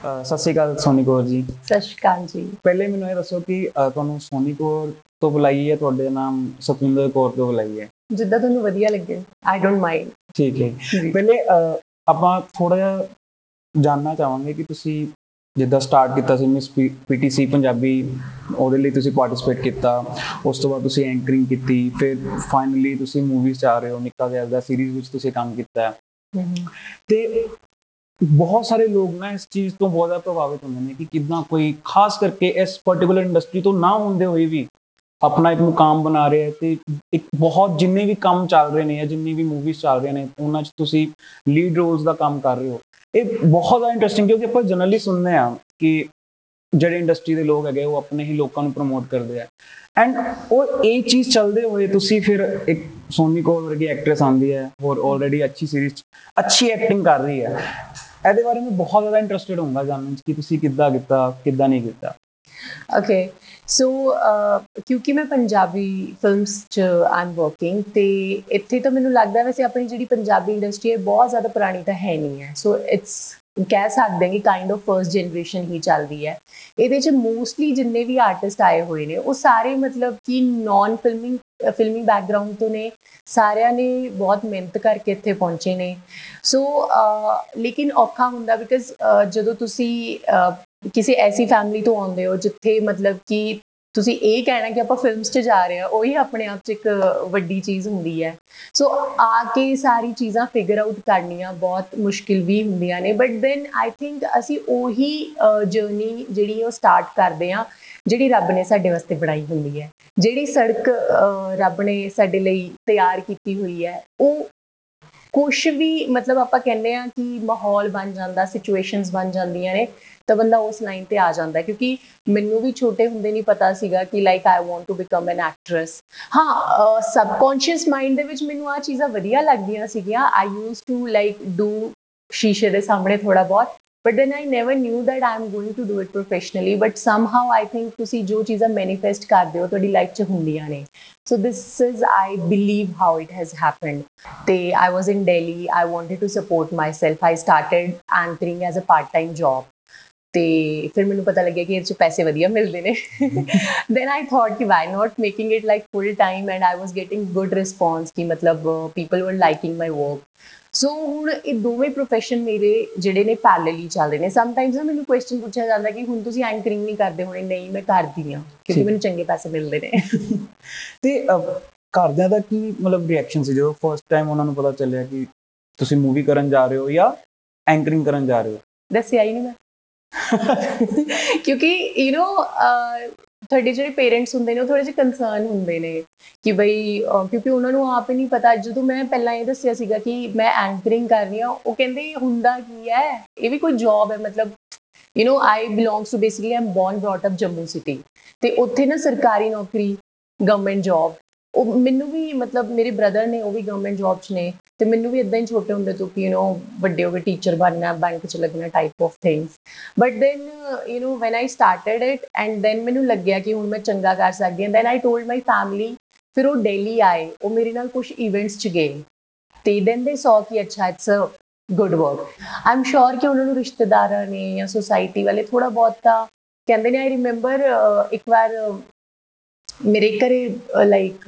ਸਤਿ ਸ਼੍ਰੀ ਅਕਾਲ ਸੋਨੀ ਕੌਰ ਜੀ। ਸਤਿ ਸ਼੍ਰੀ ਅਕਾਲ ਜੀ। ਪਹਿਲੇ ਮੈਨੂੰ ਇਹ ਦੱਸੋ ਕਿ ਅਹ ਤੁਹਾਨੂੰ ਸੋਨੀ ਕੌਰ ਤੋਂ ਬੁਲਾਈ ਹੈ ਤੁਹਾਡੇ ਨਾਮ ਸਤਵਿੰਦਰ ਕੌਰ ਤੋਂ ਬੁਲਾਈ ਹੈ। ਜਿੱਦਾਂ ਤੁਹਾਨੂੰ ਵਧੀਆ ਲੱਗੇ ਆਈ ਡੋਨਟ ਮਾਈਂਡ ਠੀਕ ਹੈ। ਪਹਿਲੇ ਅਹ, ਆਪਾਂ ਥੋੜਾ ਜਿਹਾ ਜਾਨਣਾ ਚਾਹਾਂਗੇ ਕਿ ਤੁਸੀਂ ਜਿੱਦਾਂ ਸਟਾਰਟ ਕੀਤਾ ਸੀ ਮਿਸ ਪੀਟੀਸੀ ਪੰਜਾਬੀ ਉਹਦੇ ਲਈ ਤੁਸੀਂ ਪਾਰਟਿਸਿਪੇਟ ਕੀਤਾ ਉਸ ਤੋਂ ਬਾਅਦ ਤੁਸੀਂ ਐਂਕਰਿੰਗ ਕੀਤੀ ਫਿਰ ਫਾਈਨਲੀ ਤੁਸੀਂ ਮੂਵੀਜ਼ 'ਚ ਆ ਰਹੇ ਹੋ ਨਿੱਕਾ ਜਿਹਾ ਸੀਰੀਜ਼ ਵਿੱਚ ਤੁਸੀਂ ਕੰਮ ਕੀਤਾ। ਹੈ ਤੇ ਬਹੁਤ ਸਾਰੇ ਲੋਕ ਨਾ ਇਸ ਚੀਜ਼ ਤੋਂ ਬਹੁਤ ਜ਼ਿਆਦਾ ਪ੍ਰਭਾਵਿਤ ਹੁੰਦੇ ਨੇ ਕਿ ਕਿਦਾਂ ਕੋਈ, ਖਾਸ ਕਰਕੇ ਇਸ ਪਾਰਟਿਕੂਲਰ ਇੰਡਸਟਰੀ ਤੋਂ ਨਾ ਹੁੰਦੇ ਹੋਏ ਵੀ ਆਪਣਾ ਇੱਕ ਮੁਕਾਮ ਬਣਾ ਰਿਹਾ ਹੈ ਤੇ ਇੱਕ ਬਹੁਤ ਜਿੰਨੇ ਵੀ ਕੰਮ ਚੱਲ ਰਹੇ ਨੇ ਜਾਂ ਜਿੰਨੀ ਵੀ ਮੂਵੀਜ਼ ਚੱਲ ਰਹੀਆਂ ਨੇ, ਉਹਨਾਂ 'ਚ ਤੁਸੀਂ ਲੀਡ ਰੋਲਸ ਦਾ ਕੰਮ ਕਰ ਰਹੇ ਹੋ। ਇਹ ਬਹੁਤ ਜ਼ਿਆਦਾ ਇੰਟਰਸਟਿੰਗ ਕਿਉਂਕਿ ਆਪਾਂ ਜਨਰਲੀ ਸੁਣਦੇ ਆ ਕਿ ਜਿਹੜੇ ਇੰਡਸਟਰੀ ਦੇ ਲੋਕ ਹੈਗੇ ਉਹ ਆਪਣੇ ਹੀ ਲੋਕਾਂ ਨੂੰ ਪ੍ਰਮੋਟ ਕਰਦੇ ਆ। ਐਂਡ ਉਹ ਇਹ ਚੀਜ਼ ਚੱਲਦੇ ਹੋਏ ਤੁਸੀਂ ਫਿਰ ਇੱਕ ਸੋਨੀ ਕੋਲ ਵਰਗੀ ਐਕਟ੍ਰੈਸ ਆਂਦੀ ਹੈ ਔਰ ਆਲਰੇਡੀ ਅੱਛੀ ਸੀਰੀਜ਼ ਅੱਛੀ ਐਕਟਿੰਗ ਕਰ ਰਹੀ ਹੈ। ਇਹਦੇ ਬਾਰੇ ਮੈਂ ਬਹੁਤ ਜ਼ਿਆਦਾ ਇੰਟਰਸਟਿਡ ਹੋਊਂਗਾ ਜਾਣਨ 'ਚ ਕਿ ਤੁਸੀਂ ਕਿੱਦਾਂ ਕੀਤਾ, ਕਿੱਦਾਂ ਨਹੀਂ ਕੀਤਾ। ਓਕੇ ਸੋ ਕਿਉਂਕਿ ਮੈਂ ਪੰਜਾਬੀ ਫਿਲਮਸ ਚ ਆਮ ਵਰਕਿੰਗ ਤੇ ਇੱਥੇ ਤਾਂ ਮੈਨੂੰ ਲੱਗਦਾ ਵੈਸੇ ਆਪਣੀ ਜਿਹੜੀ ਪੰਜਾਬੀ ਇੰਡਸਟਰੀ ਹੈ ਬਹੁਤ ਜ਼ਿਆਦਾ ਪੁਰਾਣੀ ਤਾਂ ਹੈ ਨਹੀਂ ਹੈ। ਸੋ ਇਟਸ ਕਹਿ ਸਕਦੇ ਹਾਂ ਕਿ ਕਾਈਂਡ ਆਫ ਫਰਸਟ ਜਨਰੇਸ਼ਨ ਹੀ ਚੱਲਦੀ ਹੈ। ਇਹਦੇ ਚ ਮੋਸਟਲੀ ਜਿੰਨੇ ਵੀ ਆਰਟਿਸਟ ਆਏ ਹੋਏ ਨੇ, ਉਹ ਸਾਰੇ ਮਤਲਬ ਕਿ ਨਾਨ ਫਿਲਮਿੰਗ ਫਿਲਮੀ ਬੈਕਗ੍ਰਾਉਂਡ ਤੋਂ ਨੇ, ਸਾਰਿਆਂ ਨੇ ਬਹੁਤ ਮਿਹਨਤ ਕਰਕੇ ਇੱਥੇ ਪਹੁੰਚੇ ਨੇ। ਸੋ ਲੇਕਿਨ ਔਖਾ ਹੁੰਦਾ ਬਿਕਾਜ਼ ਜਦੋਂ ਤੁਸੀਂ ਕਿਸੇ ਐਸੀ ਫੈਮਿਲੀ ਤੋਂ ਆਉਂਦੇ ਹੋ ਜਿੱਥੇ ਮਤਲਬ ਕਿ ਤੁਸੀਂ ਇਹ ਕਹਿਣਾ ਕਿ ਆਪਾਂ ਫਿਲਮਸ 'ਚ ਜਾ ਰਹੇ ਹਾਂ, ਉਹੀ ਆਪਣੇ ਆਪ 'ਚ ਇੱਕ ਵੱਡੀ ਚੀਜ਼ ਹੁੰਦੀ ਹੈ। ਸੋ ਆ ਕੇ ਸਾਰੀ ਚੀਜ਼ਾਂ ਫਿਗਰ ਆਊਟ ਕਰਨੀਆਂ ਬਹੁਤ ਮੁਸ਼ਕਿਲ ਵੀ ਹੁੰਦੀਆਂ ਨੇ ਬਟ ਦੈਨ ਆਈ ਥਿੰਕ ਅਸੀਂ ਉਹੀ ਜਰਨੀ ਜਿਹੜੀ ਉਹ ਸਟਾਰਟ ਕਰਦੇ ਆ ਜਿਹੜੀ ਰੱਬ ਨੇ ਸਾਡੇ ਵਾਸਤੇ ਬਣਾਈ ਹੁੰਦੀ ਹੈ। ਜਿਹੜੀ ਸੜਕ ਰੱਬ ਨੇ ਸਾਡੇ ਲਈ ਤਿਆਰ ਕੀਤੀ ਹੋਈ ਹੈ, ਉਹ ਕੁਝ ਵੀ ਮਤਲਬ ਆਪਾਂ ਕਹਿੰਦੇ ਆ ਕਿ ਮਾਹੌਲ ਬਣ ਜਾਂਦਾ ਸਿਚੁਏਸ਼ਨਸ ਬਣ ਜਾਂਦੀਆਂ ਨੇ, ਤਾਂ ਬੰਦਾ ਉਸ ਲਾਈਨ ਤੇ ਆ ਜਾਂਦਾ ਕਿਉਂਕਿ ਮੈਨੂੰ ਵੀ ਛੋਟੇ ਹੁੰਦੇ ਨਹੀਂ ਪਤਾ ਸੀਗਾ ਕਿ like I want to become an actress ਹਾਂ ਸਬਕੌਂਸ਼ੀਅਸ ਮਾਈਂਡ ਦੇ ਵਿੱਚ ਮੈਨੂੰ ਆ ਚੀਜ਼ਾਂ ਵਧੀਆ ਲੱਗਦੀਆਂ ਸੀਗੀਆਂ। I used to like do ਸ਼ੀਸ਼ੇ ਦੇ ਸਾਹਮਣੇ ਥੋੜਾ ਬਹੁਤ। But then I never knew that I am going to do it professionally but somehow I think ਤੁਸੀਂ ਜੋ ਚੀਜ਼ਾਂ ਮੈਨੀਫੈਸਟ ਕਰਦੇ ਹੋ ਤੁਹਾਡੀ ਲਾਈਫ 'ਚ ਹੁੰਦੀਆਂ ਨੇ so this is I believe how it has happened ਤੇ I was in Delhi I wanted to support myself I started anchoring as a part time job ਤੇ ਫਿਰ ਮੈਨੂੰ ਪਤਾ ਲੱਗਿਆ ਕਿ ਇਹ ਚ ਪੈਸੇ ਵਧੀਆ ਮਿਲਦੇ ਨੇ ਦੈਨ ਆਈ ਥੌਟ ਕਿ why not making it like full time and I was getting good response ਕਿ ਮਤਲਬ ਪੀਪਲ ਵਰ ਲਾਈਕਿੰਗ ਮਾਈ ਵਰਕ ਸੋ ਹੁਣ ਇਹ ਦੋਵੇਂ ਪ੍ਰੋਫੈਸ਼ਨ ਮੇਰੇ ਜਿਹੜੇ ਨੇ ਪੈਰਲਲੀ ਚੱਲ ਰਹੇ ਨੇ। ਸਮ ਟਾਈਮਸ ਨਾ ਮੈਨੂੰ ਕੁਐਸਚਨ ਪੁੱਛਿਆ ਜਾਂਦਾ ਕਿ ਹੁਣ ਤੁਸੀਂ ਐਂਕਰਿੰਗ ਨਹੀਂ ਕਰਦੇ ਹੋਣੇ ਨਹੀਂ ਮੈਂ ਕਰਦੀ ਆ ਕਿਉਂਕਿ ਮੈਨੂੰ ਚੰਗੇ ਪੈਸੇ ਮਿਲਦੇ ਨੇ। ਤੇ ਘਰਦਿਆਂ ਦਾ ਕੀ ਮਤਲਬ ਰਿਐਕਸ਼ਨ ਸੀ? ਜਦੋਂ ਫਰਸਟ ਟਾਈਮ ਉਹਨਾਂ ਨੂੰ ਪਤਾ ਚੱਲਿਆ ਕਿ ਤੁਸੀਂ ਮੂਵੀ ਕਰਨ ਜਾ ਰਹੇ ਹੋ ਜਾਂ ਐਂਕਰਿੰਗ ਕਰਨ ਜਾ ਰਹੇ ਹੋ? ਦੱਸਿਆ ਹੀ ਨਹੀਂ ਮੈਂ। ਕਿਉਂਕਿ ਯੂ نو ਤੁਹਾਡੇ ਜਿਹੜੇ ਪੇਰੈਂਟਸ ਹੁੰਦੇ ਨੇ, ਉਹ ਥੋੜੇ ਜਿਹਾ ਕੰਸਰਨ ਹੁੰਦੇ ਨੇ ਕਿ ਬਈ ਕਿਉਂਕਿ ਉਹਨਾਂ ਨੂੰ ਆਪ ਹੀ ਨਹੀਂ ਪਤਾ। ਜਦੋਂ ਮੈਂ ਪਹਿਲਾਂ ਇਹ ਦੱਸਿਆ ਸੀਗਾ ਕਿ ਮੈਂ ਐਂਕਰਿੰਗ ਕਰ ਰਹੀ ਹਾਂ, ਉਹ ਕਹਿੰਦੇ ਹੁੰਦਾ ਕੀ ਹੈ? ਇਹ ਵੀ ਕੋਈ ਜੌਬ ਹੈ, ਮਤਲਬ you know I belongs to basically I'm born brought up Jammu city ਤੇ ਉੱਥੇ ਨਾ ਸਰਕਾਰੀ ਨੌਕਰੀ ਗਵਰਨਮੈਂਟ ਜੌਬ ਉਹ ਮੈਨੂੰ ਵੀ ਮਤਲਬ ਮੇਰੇ ਬ੍ਰਦਰ ਨੇ ਉਹ ਵੀ ਗਵਰਨਮੈਂਟ ਜੌਬ 'ਚ ਨੇ ਤੇ ਮੈਨੂੰ ਵੀ ਇਦਾਂ ਹੀ ਛੋਟੇ ਹੁੰਦੇ ਤੋਂ ਕਿ ਯੂ نو ਵੱਡੇ ਹੋ ਕੇ ਟੀਚਰ ਬਣਨਾ ਬੈਂਕ 'ਚ ਲੱਗਣਾ type of things but then you know when I started it and then ਮੈਨੂੰ ਲੱਗਿਆ ਕਿ ਹੁਣ ਮੈਂ ਚੰਗਾ ਕਰ ਸਕਦੀ ਹਾਂ then I told my family ਫਿਰ ਉਹ ਦਿੱਲੀ ਆਏ ਉਹ ਮੇਰੇ ਨਾਲ ਕੁਝ ਇਵੈਂਟਸ 'ਚ ਗਏ ਤੇ ਦੈਨ ਦੇ ਸੌ ਕਿ ਅੱਛਾ it's a good work I am sure ਕਿ ਉਹਨਾਂ ਨੂੰ ਰਿਸ਼ਤੇਦਾਰਾਂ ਨੇ ਜਾਂ ਸੋਸਾਇਟੀ ਵਾਲੇ ਥੋੜਾ ਬਹੁਤ ਤਾਂ ਕਹਿੰਦੇ ਨੇ ਆਈ ਰਿਮੈਂਬਰ ਇੱਕ ਵਾਰ ਮੇਰੇ ਘਰੇ ਲਾਈਕ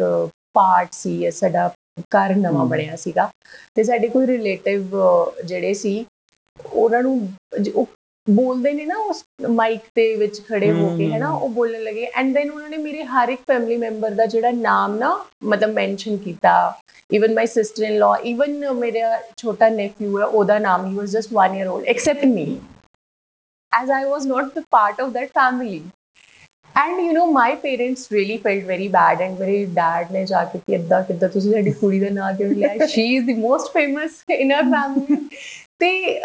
ਪਾਰਟ ਸੀ ਸਾਡਾ ਘਰ ਨਵਾਂ ਬਣਿਆ ਸੀਗਾ। ਤੇ ਸਾਡੇ ਕੋਈ ਰਿਲੇਟਿਵ ਜਿਹੜੇ ਸੀ ਉਹਨਾਂ ਨੂੰ ਉਹ ਬੋਲਦੇ ਨੇ ਨਾ ਉਸ ਮਾਈਕ ਤੇ ਵਿੱਚ ਖੜੇ ਹੋ ਕੇ ਹੈਨਾ ਉਹ ਬੋਲਣ ਲੱਗੇ। ਐਂਡ ਦੈਨ ਉਹਨਾਂ ਨੇ ਮੇਰੇ ਹਰ ਇੱਕ ਫੈਮਿਲੀ ਮੈਂਬਰ ਦਾ ਜਿਹੜਾ ਨਾਮ ਨਾ ਮਤਲਬ ਮੈਂਸ਼ਨ ਕੀਤਾ। Even my sister in law even ਮੇਰਾ ਛੋਟਾ ਨੇਫਿਊ ਹੈ ਉਹਦਾ ਨਾਮ ਹੀ was just 1 year old accept me as I was not the part of that family. And you know my parents really felt very bad and ਮੇਰੇ dad ਨੇ ਜਾ ਕੇ ਕਿ ਇਦਾਂ ਕਿਦਾਂ ਤੁਸੀਂ ਸਾਡੀ ਕੁੜੀ ਦਾ ਨਾਂ ਕਿਉਂ ਲਿਆ she is the most famous in our family ਤੇ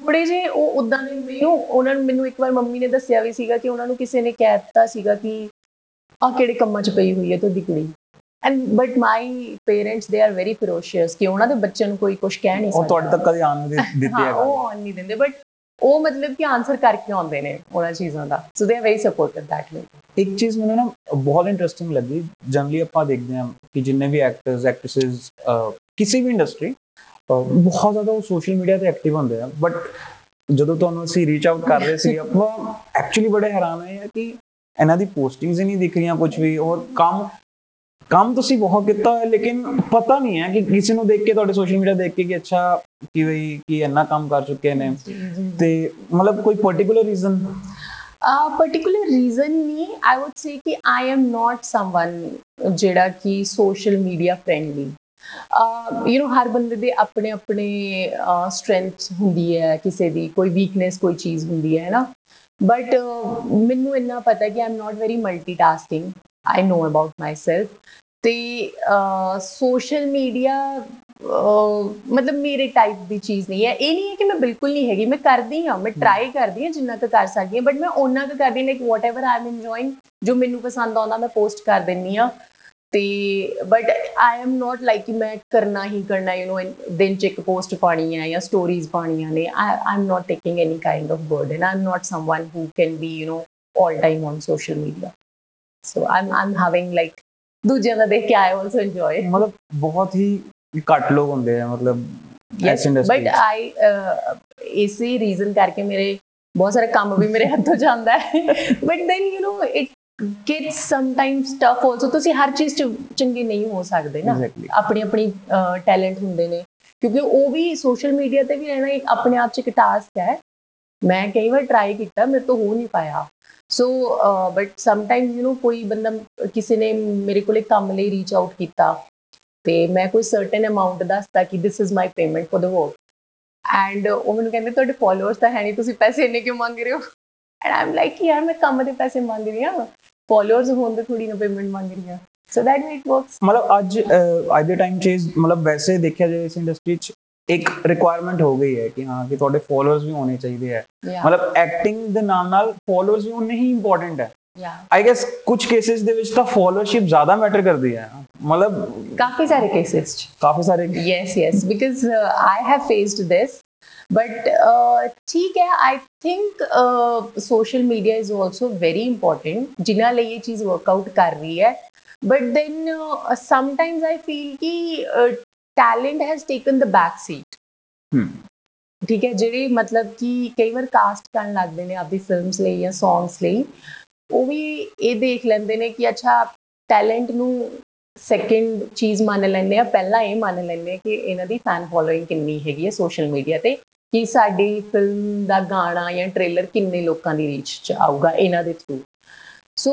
ਥੋੜੇ ਜੇ ਉਹ ਉਦਾਂ ਦੇ ਮੈਨੂੰ ਉਹਨਾਂ ਨੂੰ ਮੈਨੂੰ ਇੱਕ ਵਾਰ ਮੰਮੀ ਨੇ ਦੱਸਿਆ ਵੀ ਸੀਗਾ ਕਿ ਉਹਨਾਂ ਨੂੰ ਕਿਸੇ ਨੇ ਕਹਿ ਦਿੱਤਾ ਸੀਗਾ ਕਿ ਆ ਕਿਹੜੇ ਕੰਮਾਂ 'ਚ ਪਈ ਹੋਈ ਹੈ ਤੁਹਾਡੀ ਕੁੜੀ and but my parents they are very ferocious ਕਿ ਉਹਨਾਂ ਦੇ ਬੱਚਿਆਂ ਨੂੰ ਕੋਈ ਕੁਝ ਕਹਿ ਨਹੀਂ ਸਕਦਾ ਉਹ ਤੁਹਾਡੇ ਤੱਕ ਕਦੇ ਆਣ ਨਹੀਂ ਦਿੱਤੇ ਹਾਂ ਉਹ ਆਨ ਨਹੀਂ ਦਿੰਦੇ ਬਟ ਉਹ ਮਤਲਬ ਕਿ ਆਨਸਰ ਕਰਕੇ ਆਉਂਦੇ ਨੇ ਉਹਨਾਂ ਚੀਜ਼ਾਂ ਦਾ। So they are very sportive that way ਇੱਕ ਚੀਜ਼ ਮੈਨੂੰ ਨਾ ਬਹੁਤ ਇੰਟਰਸਟਿੰਗ ਲੱਗੀ। ਜਨਰਲੀ ਆਪਾਂ ਦੇਖਦੇ ਹਾਂ ਕਿ ਜਿੰਨੇ ਵੀ ਐਕਟਰਸ ਐਕਟ੍ਰੈਸਸ ਕਿਸੇ ਵੀ ਇੰਡਸਟਰੀ ਬਹੁਤ ਜ਼ਿਆਦਾ ਉਹ ਸੋਸ਼ਲ ਮੀਡੀਆ ਤੇ ਐਕਟਿਵ ਹੁੰਦੇ ਆ। ਬਟ ਜਦੋਂ ਤੁਹਾਨੂੰ ਅਸੀਂ ਰੀਚ ਆਊਟ ਕਰ ਰਹੇ ਸੀ ਆਪਾਂ ਐਕਚੁਅਲੀ ਬੜੇ ਹੈਰਾਨ ਹੋਏ ਆ ਕਿ ਇਹਨਾਂ ਦੀ ਪੋਸਟਿੰਗਸ ਹੀ ਨਹੀਂ ਦਿਖ ਰਹੀਆਂ ਕੁਝ ਵੀ। ਔਰ ਕੰਮ ਕੰਮ ਤੁਸੀਂ ਬਹੁਤ ਕੀਤਾ ਹੋਇਆ ਲੇਕਿਨ ਪਤਾ ਨਹੀਂ ਹੈ ਕਿ ਕਿਸੇ ਨੂੰ ਦੇਖ ਕੇ ਤੁਹਾਡੇ ਸੋਸ਼ਲ ਮੀਡੀਆ ਦੇਖ ਕੇ ਕਿ ਅੱਛਾ ਕਿ ਬਈ ਕਿ ਇੰਨਾ ਕੰਮ ਕਰ ਚੁੱਕੇ ਨੇ। ਤੇ ਮਤਲਬ ਕੋਈ particular reason a particular reason ਨਹੀਂ i would say ਕਿ i am not someone ਜਿਹੜਾ ਕਿ social media friendly you know ਹਰ ਬੰਦੇ ਦੇ ਆਪਣੇ ਆਪਣੇ ਸਟਰੈਂਥ ਹੁੰਦੀ ਹੈ ਕਿਸੇ ਦੀ ਕੋਈ ਵੀਕਨੈਸ ਕੋਈ ਚੀਜ਼ ਹੁੰਦੀ ਹੈ ਨਾ? ਬਟ ਮੈਨੂੰ ਇੰਨਾ ਪਤਾ ਕਿ I'm not very multitasking I know about myself ਤੇ ਸੋਸ਼ਲ ਮੀਡੀਆ ਮਤਲਬ ਮੇਰੇ ਟਾਈਪ ਦੀ ਚੀਜ਼ ਨਹੀਂ ਹੈ ਇਹ ਨਹੀਂ ਹੈ ਕਿ ਮੈਂ ਬਿਲਕੁਲ ਨਹੀਂ ਹੈਗੀ ਮੈਂ ਕਰਦੀ ਹਾਂ ਮੈਂ ਟਰਾਈ ਕਰਦੀ ਹਾਂ ਜਿੰਨਾ ਕੁ ਕਰ ਸਕਦੀ ਹਾਂ ਬਟ ਮੈਂ ਉਹਨਾਂ ਕੁ ਕਰਦੀ like whatever I am enjoying ਜੋ ਮੈਨੂੰ ਪਸੰਦ ਆਉਂਦਾ ਮੈਂ ਪੋਸਟ ਕਰ ਦਿੰਨੀ ਆ ਤੇ but I am not like ਕਿ ਮੈਂ ਕਰਨਾ ਹੀ ਕਰਨਾ ਯੂ نو ਦਿਨ ਚ ਇੱਕ ਪੋਸਟ ਪਾਣੀ ਹੈ ਜਾਂ ਸਟੋਰੀਜ਼ ਪਾਣੀਆਂ ਨੇ I am not taking any kind of burden I am not someone who can be you know all time on social media so i'm i'm having like ਦੂਜਿਆਂ ਦਾ ਦੇਖ ਕੇ ਆਈ ਆਲਸੋ ਇੰਜੋਏ ਮਤਲਬ ਬਹੁਤ ਹੀ ਘੱਟ ਲੋਕ ਹੁੰਦੇ ਆ ਮਤਲਬ ਯੈਸ ਬਟ ਆਈ ਇਸੇ ਰੀਜ਼ਨ ਕਰਕੇ ਮੇਰੇ ਬਹੁਤ ਸਾਰੇ ਕੰਮ ਵੀ ਮੇਰੇ ਹੱਥੋਂ ਜਾਂਦਾ ਹੈ। But then you know it gets sometimes tough also ਤੁਸੀਂ ਹਰ ਚੀਜ਼ ਚ ਚੰਗੇ ਨਹੀਂ ਹੋ ਸਕਦੇ ਨਾ. ਆਪਣੀ ਆਪਣੀ ਟੈਲੈਂਟ ਹੁੰਦੇ ਨੇ। ਕਿਉਂਕਿ ਉਹ ਵੀ ਸੋਸ਼ਲ ਮੀਡੀਆ ਤੇ ਵੀ ਰਹਿਣਾ ਇੱਕ ਆਪਣੇ ਆਪ ਚ ਇੱਕ ਟਾਸਕ ਹੈ। ਮੈਂ ਕਈ ਵਾਰ ਟਰਾਈ ਕੀਤਾ ਮੇਰੇ ਤੋਂ ਹੋ ਨਹੀਂ ਪਾਇਆ। So but sometime you know ਕੋਈ ਬੰਦਾ ਕਿਸੇ ਨੇ ਮੇਰੇ ਕੋਲੇ ਕੰਮ ਲਈ ਰੀਚ ਆਊਟ ਕੀਤਾ ਤੇ ਮੈਂ ਕੋਈ ਸਰਟਨ ਅਮਾਉਂਟ ਦੱਸਤਾ ਕਿ this is my payment for the work. And ਉਹ ਮੈਨੂੰ ਕਹਿੰਦੇ ਤੁਹਾਡੇ ਫਾਲੋਅਰਸ ਤਾਂ ਹੈ ਨਹੀਂ ਤੁਸੀਂ ਪੈਸੇ ਇੰਨੇ ਕਿਉਂ ਮੰਗ ਰਹੇ ਹੋ ਐਂਡ ਆਮ ਲਾਈਕ ਯਾਰ ਮੈਂ ਕੰਮ ਦੇ ਪੈਸੇ ਮੰਗ ਰਹੀ ਹਾਂ ਫਾਲੋਅਰਸ ਹੋਣ ਤੇ ਥੋੜੀ ਨਾ ਪੇਮੈਂਟ ਮੰਗ ਰਹੀ ਹਾਂ so that we it works ਮਤਲਬ ਅੱਜ ਅਹ, ਅੱਜ ਦੇ ਟਾਈਮ 'ਚ ਇਸ- ਮਤਲਬ ਵੈਸੇ ਦੇਖਿਆ ਜਾਏ ਇਸ ਇੰਡਸਟਰੀ 'ਚ ਇੱਕ ਰਿਕੁਆਇਰਮੈਂਟ ਹੋ ਗਈ ਹੈ ਕਿ ਹਾਂ ਕਿ ਤੁਹਾਡੇ ਫਾਲੋਅਰਸ ਵੀ ਹੋਣੇ ਚਾਹੀਦੇ ਹੈ ਮਤਲਬ ਐਕਟਿੰਗ ਦੇ ਨਾਲ ਨਾਲ ਫਾਲੋਅਰਸ ਵੀ ਉਨੇ ਹੀ ਇੰਪੋਰਟੈਂਟ ਹੈ ਯਾ ਆਈ ਗੈਸ ਕੁਝ ਕੇਸਿਸ ਦੇ ਵਿੱਚ ਤਾਂ ਫਾਲੋਅਰਸ਼ਿਪ ਜ਼ਿਆਦਾ ਮੈਟਰ ਕਰਦੀ ਹੈ ਮਤਲਬ ਕਾਫੀ ਸਾਰੇ ਕੇਸਿਸ ਚ ਕਾਫੀ ਸਾਰੇ yes yes because uh, i have faced this but uh, ਠੀਕ ਹੈ i think uh, social media is also very important ਜਿਨ੍ਹਾਂ ਲਈ ਇਹ ਚੀਜ਼ ਵਰਕਆਊਟ ਕਰ ਰਹੀ ਹੈ but then sometimes i feel ਕਿ talent has taken the back seat. ਹਮ ਠੀਕ ਹੈ ਜਿਹੜੇ ਮਤਲਬ ਕਿ ਕਈ ਵਾਰ ਕਾਸਟ ਕਰਨ ਲੱਗਦੇ ਨੇ ਆਪਦੀ ਫਿਲਮਸ ਲਈ ਜਾਂ ਸੌਂਗਸ ਲਈ ਉਹ ਵੀ ਇਹ ਦੇਖ ਲੈਂਦੇ ਨੇ ਕਿ ਅੱਛਾ ਟੈਲੈਂਟ ਨੂੰ ਸੈਕਿੰਡ ਚੀਜ਼ ਮੰਨ ਲੈਂਦੇ ਆ ਪਹਿਲਾਂ ਇਹ ਮੰਨ ਲੈਂਦੇ ਆ ਕਿ ਇਹਨਾਂ ਦੀ ਫੈਨ ਫੋਲੋਇੰਗ ਕਿੰਨੀ ਹੈਗੀ ਹੈ ਸੋਸ਼ਲ ਮੀਡੀਆ ਤੇ ਕਿ ਸਾਡੀ ਫਿਲਮ ਦਾ ਗਾਣਾ ਜਾਂ ਟ੍ਰੇਲਰ ਕਿੰਨੇ ਲੋਕਾਂ ਦੀ ਰੀਚ ਚ ਆਊਗਾ ਇਹਨਾਂ ਦੇ through so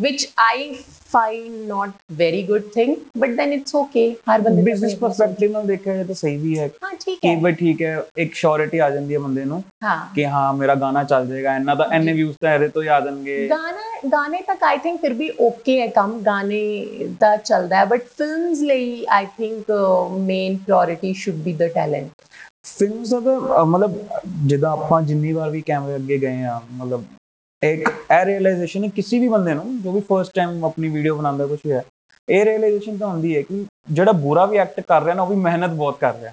which I find not very good thing but then it's okay ਹਰ ਬੰਦੇ ਦੀ ਬਿਜ਼ਨਸ ਆਪਣੀ- ਪਰਸਪੈਕਟਿਵ ਨਾਲ ਦੇਖਿਆ ਜਾਏ ਤਾਂ ਸਹੀ ਵੀ ਹੈ ਹਾਂ ਠੀਕ ਕਿ ਹੈ ਬਈ ਠੀਕ ਹੈ ਇੱਕ ਸ਼ੋਰਿਟੀ ਆ ਜਾਂਦੀ ਹੈ ਬੰਦੇ ਨੂੰ ਹਾਂ ਕਿ ਹਾਂ ਮੇਰਾ ਗਾਣਾ ਚੱਲ ਜਾਏਗਾ ਇੰਨਾ ਤਾਂ ਇੰਨੇ ਵਿਊਜ਼ ਤਾਂ ਇਹਦੇ ਤੋਂ ਹੀ ਆ ਜਾਣਗੇ ਗਾਣਾ ਗਾਣੇ ਤੱਕ ਆਈ ਥਿੰਕ ਫਿਰ ਵੀ ਓਕੇ ਹੈ ਕੰਮ ਗਾਣੇ ਦਾ ਚੱਲਦਾ ਹੈ ਬਟ ਫਿਲਮਸ ਲਈ I think main priority should be the talent films ਦਾ ਤਾਂ ਅਹ, ਮਤਲਬ ਜਿੱਦਾਂ ਆਪਾਂ ਜਿੰਨੀ ਵਾਰ ਵੀ ਕੈਮਰੇ ਅੱਗੇ ਗਏ ਆ ਮਤਲਬ ਇੱਕ ਇਹ ਰਿਅਲਾਈਜੇਸ਼ਨ ਹੈ, ਕਿਸੇ ਵੀ ਬੰਦੇ ਨੂੰ, ਜੋ ਵੀ ਫਰਸਟ ਟਾਈਮ ਆਪਣੀ ਵੀਡੀਓ ਬਣਾਉਂਦਾ ਕੁਝ ਹੈ। ਇਹ ਰਿਅਲਾਈਜੇਸ਼ਨ ਤਾਂ ਹੁੰਦੀ ਹੈ ਕਿ ਜਿਹੜਾ ਬੁਰਾ ਵੀ ਐਕਟ ਕਰ ਰਿਹਾ ਨਾ, ਉਹ ਵੀ ਮਿਹਨਤ ਬਹੁਤ ਕਰ ਰਿਹਾ।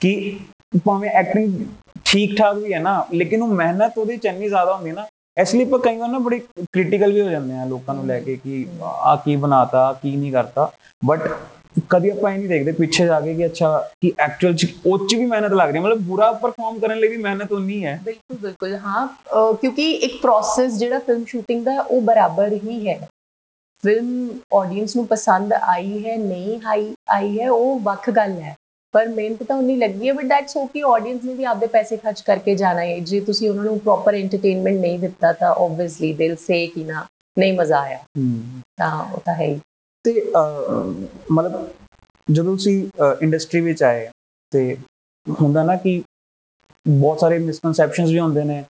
ਕਿ ਭਾਵੇਂ ਐਕਟਿੰਗ ਠੀਕ ਠਾਕ ਵੀ ਹੈ ਨਾ, ਲੇਕਿਨ ਉਹ ਮਿਹਨਤ ਉਹਦੇ ਚ ਇੰਨੀ ਜ਼ਿਆਦਾ ਹੁੰਦੀ ਨਾ, ਇਸ ਲਈ ਆਪਾਂ ਕਈ ਵਾਰ ਨਾ ਬੜੀ ਕ੍ਰਿਟੀਕਲ ਵੀ ਹੋ ਜਾਂਦੇ ਆ ਲੋਕਾਂ ਨੂੰ ਲੈ ਕੇ ਕਿ ਆ ਕੀ ਬਣਾਤਾ ਆਹ ਕੀ ਨਹੀਂ ਕਰਤਾ। ਬਟ ਕਦੀ ਆਪਾਂ ਇਹ ਨਹੀਂ ਦੇਖਦੇ ਪਿੱਛੇ ਜਾ ਕੇ ਕਿ ਅੱਛਾ ਕਿ ਐਕਚੁਅਲ ਚ ਉਹ ਚ ਵੀ ਮਿਹਨਤ ਲੱਗ ਰਹੀ ਹੈ। ਮਤਲਬ ਬੁਰਾ ਪਰਫਾਰਮ ਕਰਨ ਲਈ ਵੀ ਮਿਹਨਤ ਉਨੀ ਹੈ। ਬਿਲਕੁਲ ਬਿਲਕੁਲ ਹਾਂ। ਕਿਉਂਕਿ ਇੱਕ ਪ੍ਰੋਸੈਸ ਜਿਹੜਾ ਫਿਲਮ ਸ਼ੂਟਿੰਗ ਦਾ ਉਹ ਬਰਾਬਰ ਹੀ ਹੈ। ਫਿਲਮ ਆਡੀਅנס ਨੂੰ ਪਸੰਦ ਆਈ ਹੈ ਨਹੀਂ ਆਈ ਆਈ ਹੈ ਉਹ ਵੱਖ ਗੱਲ ਹੈ। ਪਰ ਮਿਹਨਤ ਤਾਂ ਉਨੀ ਲੱਗੀ ਹੈ ਬਟ ਦੈਟਸ ਓਕੇ ਆਡੀਅנס ਨੇ ਵੀ ਆਪਦੇ ਪੈਸੇ ਖਰਚ ਕਰਕੇ ਜਾਣਾ ਹੈ। ਜੇ ਤੁਸੀਂ ਉਹਨਾਂ ਨੂੰ ਪ੍ਰੋਪਰ ਐਂਟਰਟੇਨਮੈਂਟ ਨਹੀਂ ਦਿੱਤਾ ਤਾਂ ਆਬਵੀਅਸਲੀ ਦੇ ਸੇ ਕਿ ਨਾ ਨਹੀਂ ਮਜ਼ਾ ਆਇਆ। ਤਾਂ ਉਹ ਤਾਂ ਹੈ ਹੀ। ਤੇ ਅਹ, ਮਤਲਬ ਜਦੋਂ ਤੁਸੀਂ ਇੰਡਸਟਰੀ ਵਿੱਚ ਆਏ ਤੇ ਹੁੰਦਾ ਨਾ ਕਿ ਬਹੁਤ ਸਾਰੇ ਮਿਸਕਨਸੈਪਸ਼ਨਸ ਵੀ ਹੁੰਦੇ ਨੇ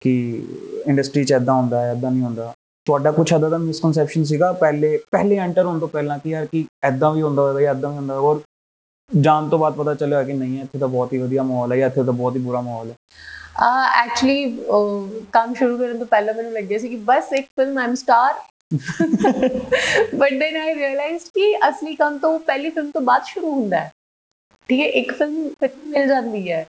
ਕਿ ਇੰਡਸਟਰੀ 'ਚ ਐਦਾਂ ਹੁੰਦਾ ਹੈ ਐਦਾਂ ਨਹੀਂ ਹੁੰਦਾ। ਤੁਹਾਡਾ ਕੁਝ ਐਦਾਂ ਦਾ ਮਿਸਕਨਸੈਪਸ਼ਨ ਸੀਗਾ ਪਹਿਲੇ ਪਹਿਲੇ ਐਂਟਰ ਹੋਣ ਤੋਂ ਪਹਿਲਾਂ ਕਿ ਯਾਰ ਕਿ ਐਦਾਂ ਵੀ ਹੁੰਦਾ ਹੋਵੇਗਾ ਜਾਂ ਐਦਾਂ ਵੀ ਹੁੰਦਾ ਹੋਵੇਗਾ ਔਰ ਜਾਣ ਤੋਂ ਬਾਅਦ ਪਤਾ ਚੱਲਿਆ ਕਿ ਨਹੀਂ ਇੱਥੇ ਤਾਂ ਬਹੁਤ ਹੀ ਵਧੀਆ ਮਾਹੌਲ ਹੈ ਜਾਂ ਇੱਥੇ ਤਾਂ ਬਹੁਤ ਹੀ ਬੁਰਾ ਮਾਹੌਲ ਹੈ। ਐਕਚੁਅਲੀ ਕੰਮ ਸ਼ੁਰੂ ਕਰਨ ਤੋਂ ਪਹਿਲਾਂ ਮੈਨੂੰ ਲੱਗਿਆ ਸੀ ਕਿ ਬਸ ਇੱਕ film I'm star but then I realised ਕਿ ਅਸਲੀ ਕੰਮ ਤਾਂ ਪਹਿਲੀ ਫਿਲਮ ਤੋਂ ਬਾਅਦ ਸ਼ੁਰੂ ਹੁੰਦਾ ਹੈ। ਠੀਕ ਹੈ ਇੱਕ ਫਿਲਮ ਮਿਲ ਜਾਂਦੀ ਹੈ।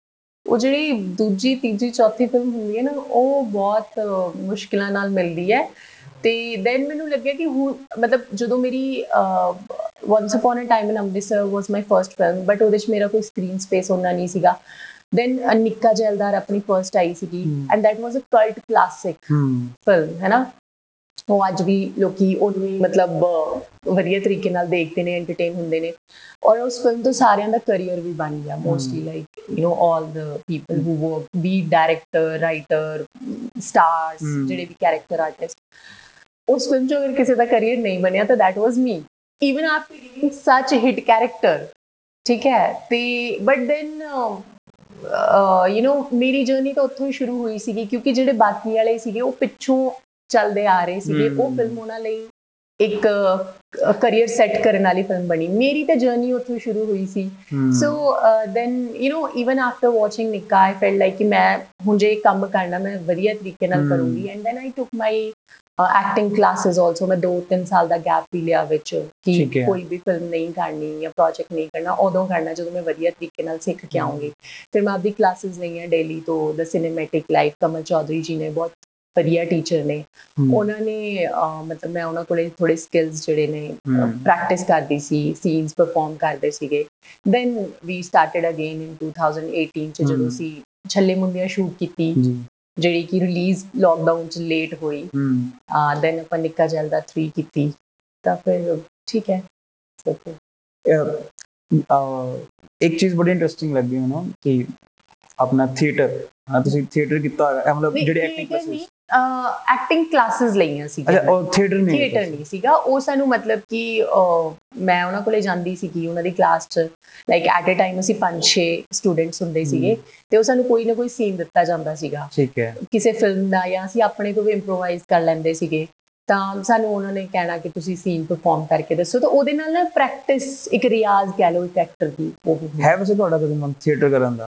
ਉਹ ਜਿਹੜੀ ਦੂਜੀ ਤੀਜੀ ਚੌਥੀ ਫਿਲਮ ਹੁੰਦੀ ਹੈ ਨਾ ਉਹ ਬਹੁਤ ਮੁਸ਼ਕਿਲਾਂ ਨਾਲ ਮਿਲਦੀ ਹੈ। ਤੇ ਦੈਨ ਮੈਨੂੰ ਲੱਗਿਆ ਕਿ ਹੁਣ ਮਤਲਬ ਜਦੋਂ ਮੇਰੀ once upon a time in Amritsar was my first film but ਉਹਦੇ ਚ ਮੇਰਾ ਕੋਈ ਸਕਰੀਨ ਸਪੇਸ ਹੁੰਦਾ ਨਹੀਂ ਸੀਗਾ। ਦੈਨ ਨਿੱਕਾ ਜੈਲਦਾਰ ਆਪਣੀ ਫਰਸਟ ਆਈ ਸੀਗੀ। And that was a cult classic ਹੂੰ। ਫਿਲਮ ਹੈ ਨਾ? ਉਹ ਅੱਜ ਵੀ ਲੋਕੀ ਉਹਨੂੰ ਹੀ ਮਤਲਬ ਅਹ, ਵਧੀਆ ਤਰੀਕੇ ਨਾਲ ਦੇਖਦੇ ਨੇ ਐਂਟਰਟੇਨ ਹੁੰਦੇ ਨੇ ਔਰ ਉਸ ਫਿਲਮ ਤੋਂ ਸਾਰਿਆਂ ਦਾ ਕੈਰੀਅਰ ਵੀ ਬਣ ਗਿਆ mostly like you know all the people who work be director writer stars Hmm. ਜਿਹੜੇ ਵੀ ਕੈਰੈਕਟਰ ਆਰਟਿਸਟ ਉਸ ਫਿਲਮ 'ਚ ਅਗਰ ਕਿਸੇ ਦਾ ਕੈਰੀਅਰ ਨਹੀਂ ਬਣਿਆ ਤਾਂ that was me even after giving such a hit character ਠੀਕ ਹੈ ਤੇ ਬਟ ਦੈਨ ਯੂ نو ਮੇਰੀ ਜਰਨੀ ਤਾਂ ਉੱਥੋਂ ਹੀ ਸ਼ੁਰੂ ਹੋਈ ਸੀਗੀ ਕਿਉਂਕਿ ਜਿਹੜੇ ਬਾਕੀ ਵਾਲੇ ਸੀਗੇ ਉਹ ਪਿੱਛੋਂ ਚੱਲਦੇ ਆ ਰਹੇ ਸੀਗੇ ਉਹ। ਫਿਲਮ ਉਹਨਾਂ ਲਈ ਇੱਕ ਕੈਰੀਅਰ ਸੈੱਟ ਕਰਨ ਵਾਲੀ ਫਿਲਮ ਬਣੀ। ਮੇਰੀ ਤਾਂ ਜਰਨੀ ਉੱਥੋਂ ਸ਼ੁਰੂ ਹੋਈ ਸੀ। So then you know even after watching Nikka I felt like ਕਿ ਮੈਂ ਹੁਣ ਜੇ ਕੰਮ ਕਰਨਾ ਮੈਂ ਵਧੀਆ ਤਰੀਕੇ ਨਾਲ. ਕਰੂੰਗੀ। And then I took my acting classes also ਮੈਂ 2-3 ਸਾਲ ਦਾ ਗੈਪ ਵੀ ਲਿਆ ਵਿੱਚ ਕਿ। ਕੋਈ ਵੀ ਫਿਲਮ ਨਹੀਂ ਕਰਨੀ ਜਾਂ ਪ੍ਰੋਜੈਕਟ ਨਹੀਂ ਕਰਨਾ ਉਦੋਂ ਕਰਨਾ ਜਦੋਂ ਮੈਂ ਵਧੀਆ ਤਰੀਕੇ ਨਾਲ ਸਿੱਖ ਕੇ ਆਉਂਗੀ ਫਿਰ ਮੈਂ ਆਪਦੀ ਕਲਾਸਿਸ ਲਈਆਂ ਡੇਲੀ ਤੋਂ the cinematic life Kamal Chaudhary ji ਨੇ ਬਹੁਤ ਵਧੀਆ ਟੀਚਰ ਨੇ। ਉਹਨਾਂ ਨੇ ਮਤਲਬ ਮੈਂ ਉਹਨਾਂ ਕੋਲੇ ਥੋੜੇ ਸਕਿੱਲਸ ਜਿਹੜੇ ਨੇ। ਪ੍ਰੈਕਟਿਸ ਕਰਦੀ ਸੀ ਸੀਨਸ ਪਰਫਾਰਮ ਕਰਦੇ ਸੀਗੇ। Then we started again in 2018 ਚ ਜਦੋਂ। ਸੀ ਛੱਲੇ ਮੁੰਡਿਆਂ ਸ਼ੂਟ ਕੀਤੀ ਜਿਹੜੀ ਕਿ ਰਿਲੀਜ਼ ਲੋਕਡਾਊਨ ਚ ਲੇਟ ਹੋਈ। ਹੂੰ। ਦੈਨ ਆਪਾਂ ਨਿੱਕਾ ਜਲਦਾ 3 ਕੀਤੀ। ਤਾਂ ਫਿਰ ਠੀਕ ਹੈ। ਇੱਕ ਚੀਜ਼ ਬੜੀ ਇੰਟਰਸਟਿੰਗ ਲੱਗੀ ਮੈਨੂੰ ਕਿ ਆਪਣਾ ਥੀਏਟਰ ਹਾਂ ਤੁਸੀਂ ਥੀਏਟਰ ਕੀਤਾ ਮਤਲਬ ਜਿਹੜੇ ਐਕਟਿੰਗ ਕਲਾਸਿਸ ਐਕਟਿੰਗ ਕਲਾਸਿਸ ਲਈਆਂ ਸੀ ਅੱਛਾ ਉਹ ਥੀਏਟਰ ਨਹੀਂ ਥੀਏਟਰ ਨਹੀਂ ਸੀਗਾ। ਉਹ ਸਾਨੂੰ ਮਤਲਬ ਕਿ ਮੈਂ ਉਹਨਾਂ ਕੋਲੇ ਜਾਂਦੀ ਸੀਗੀ ਉਹਨਾਂ ਦੀ ਕਲਾਸ 'ਚ। ਲਾਈਕ ਐਟ ਅ ਟਾਈਮ ਅਸੀਂ 5-6 ਸਟੂਡੈਂਟਸ ਹੁੰਦੇ ਸੀਗੇ। ਤੇ ਉਹ ਸਾਨੂੰ ਕੋਈ ਨਾ ਕੋਈ ਸੀਨ ਦਿੱਤਾ ਜਾਂਦਾ ਸੀਗਾ। ਠੀਕ ਹੈ। ਕਿਸੇ ਫਿਲਮ ਦਾ ਜਾਂ ਅਸੀਂ ਆਪਣੇ ਤੋਂ ਵੀ ਇੰਪਰੋਵਾਈਜ਼ ਕਰ ਲੈਂਦੇ ਸੀਗੇ। ਤਾਂ ਸਾਨੂੰ ਉਹਨਾਂ ਨੇ ਕਹਿਣਾ ਕਿ ਤੁਸੀਂ ਸੀਨ ਪਰਫਾਰਮ ਕਰਕੇ ਦੱਸੋ। ਤਾਂ ਉਹਦੇ ਨਾਲ ਨਾ ਪ੍ਰੈਕਟਿਸ ਇੱਕ ਰਿਆਜ਼ ਕਹਿ ਲਓ ਇੱਕ ਐਕਟਰ ਦੀ ਉਹ ਹੈ ਵੈਸੇ ਤੁਹਾਡਾ ਕਦੇ ਮਨ ਥੀਏਟਰ ਕਰਨ ਦਾ?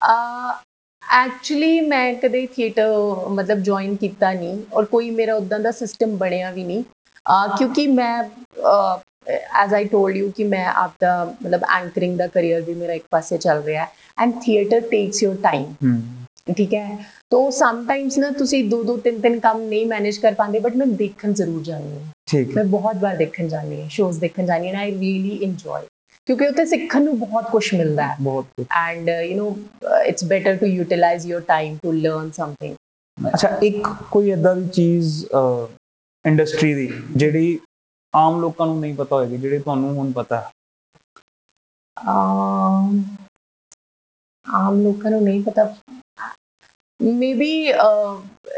ਐਕਚੁਅਲੀ ਮੈਂ ਕਦੇ ਥੀਏਟਰ ਮਤਲਬ ਜੁਆਇਨ ਕੀਤਾ ਨਹੀਂ ਔਰ ਕੋਈ ਮੇਰਾ ਉਦਾਂ ਦਾ ਸਿਸਟਮ ਬਣਿਆ ਵੀ ਨਹੀਂ ਅਹ ਕਿਉਂਕਿ ਮੈਂ ਐਜ਼ ਆਈ ਟੋਲਡ ਯੂ ਕਿ ਮੈਂ ਆਪਦਾ ਮਤਲਬ ਐਂਕਰਿੰਗ ਦਾ ਕੈਰੀਅਰ ਵੀ ਮੇਰਾ ਇੱਕ ਪਾਸੇ ਚੱਲ ਰਿਹਾ ਹੈ and theatre takes your time ਹੂੰ ਠੀਕ ਹੈ ਤੋ ਸਮ ਟਾਈਮਸ ਨਾ ਤੁਸੀਂ ਦੋ ਦੋ ਤਿੰਨ ਤਿੰਨ ਕੰਮ ਨਹੀਂ ਮੈਨੇਜ ਕਰ ਪਾਉਂਦੇ ਬਟ ਮੈਂ ਦੇਖਣ ਜ਼ਰੂਰ ਜਾਂਦੀ ਹਾਂ ਠੀਕ ਹੈ ਮੈਂ ਬਹੁਤ ਵਾਰ ਦੇਖਣ ਜਾਂਦੀ ਹਾਂ ਸ਼ੋਜ਼ ਦੇਖਣ ਜਾਂਦੀ ਹਾਂ ਐਂਡ ਆਈ ਰੀਲੀ ਇੰਜੋਏ ਕਿਉਂਕਿ ਉੱਥੇ ਸਿੱਖਣ ਨੂੰ ਬਹੁਤ ਕੁਝ ਮਿਲਦਾ ਹੈ। ਬਹੁਤ uh, you know uh, it's better to utilize your time to learn something. ਅੱਛਾ ਇੱਕ ਕੋਈ ਏਦਾਂ ਦੀ ਚੀਜ਼ ਇੰਡਸਟਰੀ ਦੀ ਜਿਹੜੀ ਆਮ ਲੋਕਾਂ ਨੂੰ ਨਹੀਂ ਪਤਾ ਹੋਏਗੀ ਜਿਹੜੀ ਤੁਹਾਨੂੰ ਹੁਣ ਪਤਾ ਹੈ? ਆਮ ਲੋਕਾਂ ਨੂੰ ਨਹੀਂ ਪਤਾ। ਮੇਬੀ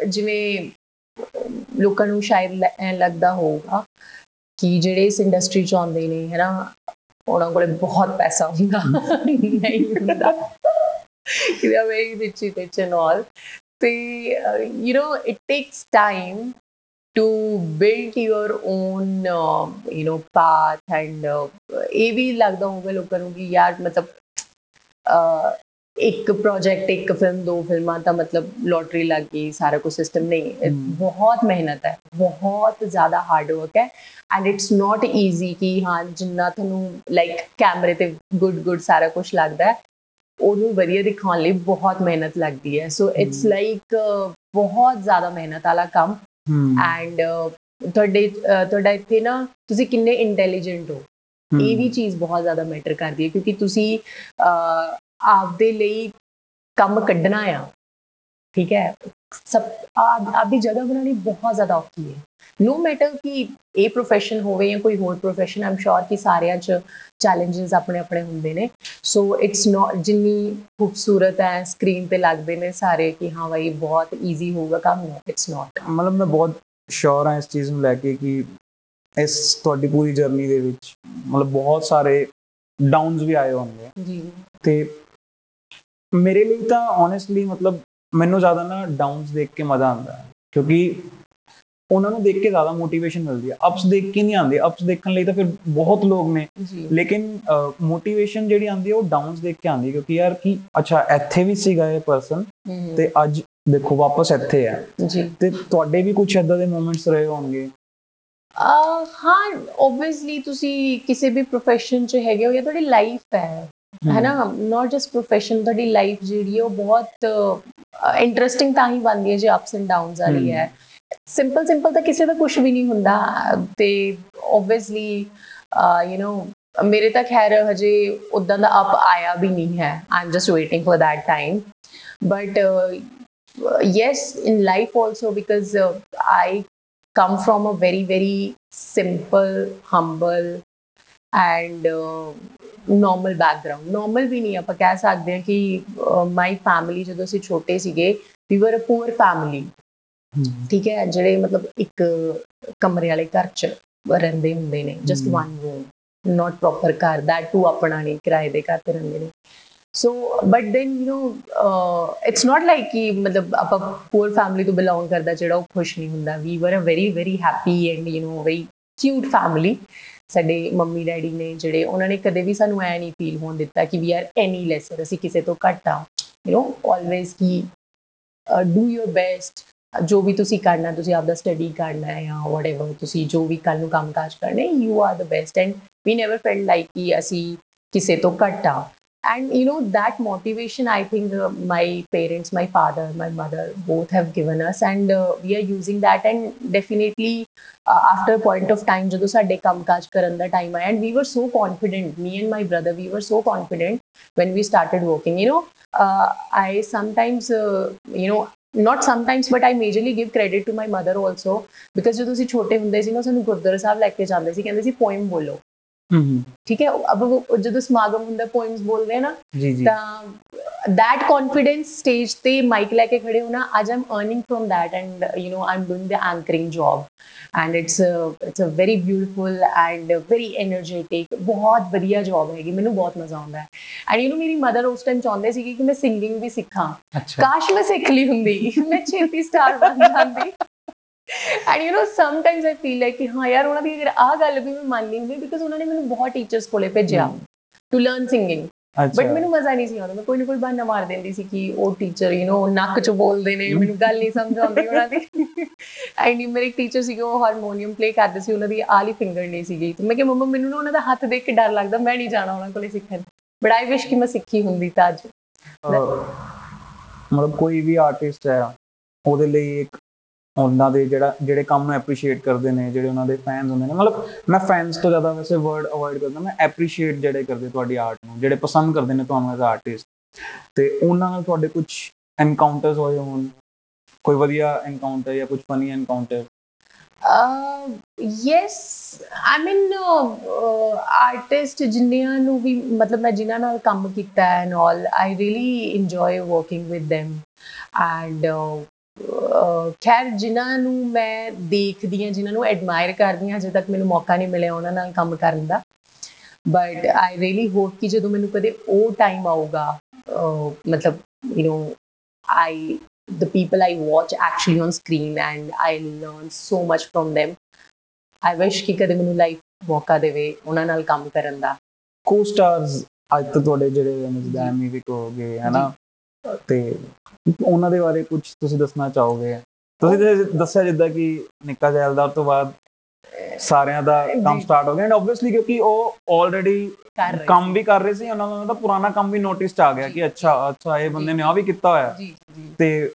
ਜਿਵੇਂ ਲੋਕਾਂ ਨੂੰ ਸ਼ਾਇਦ ਲੱਗਦਾ ਹੋਊਗਾ ਕਿ ਜਿਹੜੇ ਇਸ ਇੰਡਸਟਰੀ ਚ ਆਉਂਦੇ ਨੇ ਹੈ ਨਾ ਉਹਨਾਂ ਕੋਲੇ ਬਹੁਤ ਪੈਸਾ ਹੁੰਦਾ ਨਹੀਂ ਹੁੰਦਾ ਕਿ they are very rich rich and all ਤੇ you know it takes time to build your own uh, you know path and ਇਹ ਵੀ ਲੱਗਦਾ ਹੋਊਗਾ ਲੋਕਾਂ ਨੂੰ ਕਿ ਯਾਰ ਮਤਲਬ ਇੱਕ ਪ੍ਰੋਜੈਕਟ ਇੱਕ ਫਿਲਮ ਦੋ ਫਿਲਮਾਂ ਤਾਂ ਮਤਲਬ ਲੋਟਰੀ ਲੱਗ ਗਈ ਸਾਰਾ ਕੁਝ ਸਿਸਟਮ ਨਹੀਂ। ਬਹੁਤ ਮਿਹਨਤ ਹੈ ਬਹੁਤ ਜ਼ਿਆਦਾ ਹਾਰਡ ਵਰਕ ਹੈ ਐਂਡ ਇਟਸ ਨਾਟ ਈਜ਼ੀ ਕਿ ਹਾਂ ਜਿੰਨਾ ਤੁਹਾਨੂੰ ਲਾਈਕ ਕੈਮਰੇ ਤੇ ਗੁੱਡ ਗੁੱਡ ਸਾਰਾ ਕੁਝ ਲੱਗਦਾ ਹੈ ਉਹਨੂੰ ਵਧੀਆ ਦਿਖਾਉਣ ਲਈ ਬਹੁਤ ਮਿਹਨਤ ਲੱਗਦੀ ਹੈ ਸੋ ਇਟਸ। ਲਾਈਕ ਬਹੁਤ ਜ਼ਿਆਦਾ ਮਿਹਨਤ ਵਾਲਾ ਕੰਮ ਐਂਡ ਤੁਹਾਡੇ ਤੁਹਾਡਾ ਇੱਥੇ ਨਾ ਤੁਸੀਂ ਕਿੰਨੇ ਇੰਟੈਲੀਜੈਂਟ ਹੋ ਇਹ ਵੀ ਚੀਜ਼ ਬਹੁਤ ਜ਼ਿਆਦਾ ਮੈਟਰ ਕਰਦੀ ਹੈ ਕਿਉਂਕਿ ਤੁਸੀਂ ਆਪਦੇ ਲਈ ਕੰਮ ਕੱਢਣਾ ਆ ਠੀਕ ਹੈ? ਸਭ ਆਪ- ਆਪਦੀ ਜਗ੍ਹਾ ਬਣਾਉਣੀ ਬਹੁਤ ਜ਼ਿਆਦਾ ਔਖੀ ਹੈ। ਨੋ ਮੈਟਰ ਕਿ ਇਹ ਪ੍ਰੋਫੈਸ਼ਨ ਹੋਵੇ ਜਾਂ ਕੋਈ ਹੋਰ ਪ੍ਰੋਫੈਸ਼ਨ ਆਮ ਸ਼ੋਰ ਕਿ ਸਾਰਿਆਂ 'ਚ ਚੈਲੰਜਸ ਆਪਣੇ ਆਪਣੇ ਹੁੰਦੇ ਨੇ। ਸੋ ਇਟਸ ਨਾਟ ਜਿੰਨੀ ਖੂਬਸੂਰਤ ਹੈ ਸਕਰੀਨ ਤੇ ਲੱਗਦੇ ਨੇ ਸਾਰੇ ਕਿ ਹਾਂ ਭਾਈ ਬਹੁਤ ਈਜ਼ੀ ਹੋਊਗਾ ਕੰਮ ਇਟਸ ਨਾਟ ਮਤਲਬ ਮੈਂ ਬਹੁਤ ਸ਼ੋਰ ਹਾਂ ਇਸ ਚੀਜ਼ ਨੂੰ ਲੈ ਕੇ ਕਿ ਇਸ ਤੁਹਾਡੀ ਪੂਰੀ ਜਰਨੀ ਦੇ ਵਿੱਚ ਮਤਲਬ ਬਹੁਤ ਸਾਰੇ ਡਾਊਨਸ ਵੀ ਆਏ ਹੋਣਗੇ। ਜੀ। ਤੇ ਮੇਰੇ ਲਈ ਤਾਂ ਓਨੈਸਟਲੀ ਮਤਲਬ ਮੈਨੂੰ ਜ਼ਿਆਦਾ ਨਾ ਡਾਊਨਸ ਦੇਖ ਕੇ ਮਜ਼ਾ ਆਉਂਦਾ ਹੈ ਕਿਉਂਕਿ ਉਹਨਾਂ ਨੂੰ ਦੇਖ ਕੇ ਜ਼ਿਆਦਾ ਮੋਟੀਵੇਸ਼ਨ ਮਿਲਦੀ ਹੈ। ਅਪਸ ਦੇਖ ਕੇ ਨਹੀਂ ਆਉਂਦੇ ਅਪਸ ਦੇਖਣ ਲਈ ਤਾਂ ਫਿਰ ਬਹੁਤ ਲੋਕ ਨੇ। ਲੇਕਿਨ ਮੋਟੀਵੇਸ਼ਨ ਜਿਹੜੀ ਆਉਂਦੀ ਹੈ ਉਹ ਡਾਊਨਸ ਦੇਖ ਕੇ ਆਉਂਦੀ ਹੈ ਕਿਉਂਕਿ ਯਾਰ ਕਿ ਅੱਛਾ ਇੱਥੇ ਵੀ ਸੀਗਾ ਇਹ ਪਰਸਨ ਤੇ ਅੱਜ ਦੇਖੋ ਵਾਪਸ ਇੱਥੇ ਹੈ। ਜੀ। ਤੇ ਤੁਹਾਡੇ ਵੀ ਕੁਝ ਏਦਾਂ ਦੇ ਮੂਮੈਂਟਸ ਰਹੇ ਹੋਣਗੇ? ਹਾਂ ਓਬਵੀਅਸਲੀ ਤੁਸੀਂ ਕਿਸੇ ਵੀ profession 'ਚ ਹੈਗੇ ਹੋ ਜਾਂ ਤੁਹਾਡੀ ਲਾਈਫ ਹੈ ਹੈ ਨਾ ਨਾਟ ਜਸਟ ਪ੍ਰੋਫੈਸ਼ਨ ਤੁਹਾਡੀ ਲਾਈਫ ਜਿਹੜੀ ਹੈ ਉਹ ਬਹੁਤ ਇੰਟਰਸਟਿੰਗ ਤਾਂ ਹੀ ਬਣਦੀ ਹੈ ਜੇ ਅਪਸ ਐਂਡ ਡਾਊਨਸ ਵਾਲੀ ਹੈ। ਸਿੰਪਲ ਸਿੰਪਲ ਤਾਂ ਕਿਸੇ ਦਾ ਕੁਝ ਵੀ ਨਹੀਂ ਹੁੰਦਾ ਤੇ ਆਬਵੀਅਸਲੀ ਯੂ نو ਮੇਰੇ ਤਾਂ ਖੈਰ ਹਜੇ ਉਦਾਂ ਦਾ ਅਪ ਆਇਆ ਵੀ ਨਹੀਂ ਹੈ। I'm just waiting for that time but yes in life also because I come from a very very simple humble simple humble and uh, normal background normal ਵੀ ਨਹੀਂ ਆਪਾਂ ਕਹਿ ਸਕਦੇ ਹਾਂ ਕਿ ਮਾਈ ਫੈਮਿਲੀ ਜਦੋਂ ਅਸੀਂ ਛੋਟੇ ਸੀਗੇ we were a poor family ਠੀਕ ਹੈ ਜਿਹੜੇ ਮਤਲਬ ਇੱਕ ਕਮਰੇ ਵਾਲੇ ਘਰ 'ਚ ਰਹਿੰਦੇ ਹੁੰਦੇ ਨੇ just hmm. One room not proper ਘਰ ਦੈਟ ਟੂ ਆਪਣਾ ਨਹੀਂ ਕਿਰਾਏ ਦੇ ਘਰ ਤੇ ਰਹਿੰਦੇ ਨੇ so but then you know it's not like ਕਿ ਮਤਲਬ ਆਪਾਂ ਪੂਅਰ ਫੈਮਿਲੀ ਤੋਂ ਬਿਲੋਂਗ ਕਰਦਾ ਜਿਹੜਾ ਉਹ ਖੁਸ਼ ਨਹੀਂ ਹੁੰਦਾ ਵੀ were a very very happy and you know very cute family ਸਾਡੇ ਮੰਮੀ ਡੈਡੀ ਨੇ ਜਿਹੜੇ, ਉਹਨਾਂ ਨੇ ਕਦੇ ਵੀ ਸਾਨੂੰ ਐ ਨਹੀਂ ਫੀਲ ਹੋਣ ਦਿੱਤਾ ਕਿ ਵੀ ਆਰ ਐਨੀ ਲੈਸਰ ਅਸੀਂ ਕਿਸੇ ਤੋਂ ਘੱਟ ਆ you know always keep do your best ਜੋ ਵੀ ਤੁਸੀਂ ਕਰਨਾ, ਤੁਸੀਂ ਆਪਦਾ ਸਟੱਡੀ ਕਰਨਾ ਹੈ ਜਾਂ ਵਟਐਵਰ ਤੁਸੀਂ ਜੋ ਵੀ ਕੱਲ ਨੂੰ ਕੰਮਕਾਜ ਕਰਨਾ ਹੈ you are the best and we never felt like ਕਿ ਅਸੀਂ ਕਿਸੇ ਤੋਂ ਘੱਟ ਆ and you know that motivation i think uh, my parents my father my mother both have given us and uh, we are using that and definitely uh, after a point of time ਜਦੋਂ ਸਾਡੇ ਕੰਮਕਾਜ ਕਰਨ ਦਾ time ਆਇਆ and we were so confident me and my brother we were so confident when we started working you know uh, i sometimes uh, you know not sometimes but i majorly give credit to my mother also because ਜਦੋਂ ਅਸੀਂ ਛੋਟੇ ਹੁੰਦੇ ਸੀ ਨਾ ਸਾਨੂੰ ਗੁਰਦੁਆਰਾ ਸਾਹਿਬ ਲੈ ਕੇ ਜਾਂਦੇ ਸੀ ਕਹਿੰਦੇ ਸੀ poem ਬੋਲੋ ਹੂੰ ਠੀਕ ਹੈ ਅਬ ਉਹ ਜਦੋਂ ਸਮਾਗਮ ਹੁੰਦਾ ਪੋਇਮਸ ਬੋਲਦੇ ਆ ਨਾ ਜੀ ਜੀ ਤਾਂ that confidence stage ਤੇ ਮਾਈਕ ਲੈ ਕੇ ਖੜੇ ਹੋਣਾ ਅੱਜ ਆਮ earning from that and uh, you know i'm doing the anchoring job and it's a it's a very beautiful and a very energetic ਬਹੁਤ ਵਧੀਆ ਜੌਬ ਹੈਗੀ ਮੈਨੂੰ ਬਹੁਤ ਮਜ਼ਾ ਆਉਂਦਾ ਹੈ and you know ਮੇਰੀ ਮਦਰ ਉਸ ਟਾਈਮ ਚਾਹੁੰਦੇ ਸੀ ਕਿ ਮੈਂ ਸਿੰਗਿੰਗ ਵੀ ਸਿੱਖਾਂ ਅੱਛਾ ਕਾਸ਼ ਮੈਂ ਸਿੱਖ ਲਈ ਹੁੰਦੀ ਮੈਂ ਛੇਤੀ ਸਟਾਰ ਬਣ ਜਾਂਦੀ and you know sometimes I feel like ਕਿ ਹਾਂ ਯਾਰ ਉਹਨਾਂ ਦੀ ਅਗਰ ਆਹ ਗੱਲ ਵੀ ਮੈਂ ਮੰਨ ਲਈ ਹੁੰਦੀ ਬਿਕਾਜ਼ ਉਹਨਾਂ ਨੇ ਮੈਨੂੰ ਬਹੁਤ ਟੀਚਰਸ ਕੋਲੇ ਭੇਜਿਆ ਟੂ ਲਰਨ ਸਿੰਗਿੰਗ ਅੱਛਾ ਬਟ ਮੈਨੂੰ ਮਜ਼ਾ ਨਹੀਂ ਸੀ ਆਉਂਦਾ ਮੈਂ ਕੋਈ ਨਾ ਕੋਈ ਬਹਾਨਾ ਮਾਰ ਦਿੰਦੀ ਸੀ ਕਿ ਉਹ ਟੀਚਰ ਯੂ نو ਨੱਕ ਚ ਬੋਲਦੇ ਨੇ ਮੈਨੂੰ ਗੱਲ ਨਹੀਂ ਸਮਝ ਆਉਂਦੀ ਉਹਨਾਂ ਦੀ ਐਂਡ ਮੇਰੇ ਟੀਚਰ ਸੀਗੇ ਉਹ ਹਾਰਮੋਨੀਅਮ ਪਲੇ ਕਰਦੇ ਸੀ ਉਹਨਾਂ ਦੀ ਆਲੀ ਫਿੰਗਰ ਨਹੀਂ ਸੀਗੀ ਤੇ ਮੈਂ ਕਿਹਾ ਮੰਮਾ ਮੈਨੂੰ ਨਾ ਉਹਨਾਂ ਦਾ ਹੱਥ ਦੇਖ ਕੇ ਡਰ ਲੱਗਦਾ ਮੈਂ ਨਹੀਂ ਜਾਣਾ ਉਹਨਾਂ ਕੋਲੇ ਸਿੱਖਣ ਬਟ ਆਈ ਵਿਸ਼ ਕਿ ਮੈਂ ਸਿੱਖੀ ਹੁੰਦੀ ਤਾਂ ਅੱਜ ਅਹ ਮਤਲਬ ਕੋਈ ਵੀ ਆਰਟਿਸਟ ਹੈ ਉਹਦੇ ਲਈ ਇੱਕ ਉਹਨਾਂ ਦੇ ਜਿਹੜਾ ਜਿਹੜੇ ਕੰਮ ਨੂੰ ਐਪਰੀਸ਼ੀਏਟ ਕਰਦੇ ਨੇ ਜਿਹੜੇ ਉਹਨਾਂ ਦੇ ਫੈਨਸ ਹੁੰਦੇ ਨੇ। ਮਤਲਬ ਮੈਂ ਫੈਨਸ ਤੋਂ ਜ਼ਿਆਦਾ ਵੈਸੇ ਵਰਡ ਅਵੋਇਡ ਕਰਦਾ ਮੈਂ ਐਪਰੀਸ਼ੀਏਟ ਜਿਹੜੇ ਕਰਦੇ ਤੁਹਾਡੀ ਆਰਟ ਨੂੰ ਜਿਹੜੇ ਪਸੰਦ ਕਰਦੇ ਨੇ ਤੁਹਾਨੂੰ ਐਜ਼ ਆਰਟਿਸਟ ਤੇ ਉਹਨਾਂ ਨਾਲ ਤੁਹਾਡੇ ਕੁਝ ਐਨਕਾਊਂਟਰਸ ਹੋਏ ਹੋਣ? ਕੋਈ ਵਧੀਆ ਐਨਕਾਊਂਟਰ ਜਾਂ ਕੁਝ funny encounter Uh, yes, I mean, uh, uh, artist ਜਿਨ੍ਹਾਂ ਨੂੰ ਵੀ ਮਤਲਬ ਮੈਂ ਜਿਨ੍ਹਾਂ ਨਾਲ ਕੰਮ ਕੀਤਾ ਹੈ and all, I really enjoy working with them. And uh, uh, ਖੈਰ ਜਿਨ੍ਹਾਂ ਨੂੰ ਮੈਂ ਦੇਖਦੀ ਹਾਂ ਜਿਨ੍ਹਾਂ ਨੂੰ ਐਡਮਾਇਰ ਕਰਦੀ ਹਾਂ ਅਜੇ ਤੱਕ ਮੈਨੂੰ ਮੌਕਾ ਨਹੀਂ ਮਿਲਿਆ ਉਹਨਾਂ ਨਾਲ ਕੰਮ ਕਰਨ ਦਾ। ਬਟ ਆਈ ਰੀਲੀ ਹੋਪ ਕਿ ਜਦੋਂ ਮੈਨੂੰ ਕਦੇ ਉਹ ਟਾਈਮ ਆਊਗਾ ਮਤਲਬ you know I the people I watch actually on screen and I learn so much from them. I wish ਕਿ ਕਦੇ ਮੈਨੂੰ ਲਾਈਫ ਮੌਕਾ ਦੇਵੇ ਉਹਨਾਂ ਨਾਲ ਕੰਮ ਕਰਨ ਦਾ। ਕੋ ਸਟਾਰਸ ਅੱਜ ਤੋਂ ਤੁਹਾਡੇ ਜਿਹੜੇ ਮਿਸ ਐਮੀ ਵੀ ਕਹੋਗੇ ਹਨਾ? ਤੇ ਉਹਨਾਂ ਦੇ ਬਾਰੇ ਕੁਝ ਤੁਸੀਂ ਦੱਸਣਾ ਚਾਹੋਗੇ? ਤੁਸੀਂ ਤੇ ਦੱਸਿਆ ਜਿੱਦਾਂ ਕਿ ਨਿੱਕਾ ਜੈਲਦਾਰ ਤੋਂ ਬਾਅਦ ਸਾਰਿਆਂ ਦਾ ਕੰਮ। ਸਟਾਰਟ ਹੋ ਗਿਆ। ਐਂਡ ਆਬਵੀਅਸਲੀ ਕਿਉਂਕਿ ਉਹ ਆਲਰੇਡੀ ਕੰਮ ਵੀ ਕਰ ਰਹੇ ਸੀ ਉਹਨਾਂ ਦਾ ਮਤਲਬ ਪੁਰਾਣਾ ਕੰਮ ਵੀ ਨੋਟਿਸ ਆ ਗਿਆ ਕਿ ਅੱਛਾ ਅੱਛਾ ਇਹ ਬੰਦੇ ਨੇ ਆ ਵੀ ਕੀਤਾ ਹੋਇਆ। ਤੇ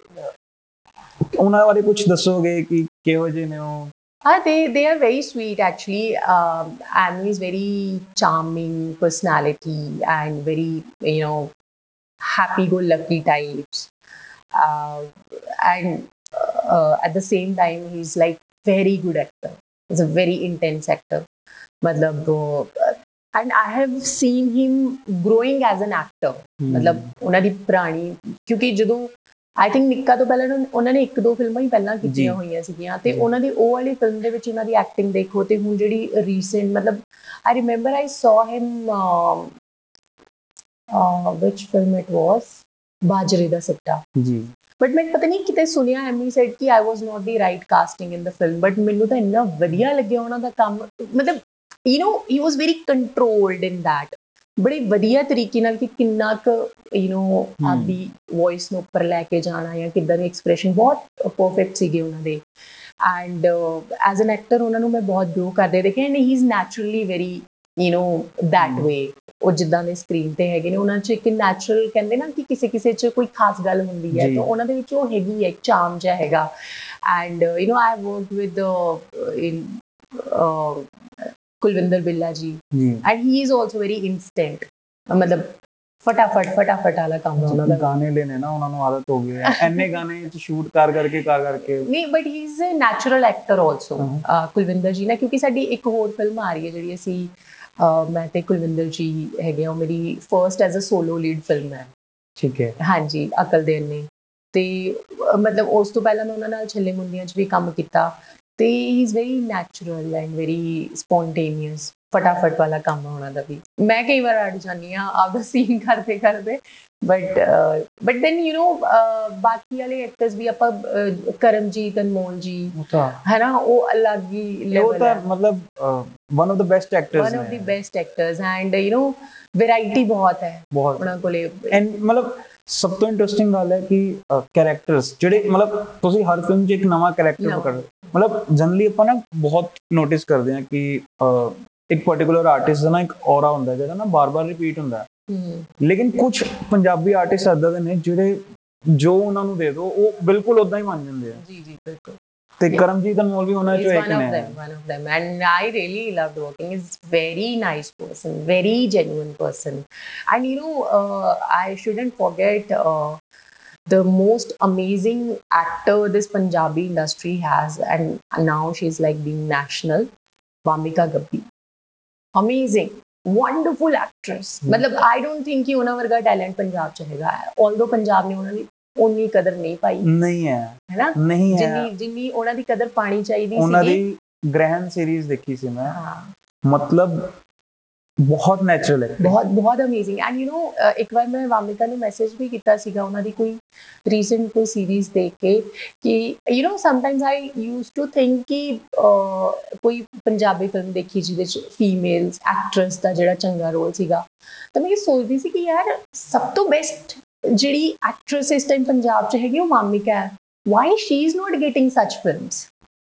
ਉਹਨਾਂ ਬਾਰੇ ਕੁਝ ਦੱਸੋਗੇ ਕਿ ਕਿਹੋ ਜਿਹੇ ਨੇ ਉਹ? Ah, they they are very sweet actually. Um, Anu is very charming personality and very you know happy-go-lucky types. Uh, and uh, at the same time, he's like very good actor. He's a very intense actor. मतलब वो and I have seen him growing as an actor. ਮਤਲਬ ਉਹਨਾਂ ਦੀ ਪੁਰਾਣੀ ਕਿਉਂਕਿ ਜਦੋਂ ਆਈ think ਨਿੱਕਾ ਤੋਂ ਪਹਿਲਾਂ ਉਹਨਾਂ- ਉਹਨਾਂ ਨੇ ਇੱਕ ਦੋ ਫਿਲਮਾਂ ਹੀ ਪਹਿਲਾਂ ਕੀਤੀਆਂ ਜੀ। ਹੋਈਆਂ ਸੀਗੀਆਂ ਤੇ ਜੀ। ਉਹਨਾਂ ਦੀ ਉਹ ਵਾਲੀ ਫਿਲਮ ਦੇ ਵਿੱਚ ਉਹਨਾਂ ਦੀ ਐਕਟਿੰਗ ਦੇਖੋ ਤੇ ਹੁਣ ਜਿਹੜੀ ਰੀਸੈਂਟ ਮਤਲਬ I remember I saw him um, uh, which film it was ਬਾਜਰੇ ਦਾ ਸਿੱਟਾ ਜੀ ਬਟ ਮੈਂ ਪਤਾ ਨਹੀਂ ਕਿਤੇ ਸੁਣਿਆ ਐਮੀ ਸੈਡ ਕਿ I was not the right casting in the film but ਮੈਨੂੰ ਤਾਂ ਇੰਨਾ ਵਧੀਆ ਲੱਗਿਆ ਉਹਨਾਂ ਦਾ ਕੰਮ ਮਤਲਬ you know he was very controlled in that ਬੜੇ ਵਧੀਆ ਤਰੀਕੇ ਨਾਲ ਕਿ ਕਿੰਨਾ ਕੁ ਯੂ نو ਆਪਦੀ ਵੌਇਸ ਨੂੰ ਉੱਪਰ ਲੈ ਕੇ ਜਾਣਾ ਜਾਂ ਕਿੱਦਾਂ ਦੇ ਐਕਸਪ੍ਰੈਸ਼ਨ ਬਹੁਤ ਪਰਫੈਕਟ ਸੀਗੇ ਉਹਨਾਂ ਦੇ ਐਂਡ ਐਜ਼ ਐਨ ਐਕਟਰ ਉਹਨਾਂ ਨੂੰ ਮੈਂ ਬਹੁਤ ਗਰੋ ਕਰਦੇ ਦੇਖਿਆ and he is naturally very you know that way ਉਹ ਜਿੱਦਾਂ ਦੇ ਸਕਰੀਨ ਤੇ ਹੈਗੇ ਨੇ ਉਹਨਾਂ 'ਚ ਇੱਕ ਨੈਚੁਰਲ ਕਹਿੰਦੇ ਨਾ ਕਿ ਕਿਸੇ ਕਿਸੇ 'ਚ ਕੋਈ ਖਾਸ ਗੱਲ ਹੁੰਦੀ ਹੈ ਜੀ। ਤਾਂ ਉਹਨਾਂ ਦੇ ਵਿੱਚ ਉਹ ਹੈਗੀ ਹੈ ਚਾਰਮ ਜਿਹਾ ਹੈਗਾ and you know I worked with in Kulwinder Billa ji ji and he is also very instant ਮਤਲਬ ਫਟਾਫਟ ਫਟਾਫਟ ਵਾਲਾ ਕੰਮ ਉਹਨਾਂ ਦਾ ਗਾਣੇ ਲੈਣੇ ਨਾ ਉਹਨਾਂ ਨੂੰ ਆਦਤ ਹੋ ਗਈ ਹੈ ਐਨੇ ਗਾਣੇ ਚ ਸ਼ੂਟ ਕਰ ਕਰਕੇ ਕਰ ਕਰਕੇ ਨਹੀਂ but he is a natural actor also ਹਾਂ। ਕੁਲਵਿੰਦਰ ਜੀ ਨਾ ਕਿਉਂਕਿ ਸਾਡੀ ਇੱਕ ਹੋਰ ਫਿਲਮ ਆ ਰਹੀ ਹੈ ਜਿਹੜੀ ਅਸੀਂ ਅਹ, ਮੈਂ ਤੇ ਕੁਲਵਿੰਦਰ ਜੀ ਹੈਗੇ ਆ ਮੇਰੀ first as a solo lead film ਹੈ। ਠੀਕ ਹੈ। ਹਾਂਜੀ ਅਕਲ ਦੇਨ ਨੇ ਤੇ ਮਤਲਬ ਉਸ ਤੋਂ ਪਹਿਲਾਂ ਮੈਂ ਉਹਨਾਂ ਨਾਲ ਛੱਲੇ ਮੁੰਡੀਆਂ 'ਚ ਵੀ ਕੰਮ ਕੀਤਾ ਤੇ he is very natural and very spontaneous ਫਟਾਫਟ ਵਾਲਾ ਕੰਮ ਉਹਨਾਂ ਦਾ ਵੀ। ਮੈਂ ਕਈ ਵਾਰ ਅੜ ਜਾਂਦੀ ਆ ਆਪਦਾ ਸੀਨ ਕਰਦੇ ਕਰਦੇ But but then you know ਬਾਕੀ ਵਾਲੇ ਐਕਟਰਸ ਵੀ ਆਪਾਂ ਅਹ, ਕਰਮਜੀਤ ਅਨਮੋਲ ਜੀ ਉਹ ਤਾਂ ਹੈ ਨਾ ਉਹ ਅਲੱਗ ਹੀ ਉਹ ਲੈਵਲ ਤਾਂ ਹੈ ਮਤਲਬ one of the best actors one of the best actors and you know variety ਬਹੁਤ ਹੈ ਬਹੁਤ ਉਹਨਾਂ ਕੋਲੇ ਐਂਡ ਮਤਲਬ ਸਭ ਤੋਂ ਇੰਟਰਸਟਿੰਗ ਗੱਲ ਹੈ ਕਿ ਕੈਰੈਕਟਰਸ ਜਿਹੜੇ ਮਤਲਬ ਤੁਸੀਂ ਹਰ ਫਿਲਮ 'ਚ ਇੱਕ ਨਵਾਂ ਕੈਰੈਕਟਰ ਨਵਾਂ। ਪਕੜ ਮਤਲਬ ਜਨਰਲੀ ਆਪਾਂ ਨਾ ਬਹੁਤ ਨੋਟਿਸ ਕਰਦੇ ਹਾਂ ਕਿ ਅਹ, ਇੱਕ ਪਾਰਟਿਕੂਲਰ ਆਰਟਿਸਟ ਦਾ ਨਾ ਇੱਕ ਔਰਾ ਹੁੰਦਾ ਜਿਹੜਾ ਨਾ ਬਾਰ-ਬਾਰ ਰਿਪੀਟ ਹੁੰਦਾ ਹੈ। ਹਮ, ਲੇਕਿਨ ਕੁਝ ਪੰਜਾਬੀ ਆਰਟਿਸਟ ਏਦਾਂ ਦੇ ਨੇ ਜਿਹੜੇ ਜੋ ਉਹਨਾਂ ਨੂੰ ਦੇ ਦਿਓ ਉਹ ਬਿਲਕੁਲ ਉਦਾਂ ਹੀ ਬਣ ਜਾਂਦੇ ਆ ਜੀ ਜੀ ਬਿਲਕੁਲ ਤੇ ਕਰਮਜੀਤ ਅਨਮੋਲ ਵੀ ਉਹਨਾਂ He's ਚੋਂ ਇੱਕ ਨੇ them. And I really loved working. He's very nice person, very genuine person. And you know, uh, I shouldn't forget uh, the most amazing actor this Punjabi industry has, and now she's like being national, Bamika Gabbi. Amazing. Wonderful actress ਮਤਲਬ I don't think ਕਿ ਉਹਨਾਂ ਵਰਗਾ talent Punjab ਚ ਹੈਗਾ although Punjab ਨੇ ਉਹਨਾਂ ਦੀ ਉਨੀ ਕਦਰ ਨਹੀਂ ਪਾਈ। ਨਹੀਂ ਹੈ। ਹੈਨਾ? ਨਹੀਂ ਹੈ। ਜਿੰਨੀ ਜਿੰਨੀ ਉਹਨਾਂ ਦੀ ਕਦਰ ਪਾਣੀ ਚਾਹੀਦੀ ਸੀ ਉਹਨਾਂ ਦੀ ਗ੍ਰੈਂਡ ਸੀਰੀਜ਼ ਦੇਖੀ ਸੀ ਮੈਂ। ਮਤਲਬ ਬਹੁਤ ਨੈਚੁਰਲ ਹੈ ਬਹੁਤ ਬਹੁਤ ਅਮੇਜ਼ਿੰਗ ਐਂਡ ਯੂ نو ਇੱਕ ਵਾਰ ਮੈਂ ਵਾਮਿਕਾ ਨੂੰ ਮੈਸੇਜ ਵੀ ਕੀਤਾ ਸੀਗਾ ਉਹਨਾਂ ਦੀ ਕੋਈ ਰੀਸੈਂਟ ਕੋਈ ਸੀਰੀਜ਼ ਦੇਖ ਕੇ ਕਿ you know sometimes I used to think ਕਿ ਅਹ, ਕੋਈ ਪੰਜਾਬੀ ਫਿਲਮ ਦੇਖੀ ਜਿਹਦੇ ਚ ਫੀਮੇਲਸ ਐਕਟਰਸ ਦਾ ਜਿਹੜਾ ਚੰਗਾ ਰੋਲ ਸੀਗਾ ਤਾਂ ਮੈਂ ਇਹ ਸੋਚਦੀ ਸੀ ਕਿ ਯਾਰ ਸਭ ਤੋਂ ਬੈਸਟ ਜਿਹੜੀ ਐਕਟਰਸ ਇਸ ਟਾਈਮ ਪੰਜਾਬ ਚ ਹੈਗੀ ਉਹ ਵਾਮਿਕਾ ਹੈ why she is not getting such films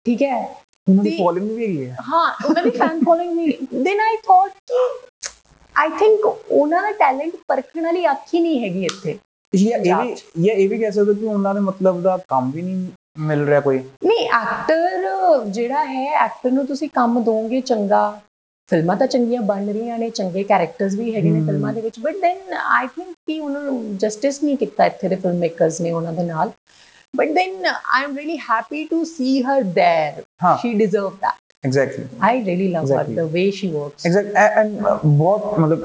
ਠੀਕ ਹੈ ਉਹਨਾਂ ਦੀ ਫੋਲੋਇੰਗ ਵੀ ਹੈਗੀ ਹੈ ਹਾਂ ਉਹਨਾਂ ਦੀ ਫੈਨ ਫੋਲੋਇੰਗ ਵੀ ਦੈਨ ਆਈ ਥੌਟ ਕਿ ਆਈ ਥਿੰਕ ਉਹਨਾਂ ਦਾ ਟੈਲੈਂਟ ਪਰਖਣ ਵਾਲੀ ਅੱਖ ਹੀ ਨਹੀਂ ਹੈਗੀ ਇੱਥੇ। ਇਹ ਵੀ ਜਾਂ ਇਹ ਵੀ ਕਹਿ ਸਕਦੇ ਕਿ ਉਹਨਾਂ ਦੇ ਮਤਲਬ ਦਾ ਕੰਮ ਵੀ ਨਹੀਂ ਮਿਲ ਰਿਹਾ ਕੋਈ? ਨਹੀਂ ਐਕਟਰ ਜਿਹੜਾ ਹੈ ਐਕਟਰ ਨੂੰ ਤੁਸੀਂ ਕੰਮ ਦੋਗੇ ਚੰਗਾ। ਫਿਲਮਾਂ ਤਾਂ ਚੰਗੀਆਂ ਬਣ ਰਹੀਆਂ ਨੇ ਚੰਗੇ ਕੈਰੈਕਟਰਸ ਵੀ ਹੈਗੇ ਨੇ। ਫਿਲਮਾਂ ਦੇ ਵਿੱਚ। ਬਟ ਦੈਨ ਆਈ ਥਿੰਕ ਕਿ ਉਹਨਾਂ ਨੂੰ ਜਸਟਿਸ ਨਹੀਂ ਕੀਤਾ ਇੱਥੇ ਦੇ ਫਿਲਮ ਮੇਕਰਸ ਨੇ ਉਹਨਾਂ ਦੇ ਨਾਲ। But then I'm really happy to see her there. Huh. She deserved that. Exactly I really love her the way she works exact and ਬਹੁਤ ਮਤਲਬ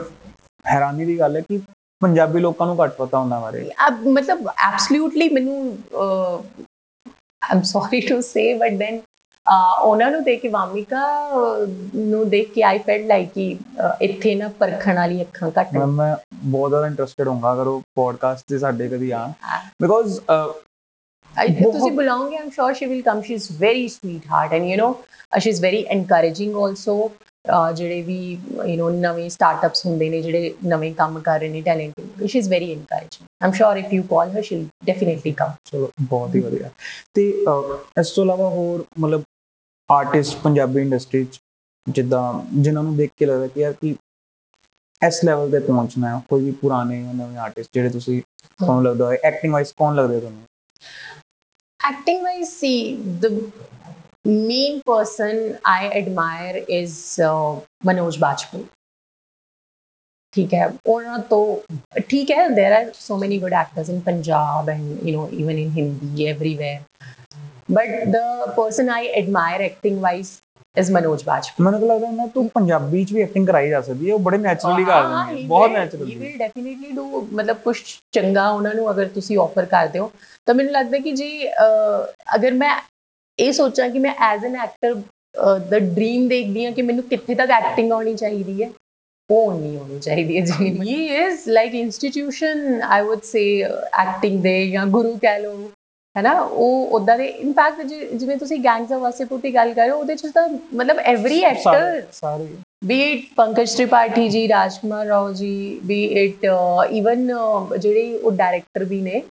ਹੈਰਾਨੀ ਦੀ ਗੱਲ ਹੈ ਕਿ ਪੰਜਾਬੀ ਲੋਕਾਂ ਨੂੰ ਘੱਟ ਪਤਾ ਹੁੰਦਾ ਬਾਰੇ ਮਤਲਬ ਐਬਸੋਲੂਟਲੀ ਮੈਨੂੰ I'm sorry to say but then ਉਹਨਾਂ ਨੂੰ ਦੇਖ ਕੇ ਵਾਮਿਕਾ ਨੂੰ ਦੇਖ ਕੇ ਆਈ ਫੈਲਟ ਲਾਈਕ ਕਿ ਇੱਥੇ ਨਾ ਪਰਖਣ ਵਾਲੀ ਅੱਖਾਂ ਘੱਟ ਮੈਂ ਬਹੁਤ ਜ਼ਿਆਦਾ ਇੰਟਰਸਟਿਡ ਹੋਊਂਗਾ ਅਗਰ ਉਹ ਪੋਡਕਾਸਟ ਤੇ ਸਾਡੇ ਕਦੀ ਆ ਬਿਕੋਜ਼ ਤੁਸੀਂ ਬੁਲਾਓਗੇ I'm sure she will come she is very sweet heart and you know she is very encouraging also ਜਿਹੜੇ ਵੀ ਯੂ نو ਨਵੇਂ ਸਟਾਰਟਅਪਸ ਹੁੰਦੇ ਨੇ ਜਿਹੜੇ ਨਵੇਂ ਕੰਮ ਕਰ ਰਹੇ ਨੇ talent she is very encouraging I'm sure if you call her she definitely come ਚਲੋ ਬਹੁਤ ਹੀ ਵਧੀਆ ਤੇ ਅਹ, ਇਸ ਤੋਂ ਇਲਾਵਾ ਹੋਰ ਮਤਲਬ ਆਰਟਿਸਟ ਪੰਜਾਬੀ ਇੰਡਸਟਰੀ ਚ ਜਿੱਦਾਂ ਜਿਨ੍ਹਾਂ ਨੂੰ ਦੇਖ ਕੇ ਲੱਗਦਾ ਕਿ ਯਾਰ ਕਿ ਇਸ ਲੈਵਲ ਤੇ ਪਹੁੰਚਣਾ ਹੈ ਕੋਈ ਵੀ ਪੁਰਾਣੇ ਜਾਂ ਨਵੇਂ ਆਰਟਿਸਟ ਜਿਹੜੇ ਤੁਸੀਂ ਤੁਹਾਨੂੰ ਲੱਗਦਾ ਹੋਏ ਐਕਟਿੰਗ ਵਾਈਜ਼ ਕੌਣ ਲੱਗਦੇ ਤੁਹਾਨੂੰ acting wise see the main person i admire is uh, manoj bajpayee ठीक है और ना तो ठीक है there are so many good actors in Punjab and you know even in Hindi everywhere but the person I admire acting wise is manoj bajpayee ਮੈਨੂੰ ਤਾਂ ਲੱਗਦਾ ਉਹਨਾਂ ਤੋਂ ਪੰਜਾਬੀ ਚ ਵੀ ਐਕਟਿੰਗ ਕਰਾਈ ਜਾ ਸਕਦੀ ਹੈ ਉਹ ਬੜੇ ਨੈਚੁਰਲੀ ਕਰ ਹਾਂ, ਦਿੰਦੇ ਨੇ ਬਹੁਤ ਨੈਚੁਰਲੀ will definitely do ਮਤਲਬ ਕੁਝ ਚੰਗਾ ਉਹਨਾਂ ਨੂੰ ਅਗਰ ਤੁਸੀਂ ਆਫਰ ਕਰਦੇ ਹੋ। ਤਾਂ ਮੈਨੂੰ ਲੱਗਦਾ ਕਿ ਜੀ ਅਗਰ ਮੈਂ ਇਹ ਸੋਚਾਂ ਕਿ ਮੈਂ ਐਜ਼ ਐਨ ਐਕਟਰ ਦਾ ਡ੍ਰੀਮ ਦੇਖਦੀ ਹਾਂ ਕਿ ਮੈਨੂੰ ਕਿੱਥੇ ਤੱਕ ਐਕਟਿੰਗ ਆਉਣੀ ਚਾਹੀਦੀ ਹੈ ਉਹ ਨਹੀਂ ਹੋਣੀ ਚਾਹੀਦੀ ਹੈ ਜੀ। He is like institution I would say acting ਦੇ ਜਾਂ ਗੁਰੂ ਕਹਿ ਲਓ। ਹੈ ਨਾ ਉਹ ਉਦਾਂ ਦੇ ਇਨਫੈਕਟ ਜਿਵੇਂ ਤੁਸੀਂ ਗੈਂਗਸ ਆਫ ਵਾਸੇਪੁਰ ਦੀ ਗੱਲ ਕਰ ਰਹੇ ਹੋ ਉਹਦੇ ਚ ਤਾਂ ਮਤਲਬ ਐਵਰੀ ਐਕਟਰ ਸਾਰੇ Pankaj Tripathi ji, Rajkumar Rao ji, be it uh, even uh, ਜਿਹੜੇ ਉਹ ਡਾਇਰੈਕਟਰ ਵੀ ਨੇ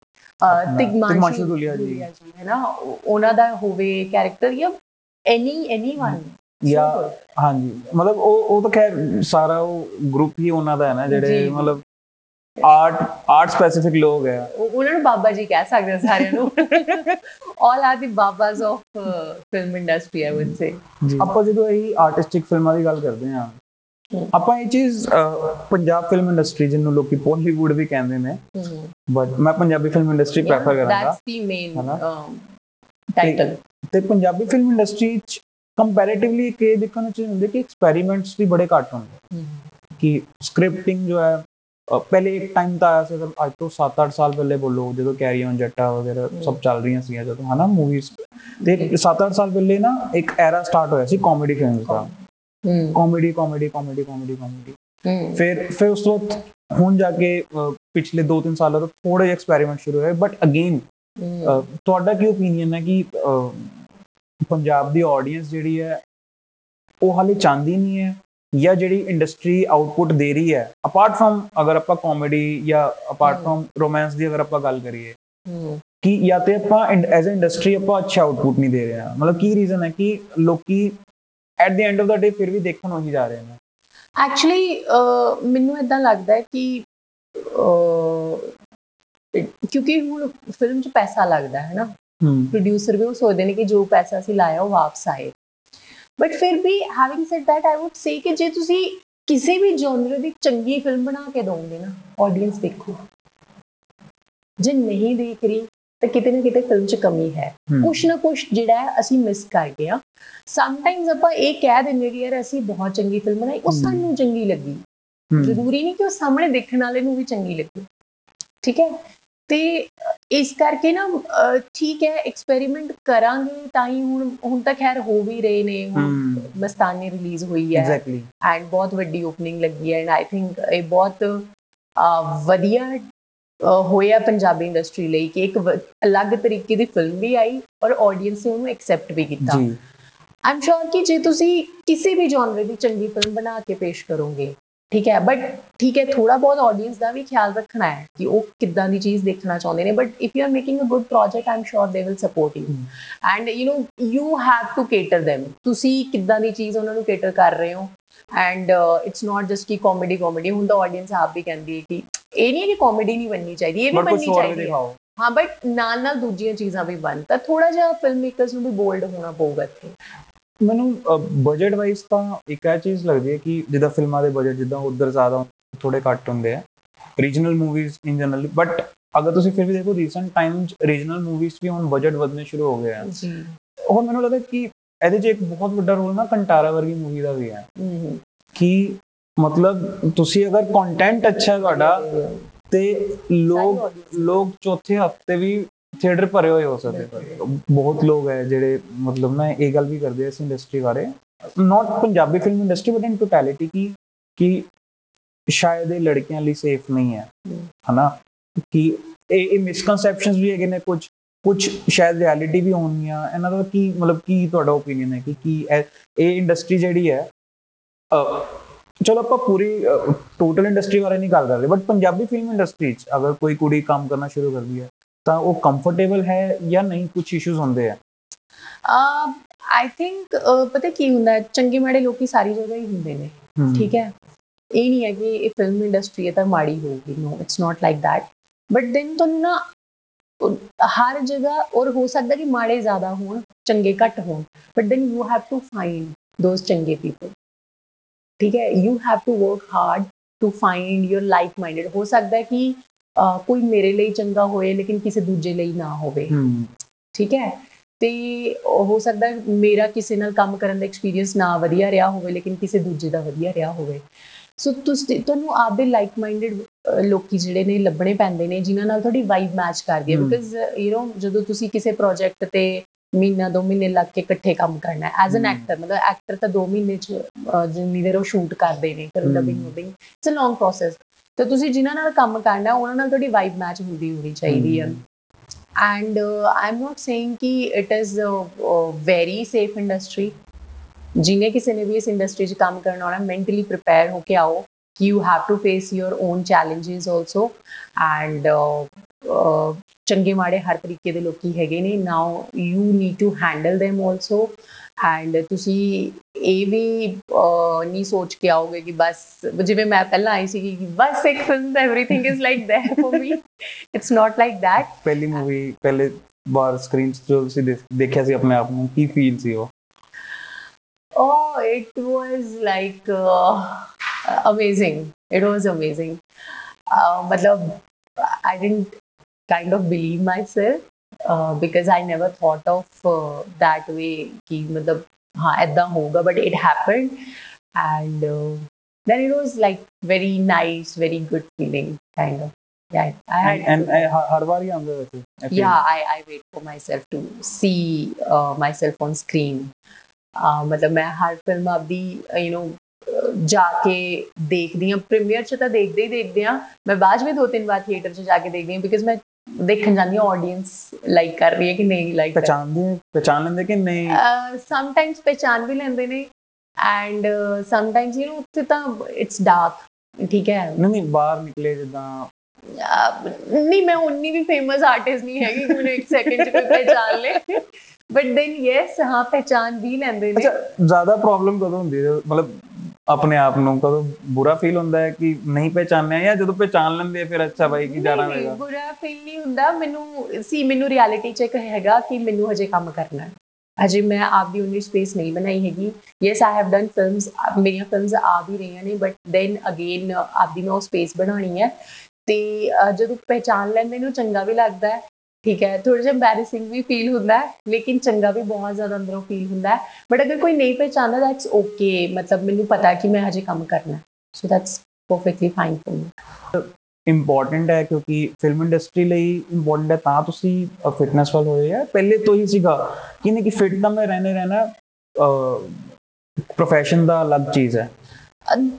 ਤਿਗਮਾਂਸ਼ੂ ਤਿਗਮਾਂਸ਼ੂ ਦੁਲੀਆ ਜੀ। ਹੈ ਨਾ ਉਹ- ਉਹਨਾਂ ਦਾ ਹੋਵੇ ਕੈਰੈਕਟਰ ਜਾਂ ਐਨੀ ਐਨੀਵਨ ਜਾਂ ਹਾਂਜੀ ਮਤਲਬ ਉਹ ਉਹ ਤਾਂ ਖੈਰ ਸਾਰਾ ਉਹ ਗਰੁੱਪ ਹੀ ਉਹਨਾਂ ਦਾ ਹੈ ਨਾ ਜਿਹੜੇ ਜੀ। ਮਤਲਬ ਆਰਟ ਆਰਟ ਸਪੈਸੀਫਿਕ ਲੋਕ ਹੈ। ਉਹਨਾਂ ਨੂੰ ਬਾਬਾ ਜੀ ਕਹਿ ਸਕਦੇ ਹਾਂ ਸਾਰਿਆਂ ਨੂੰ। Are the babas of uh, film industry i would say ਆਪਾਂ ਜਦੋਂ ਇਹ ਆਰਟਿਸਟਿਕ ਫਿਲਮਾਂ ਦੀ ਗੱਲ ਕਰਦੇ ਹਮ। ਆਪਾਂ ਇਹ ਚੀਜ਼ ਪੰਜਾਬ ਫਿਲਮ ਇੰਡਸਟਰੀ ਜਿਹਨੂੰ ਲੋਕੀ ਪੋਲੀਵੁੱਡ ਵੀ ਕਹਿੰਦੇ ਨੇ ਬਟ ਮੈਂ ਪੰਜਾਬੀ ਫਿਲਮ ਇੰਡਸਟਰੀ ਪ੍ਰੈਫਰ ਕਰਾਂਗਾ। That's the main? ਟਾਈਟਲ ਤੇ ਪੰਜਾਬੀ ਫਿਲਮ ਇੰਡਸਟਰੀ ਚ ਕੰਪੈਰੀਟਿਵਲੀ ਕਿ ਦੇਖਣ ਨੂੰ ਚਾਹੀਦਾ ਹੁੰਦੇ ਕਿ ਐਕਸਪੈਰੀਮੈਂਟਸ ਵੀ ਬੜੇ ਘੱਟ ਹੁੰਦੇ। ਕਿ ਸਕ੍ਰਿਪਟਿੰਗ ਜੋ ਹੈ ਪਹਿਲੇ ਇੱਕ ਟਾਈਮ ਤਾਂ ਆਇਆ ਸੀ ਅਗਰ ਅੱਜ ਤੋਂ 7-8 ਸਾਲ ਪਹਿਲੇ ਬੋਲੋ ਜਦੋਂ ਕੈਰੀ ਔਨ ਜੱਟਾ ਵਗੈਰਾ ਸਭ ਚੱਲ ਰਹੀਆਂ ਸੀ ਜਦੋਂ ਹਨਾ ਮੂਵੀਜ਼ ਤੇ 7-8 ਸਾਲ ਪਹਿਲੇ ਨਾ ਇੱਕ ਐਰਾ ਸਟਾਰਟ ਹੋਇਆ ਸੀ ਕਾਮੇਡੀ ਫਿਲਮਸ ਦਾ। Comedy comedy comedy comedy comedy ਫਿਰ ਫਿਰ ਉਸ ਤੋਂ ਬਾਅਦ ਹੁਣ ਜਾ ਕੇ ਪਿਛਲੇ 2-3 ਸਾਲਾਂ ਤੋਂ ਥੋੜੇ ਜਿਹੇ ਐਕਸਪੈਰੀਮੈਂਟ ਸ਼ੁਰੂ ਹੋਏ ਬਟ ਅਗੇਨ ਤੁਹਾਡਾ ਕੀ ਓਪੀਨੀਅਨ ਹੈ ਕਿ ਪੰਜਾਬ ਦੀ ਆਡੀਅנס ਜਿਹੜੀ ਹੈ ਉਹ ਹਾਲੇ ਚਾਹੁੰਦੀ ਨਹੀਂ ਹੈ? ਜਾਂ ਜਿਹੜੀ ਇੰਡਸਟਰੀ ਆਊਟਪੁੱਟ ਦੇ ਰਹੀ ਹੈ ਅਪਾਰਟ ਫਰਮ ਅਗਰ ਆਪਾਂ ਕਾਮੇਡੀ ਜਾਂ ਅਪਾਰਟ। ਫਰਮ ਰੋਮਾਂਸ ਦੀ ਅਗਰ ਆਪਾਂ ਗੱਲ ਕਰੀਏ ਕਿ ਜਾਂ ਤੇ ਆਪਾਂ ਐਜ਼ ਅ ਇੰਡਸਟਰੀ ਆਪਾਂ ਅੱਛਾ ਆਊਟਪੁੱਟ ਨਹੀਂ ਦੇ ਰਹੇ ਹਾਂ। ਮਤਲਬ ਕੀ ਰੀਜ਼ਨ ਹੈ ਕਿ ਲੋਕੀ at the end of the day ਫਿਰ ਵੀ ਦੇਖਣ ਉਹੀ ਜਾ ਰਹੇ ਨੇ। ਐਕਚੁਅਲੀ ਮੈਨੂੰ ਇਦਾਂ ਲੱਗਦਾ ਹੈ ਕਿ ਕਿਉਂਕਿ ਹੁਣ ਫਿਲਮ 'ਚ ਪੈਸਾ ਲੱਗਦਾ ਹੈ ਨਾ। ਪ੍ਰੋਡਿਊਸਰ ਵੀ ਉਹ ਸੋਚਦੇ ਨੇ ਕਿ ਜੋ ਪੈਸਾ ਅਸੀਂ ਲਾਇਆ ਉਹ ਵਾਪਸ ਆਏ। ਬਟ ਫਿਰ ਵੀ having said that I would say ਕਿ ਜੇ ਤੁਸੀਂ ਕਿਸੇ ਵੀ ਜਨਰ ਦੀ ਚੰਗੀ ਫਿਲਮ ਬਣਾ ਕੇ ਦੋਗੇ ਨਾ ਆਡੀਅנס ਦੇਖੋ ਜੇ ਨਹੀਂ ਦੇਖ ਰਹੀ ਤਾਂ ਕਿਤੇ ਨਾ ਕਿਤੇ ਫਿਲਮ 'ਚ ਕਮੀ ਹੈ ਕੁਛ ਨਾ ਕੁਛ ਜਿਹੜਾ ਹੈ ਅਸੀਂ ਮਿਸ ਕਰ ਗਏ ਆ ਸਮਟਾਈਮਸ ਆਪਾਂ ਇਹ ਕਹਿ ਦਿੰਦੇ ਕਿ ਯਾਰ ਅਸੀਂ ਬਹੁਤ ਚੰਗੀ ਫਿਲਮ ਬਣਾਈ ਉਹ। ਸਾਨੂੰ ਚੰਗੀ ਲੱਗੀ ਜ਼ਰੂਰੀ ਨਹੀਂ ਕਿ ਉਹ ਸਾਹਮਣੇ ਦੇਖਣ ਵਾਲੇ ਨੂੰ ਵੀ ਚੰਗੀ ਲੱਗੇ ਠੀਕ ਹੈ ਤੇ ਇਸ ਕਰਕੇ ਨਾ ਠੀਕ ਹੈ ਐਕਸਪੈਰੀਮੈਂਟ ਕਰਾਂਗੇ ਤਾਂ ਹੀ ਹੁਣ ਹੁਣ ਤਾਂ ਖੈਰ ਹੋ ਵੀ ਰਹੇ ਨੇ ਮਸਤਾਨੀ ਰਿਲੀਜ਼ ਹੋਈ ਹੈ। ਐਗਜ਼ੈਕਟਲੀ ਐਂਡ ਬਹੁਤ ਵੱਡੀ ਓਪਨਿੰਗ ਲੱਗੀ ਹੈ ਐਂਡ ਆਈ ਥਿੰਕ ਇਹ ਬਹੁਤ ਵਧੀਆ ਹੋਇਆ ਪੰਜਾਬੀ ਇੰਡਸਟਰੀ ਲਈ ਕਿ ਇੱਕ ਅਲੱਗ ਤਰੀਕੇ ਦੀ ਫਿਲਮ ਵੀ ਆਈ ਔਰ ਆਡੀਅנס ਨੇ ਉਹਨੂੰ ਐਕਸੈਪਟ ਵੀ ਕੀਤਾ। ਜੀ। ਆਮ ਸ਼ੋਰ ਕਿ ਜੇ ਤੁਸੀਂ ਕਿਸੇ ਵੀ ਜਨਰ ਦੀ ਚੰਗੀ ਫਿਲਮ ਬਣਾ ਕੇ ਪੇਸ਼ ਕਰੋਗੇ ਠੀਕ ਹੈ ਬਟ ਠੀਕ ਹੈ ਥੋੜਾ ਬਹੁਤ ਆਡੀਅנס ਦਾ ਵੀ ਖਿਆਲ ਰੱਖਣਾ ਹੈ ਕਿ ਉਹ ਕਿੱਦਾਂ ਦੀ ਚੀਜ਼ ਦੇਖਣਾ ਚਾਹੁੰਦੇ ਨੇ but if you are making a good project I'm sure they will support you and you know you have to cater them. ਤੁਸੀਂ ਕਿੱਦਾਂ ਦੀ ਚੀਜ਼ ਉਹਨਾਂ ਨੂੰ ਕੇਟਰ ਕਰ ਰਹੇ ਹੋ? ਐਂਡ ਇਟਸ ਨਾਟ ਜਸਟ ਕਿ ਕਾਮੇਡੀ ਕਾਮੇਡੀ ਹੁਣ ਤਾਂ ਆਡੀਅנס ਆਪ ਵੀ ਕਹਿੰਦੀ ਹੈ ਕਿ ਇਹ ਨਹੀਂ ਹੈ ਕਿ ਕਾਮੇਡੀ ਨਹੀਂ ਬਣਨੀ ਚਾਹੀਦੀ ਇਹ ਵੀ ਬਣਨੀ ਚਾਹੀਦੀ ਹੈ। ਹਾਂ ਬਟ ਨਾਲ ਨਾਲ ਦੂਜੀਆਂ ਚੀਜ਼ਾਂ ਵੀ ਬਣ ਤਾਂ ਥੋੜਾ ਜਿਹਾ ਫਿਲਮ ਮੇਕਰਸ ਨੂੰ ਵੀ ਬੋਲਡ ਹੋਣਾ ਪਊਗਾ ਇੱਥੇ। ਮੈਨੂੰ ਬਜਟ ਵਾਈਜ਼ ਤਾਂ ਇੱਕ ਇਹ ਚੀਜ਼ ਲੱਗਦੀ ਹੈ ਕਿ ਜਿੱਦਾਂ ਫਿਲਮਾਂ ਦੇ ਬਜਟ ਜਿੱਦਾਂ ਉਧਰ ਜ਼ਿਆਦਾ ਥੋੜੇ ਘੱਟ ਹੁੰਦੇ ਆ regional movies in general but ਅਗਰ ਤੁਸੀਂ ਫਿਰ ਵੀ ਦੇਖੋ ਰੀਸੈਂਟ ਟਾਈਮ ਰੀਜਨਲ ਮੂਵੀਜ਼ ਵੀ ਹੁਣ ਬਜਟ ਵਧਨੇ ਸ਼ੁਰੂ ਹੋ ਗਏ ਆ। ਜੀ। ਹੁਣ ਮੈਨੂੰ ਲੱਗਦਾ ਕਿ ਇਹਦੇ 'ਚ ਇੱਕ ਬਹੁਤ ਵੱਡਾ ਰੋਲ ਨਾ ਕੰਟਾਰਾ ਵਰਗੀ ਮੂਵੀ ਦਾ ਵੀ ਹੈ। ਕਿ ਮਤਲਬ ਤੁਸੀਂ ਅਗਰ ਕੰਟੈਂਟ ਅੱਛਾ ਹੈ ਤੁਹਾਡਾ ਤੇ ਲੋਕ ਲੋਕ ਚੌਥੇ ਹਫ਼ਤੇ ਵੀ ਥੀਏਟਰ ਭਰੇ ਹੋਏ ਹੋ ਸਕਦੇ ਬਹੁਤ ਲੋਕ ਹੈ ਜਿਹੜੇ ਮਤਲਬ ਨਾ ਇਹ ਗੱਲ ਵੀ ਕਰਦੇ ਆ ਇਸ ਇੰਡਸਟਰੀ ਬਾਰੇ। Not Punjabi film industry but in totality ਕੀ ਕਿ ਸ਼ਾਇਦ ਇਹ ਲੜਕੀਆਂ ਲਈ ਸੇਫ ਨਹੀਂ ਹੈ। ਹਮ। ਹਨਾ? ਕਿ ਇਹ ਇਹ ਮਿਸਕਨਸੈਪਸ਼ਨਸ ਵੀ ਹੈਗੇ ਨੇ ਕੁਝ ਕੁਝ ਸ਼ਾਇਦ ਰਿਐਲਿਟੀ ਵੀ ਹੋਣਗੀਆਂ। ਇਹਨਾਂ ਦਾ ਕੀ ਮਤਲਬ ਕੀ ਤੁਹਾਡਾ ਓਪੀਨੀਅਨ ਹੈ ਕਿ ਕੀ ਇਹ- ਇਹ ਇੰਡਸਟਰੀ ਜਿਹੜੀ ਹੈ ਅਹ, ਚਲੋ ਆਪਾਂ ਪੂਰੀ ਟੋਟਲ ਇੰਡਸਟਰੀ ਬਾਰੇ ਨਹੀਂ ਗੱਲ ਕਰਦੇ ਬਟ ਪੰਜਾਬੀ ਫਿਲਮ ਇੰਡਸਟਰੀ 'ਚ ਅਗਰ ਕੋਈ ਕੁੜੀ ਕੰਮ ਕਰਨਾ ਸ਼ੁਰੂ ਕਰਦੀ ਹੈ ਤਾਂ ਉਹ ਕੰਫਰਟੇਬਲ ਹੈ ਜਾਂ ਨਹੀਂ? ਕੁਝ ਇਸ਼ੂਜ਼ ਹੁੰਦੇ ਆ? ਆਈ ਥਿੰਕ ਪਤਾ ਕੀ ਹੁੰਦਾ ਚੰਗੇ ਮਾੜੇ ਲੋਕੀ ਸਾਰੀ ਜਗ੍ਹਾ ਹੀ ਹੁੰਦੇ ਨੇ। ਠੀਕ ਹੈ? ਇਹ ਨਹੀਂ ਹੈ ਕਿ ਇਹ ਫਿਲਮ ਇੰਡਸਟਰੀ ਹੈ ਤਾਂ ਮਾੜੀ ਹੋਊਗੀ। No it's not like that but then ਤੁਹਾਨੂੰ ਨਾ ਹਰ ਜਗ੍ਹਾ ਔਰ ਹੋ ਸਕਦਾ ਕਿ ਮਾੜੇ ਜ਼ਿਆਦਾ ਹੋਣ ਚੰਗੇ ਘੱਟ ਹੋਣ। But then you have to find those ਚੰਗੇ ਪੀਪਲ ਠੀਕ ਹੈ? You have to work hard to find your like minded ਹੋ ਸਕਦਾ ਕਿ ਕੋਈ ਮੇਰੇ ਲਈ ਚੰਗਾ ਹੋਏ ਲੇਕਿਨ ਕਿਸੇ ਦੂਜੇ ਲਈ ਨਾ ਹੋਵੇ ਠੀਕ ਹੈ ਤੇ ਹੋ ਸਕਦਾ ਮੇਰਾ ਕਿਸੇ ਨਾਲ ਕੰਮ ਕਰਨ ਦਾ ਐਕਸਪੀਰੀਅੰਸ ਨਾ ਵਧੀਆ ਰਿਹਾ ਹੋਵੇ ਲੇਕਿਨ ਕਿਸੇ ਦੂਜੇ ਦਾ ਵਧੀਆ ਰਿਹਾ ਹੋਵੇ ਸੋ ਤੁਸੀਂ ਤੁਹਾਨੂੰ ਆਪਦੇ ਲਾਈਕ ਮਾਈਂਡਡ ਲੋਕੀ ਜਿਹੜੇ ਨੇ ਲੱਭਣੇ ਪੈਂਦੇ ਨੇ ਜਿਨ੍ਹਾਂ ਨਾਲ ਤੁਹਾਡੀ ਵਾਈਬ ਮੈਚ ਕਰਦੀ ਹੈ। ਬਿਕਾਜ਼ ਯੂ نو ਜਦੋਂ ਤੁਸੀਂ ਕਿਸੇ ਪ੍ਰੋਜੈਕਟ ਤੇ ਮਹੀਨਾ ਦੋ ਮਹੀਨੇ ਲੱਗ ਕੇ ਇਕੱਠੇ ਕੰਮ ਕਰਨਾ ਐਜ਼ ਐਨ। ਐਕਟਰ ਮਤਲਬ ਐਕਟਰ ਤਾਂ ਦੋ ਮਹੀਨੇ ਚ ਜਿੰਨੀ ਦੇਰ ਉਹ ਸ਼ੂਟ ਕਰਦੇ ਨੇ ਫਿਰ। Dubbing dubbing it's a long process ਤੇ ਤੁਸੀਂ ਜਿਨ੍ਹਾਂ ਨਾਲ ਕੰਮ ਕਰਨਾ ਉਹਨਾਂ ਨਾਲ ਤੁਹਾਡੀ ਵਾਈਬ ਮੈਚ ਹੁੰਦੀ ਹੋਣੀ ਚਾਹੀਦੀ ਹੈ and uh, i'm not saying ਕਿ a, a very safe industry ਜਿਨੇ ਕਿਸੇ ਨੇ ਵੀ ਇਸ ਇੰਡਸਟਰੀ 'ਚ ਕੰਮ ਕਰਨਾ ਹੋਣਾ ਮੈਂਟਲੀ ਪ੍ਰਿਪੇਅਰ ਹੋ ਕੇ ਆਓ। ਕਿ you have to face your own challenges also and ਚੰਗੇ ਮਾੜੇ ਹਰ ਤਰੀਕੇ ਦੇ ਲੋਕੀ ਹੈਗੇ ਨੇ। Now you need to handle them also and ਤੁਸੀਂ ਇਹ ਵੀ ਨਹੀਂ ਸੋਚ ਕੇ ਆਓਗੇ ਕਿ ਬਸ ਜਿਵੇਂ ਮੈਂ ਪਹਿਲਾਂ ਆਈ ਸੀ ਕਿ ਬਸ ਇੱਕ film everything is like that for me it's not like that ਪਹਿਲੀ ਮੂਵੀ ਪਹਿਲੇ ਬਾਰ ਸਕਰੀਨ ਜੋ ਤੁਸੀਂ ਦੇਖ- ਦੇਖਿਆ ਸੀ ਆਪਣੇ ਆਪ ਨੂੰ ਕੀ ਫੀਲ ਸੀ ਉਹ? Oh, it was like uh, amazing. It was amazing. Uh, matlab i didn't kind of believe myself. Because I never thought of that way ਕਿ ਮਤਲਬ ਹਾਂ ਐਦਾਂ ਹੋਊਗਾ but it happened and then it was like very nice, very good feeling, kind of. Yeah, I had and, and Harvari Yeah, I, I wait for myself to see uh, myself on screen. ਮਤਲਬ ਮੈਂ ਹਰ film ਆਪਦੀ you know ਜਾ ਕੇ ਦੇਖਦੀ ਆ premier ਚ ਤਾਂ ਦੇਖਦੇ ਹੀ ਦੇਖਦੇ ਆ ਮੈਂ ਬਾਅਦ ਵਿੱਚ ਦੋ ਤਿੰਨ ਵਾਰ ਥੀਏਟਰ ਚ ਜਾ ਕੇ ਦੇਖਦੀ ਆ ਬਿਕਾਜ਼ ਮੈਂ ਦੇਖਣ ਜਾਂਦੀ ਹਾਂ ਆਡੀਅנס ਲਾਈਕ ਕਰ ਰਹੀ ਹੈ ਕਿ ਨਹੀਂ ਲਾਈਕ ਪਛਾਣਦੇ ਪਛਾਣ ਲੈਂਦੇ ਕਿ ਨਹੀਂ? ਸਮ ਟਾਈਮਸ ਪਛਾਣ ਵੀ ਲੈਂਦੇ ਨੇ and sometimes you know ਉੱਥੇ ਤਾਂ ਇਟਸ ਡਾਰਕ ਠੀਕ ਹੈ। ਨਹੀਂ ਬਾਹਰ ਨਿਕਲੇ ਜਿੱਦਾਂ। ਨਹੀਂ ਮੈਂ ਉਨੀ ਵੀ ਫੇਮਸ ਆਰਟਿਸਟ ਨਹੀਂ ਹੈਗੀ ਕਿ ਮੈਨੂੰ 1 ਸੈਕਿੰਡ ਚ ਕੋਈ ਪਹਿਚਾਨ ਲੇ। ਬਟ ਦੈਨ ਯੈਸ ਹਾਂ ਪਹਿਚਾਨ ਵੀ ਲੈਂਦੇ ਨੇ। ਅੱਛਾ ਜ਼ਿਆਦਾ ਪ੍ਰੋਬਲਮ ਕਦੋਂ ਹੁੰਦੀ ਹੈ? ਮਤਲਬ ਆਪਣੇ ਆਪ ਨੂੰ ਕਦੋਂ ਬੁਰਾ ਫੀਲ ਹੁੰਦਾ ਹੈ ਕਿ ਨਹੀਂ ਪਹਿਚਾਨਿਆ ਜਾਂ ਜਦੋਂ ਪਹਿਚਾਨ ਲੈਂਦੇ ਆ ਫਿਰ ਅੱਛਾ ਬਾਈ ਕੀ ਜਾਣਾ ਨਹੀਂ, ਨਹੀਂ, ਹੋਏਗਾ? ਬੁਰਾ ਫੀਲ ਨਹੀਂ ਹੁੰਦਾ। ਮੈਨੂੰ ਸੀ ਮੈਨੂੰ ਰਿਐਲਿਟੀ ਚੈੱਕ ਹੈਗਾ ਕਿ ਮੈਨੂੰ ਹਜੇ ਕੰਮ ਕਰਨਾ ਹੈ। ਅਜੇ ਮੈਂ ਆਪਦੀ ਉਨੀ ਸਪੇਸ ਨਹੀਂ ਬਣਾਈ ਹੈਗੀ। Yes I have done films ਮੇਰੀਆਂ ਫਿਲਮਸ ਆ ਵੀ ਰਹੀਆਂ ਨੇ ਬਟ ਦੈਨ ਅਗੇਨ ਆਪਦੀ ਮੈਂ ਉਹ ਸਪੇਸ ਬਣਾਉਣੀ ਹੈ। ਤੇ ਅਹ, ਜਦੋਂ ਪਹਿਚਾਨ ਲੈਂਦੇ ਨੂੰ ਚੰਗਾ ਵੀ ਲੱਗਦਾ ਹੈ। ਠੀਕ ਹੈ ਥੋੜਾ ਜਿਹਾ ਐਮਬੈਰੈਸਿੰਗ ਵੀ ਫੀਲ ਹੁੰਦਾ ਹੈ ਲੇਕਿਨ ਚੰਗਾ ਵੀ ਬਹੁਤ ਜ਼ਿਆਦਾ ਅੰਦਰੋਂ ਫੀਲ ਹੁੰਦਾ ਹੈ। ਬਟ ਅਗਰ ਕੋਈ ਨਹੀਂ ਪਹਿਚਾਨਦਾ ਦੈਟਸ ਓਕੇ ਮਤਲਬ ਮੈਨੂੰ ਪਤਾ ਕਿ ਮੈਂ ਹਜੇ ਕੰਮ ਕਰਨਾ so that's perfectly fine for me important ਹੈ ਕਿਉਂਕਿ ਫਿਲਮ ਇੰਡਸਟਰੀ ਲਈ ਇੰਪੋਰਟੈਂਟ ਹੈ ਤਾਂ ਤੁਸੀਂ ਫਿਟਨੈਸ ਵੱਲ ਹੋਏ ਆ। ਪਹਿਲੇ ਤੋਂ ਹੀ ਸੀਗਾ ਕਿ ਨਹੀਂ ਕਿ ਫਿਟ ਤਾਂ ਮੈਂ ਰਹਿਣੇ ਰਹਿਣਾ profession ਦਾ ਅਲੱਗ ਚੀਜ਼ ਹੈ।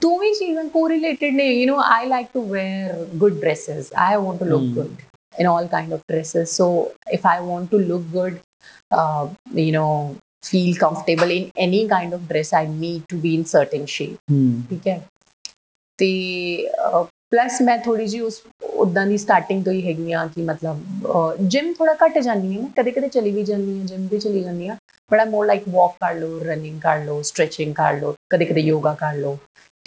ਦੋਵੇਂ ਚੀਜ਼ਾਂ ਕੋਰਿਲੇਟਡ ਨੇ you know I like to wear good dresses I want to look good in all kind of dresses so if i want to look good uh, you know feel comfortable in any kind of dress i need to be in certain shape ਠੀਕ ਹੈ ਤੇ plus ਮੈਂ ਥੋੜੀ ਜੀ ਉਸ ਉਦਾਂ ਦੀ starting ਤੋਂ ਹੀ ਹੈਗੀ ਆ ਕਿ ਮਤਲਬ ਜਿਮ ਥੋੜਾ ਘੱਟ ਜਾਂਦੀ ਹਾਂ ਕਦੇ ਕਦੇ ਚਲੀ ਵੀ ਜਾਂਦੀ ਹਾਂ ਜਿਮ ਵੀ ਚਲੀ ਜਾਂਦੀ ਹਾਂ ਬੜਾ ਮੋਰ ਲਾਈਕ ਵਾਕ ਕਰ ਲਓ ਰਨਿੰਗ ਕਰ ਲਓ ਸਟ੍ਰੈਚਿੰਗ ਕਰ ਲਓ ਕਦੇ ਕਦੇ ਯੋਗਾ ਕਰ ਲਓ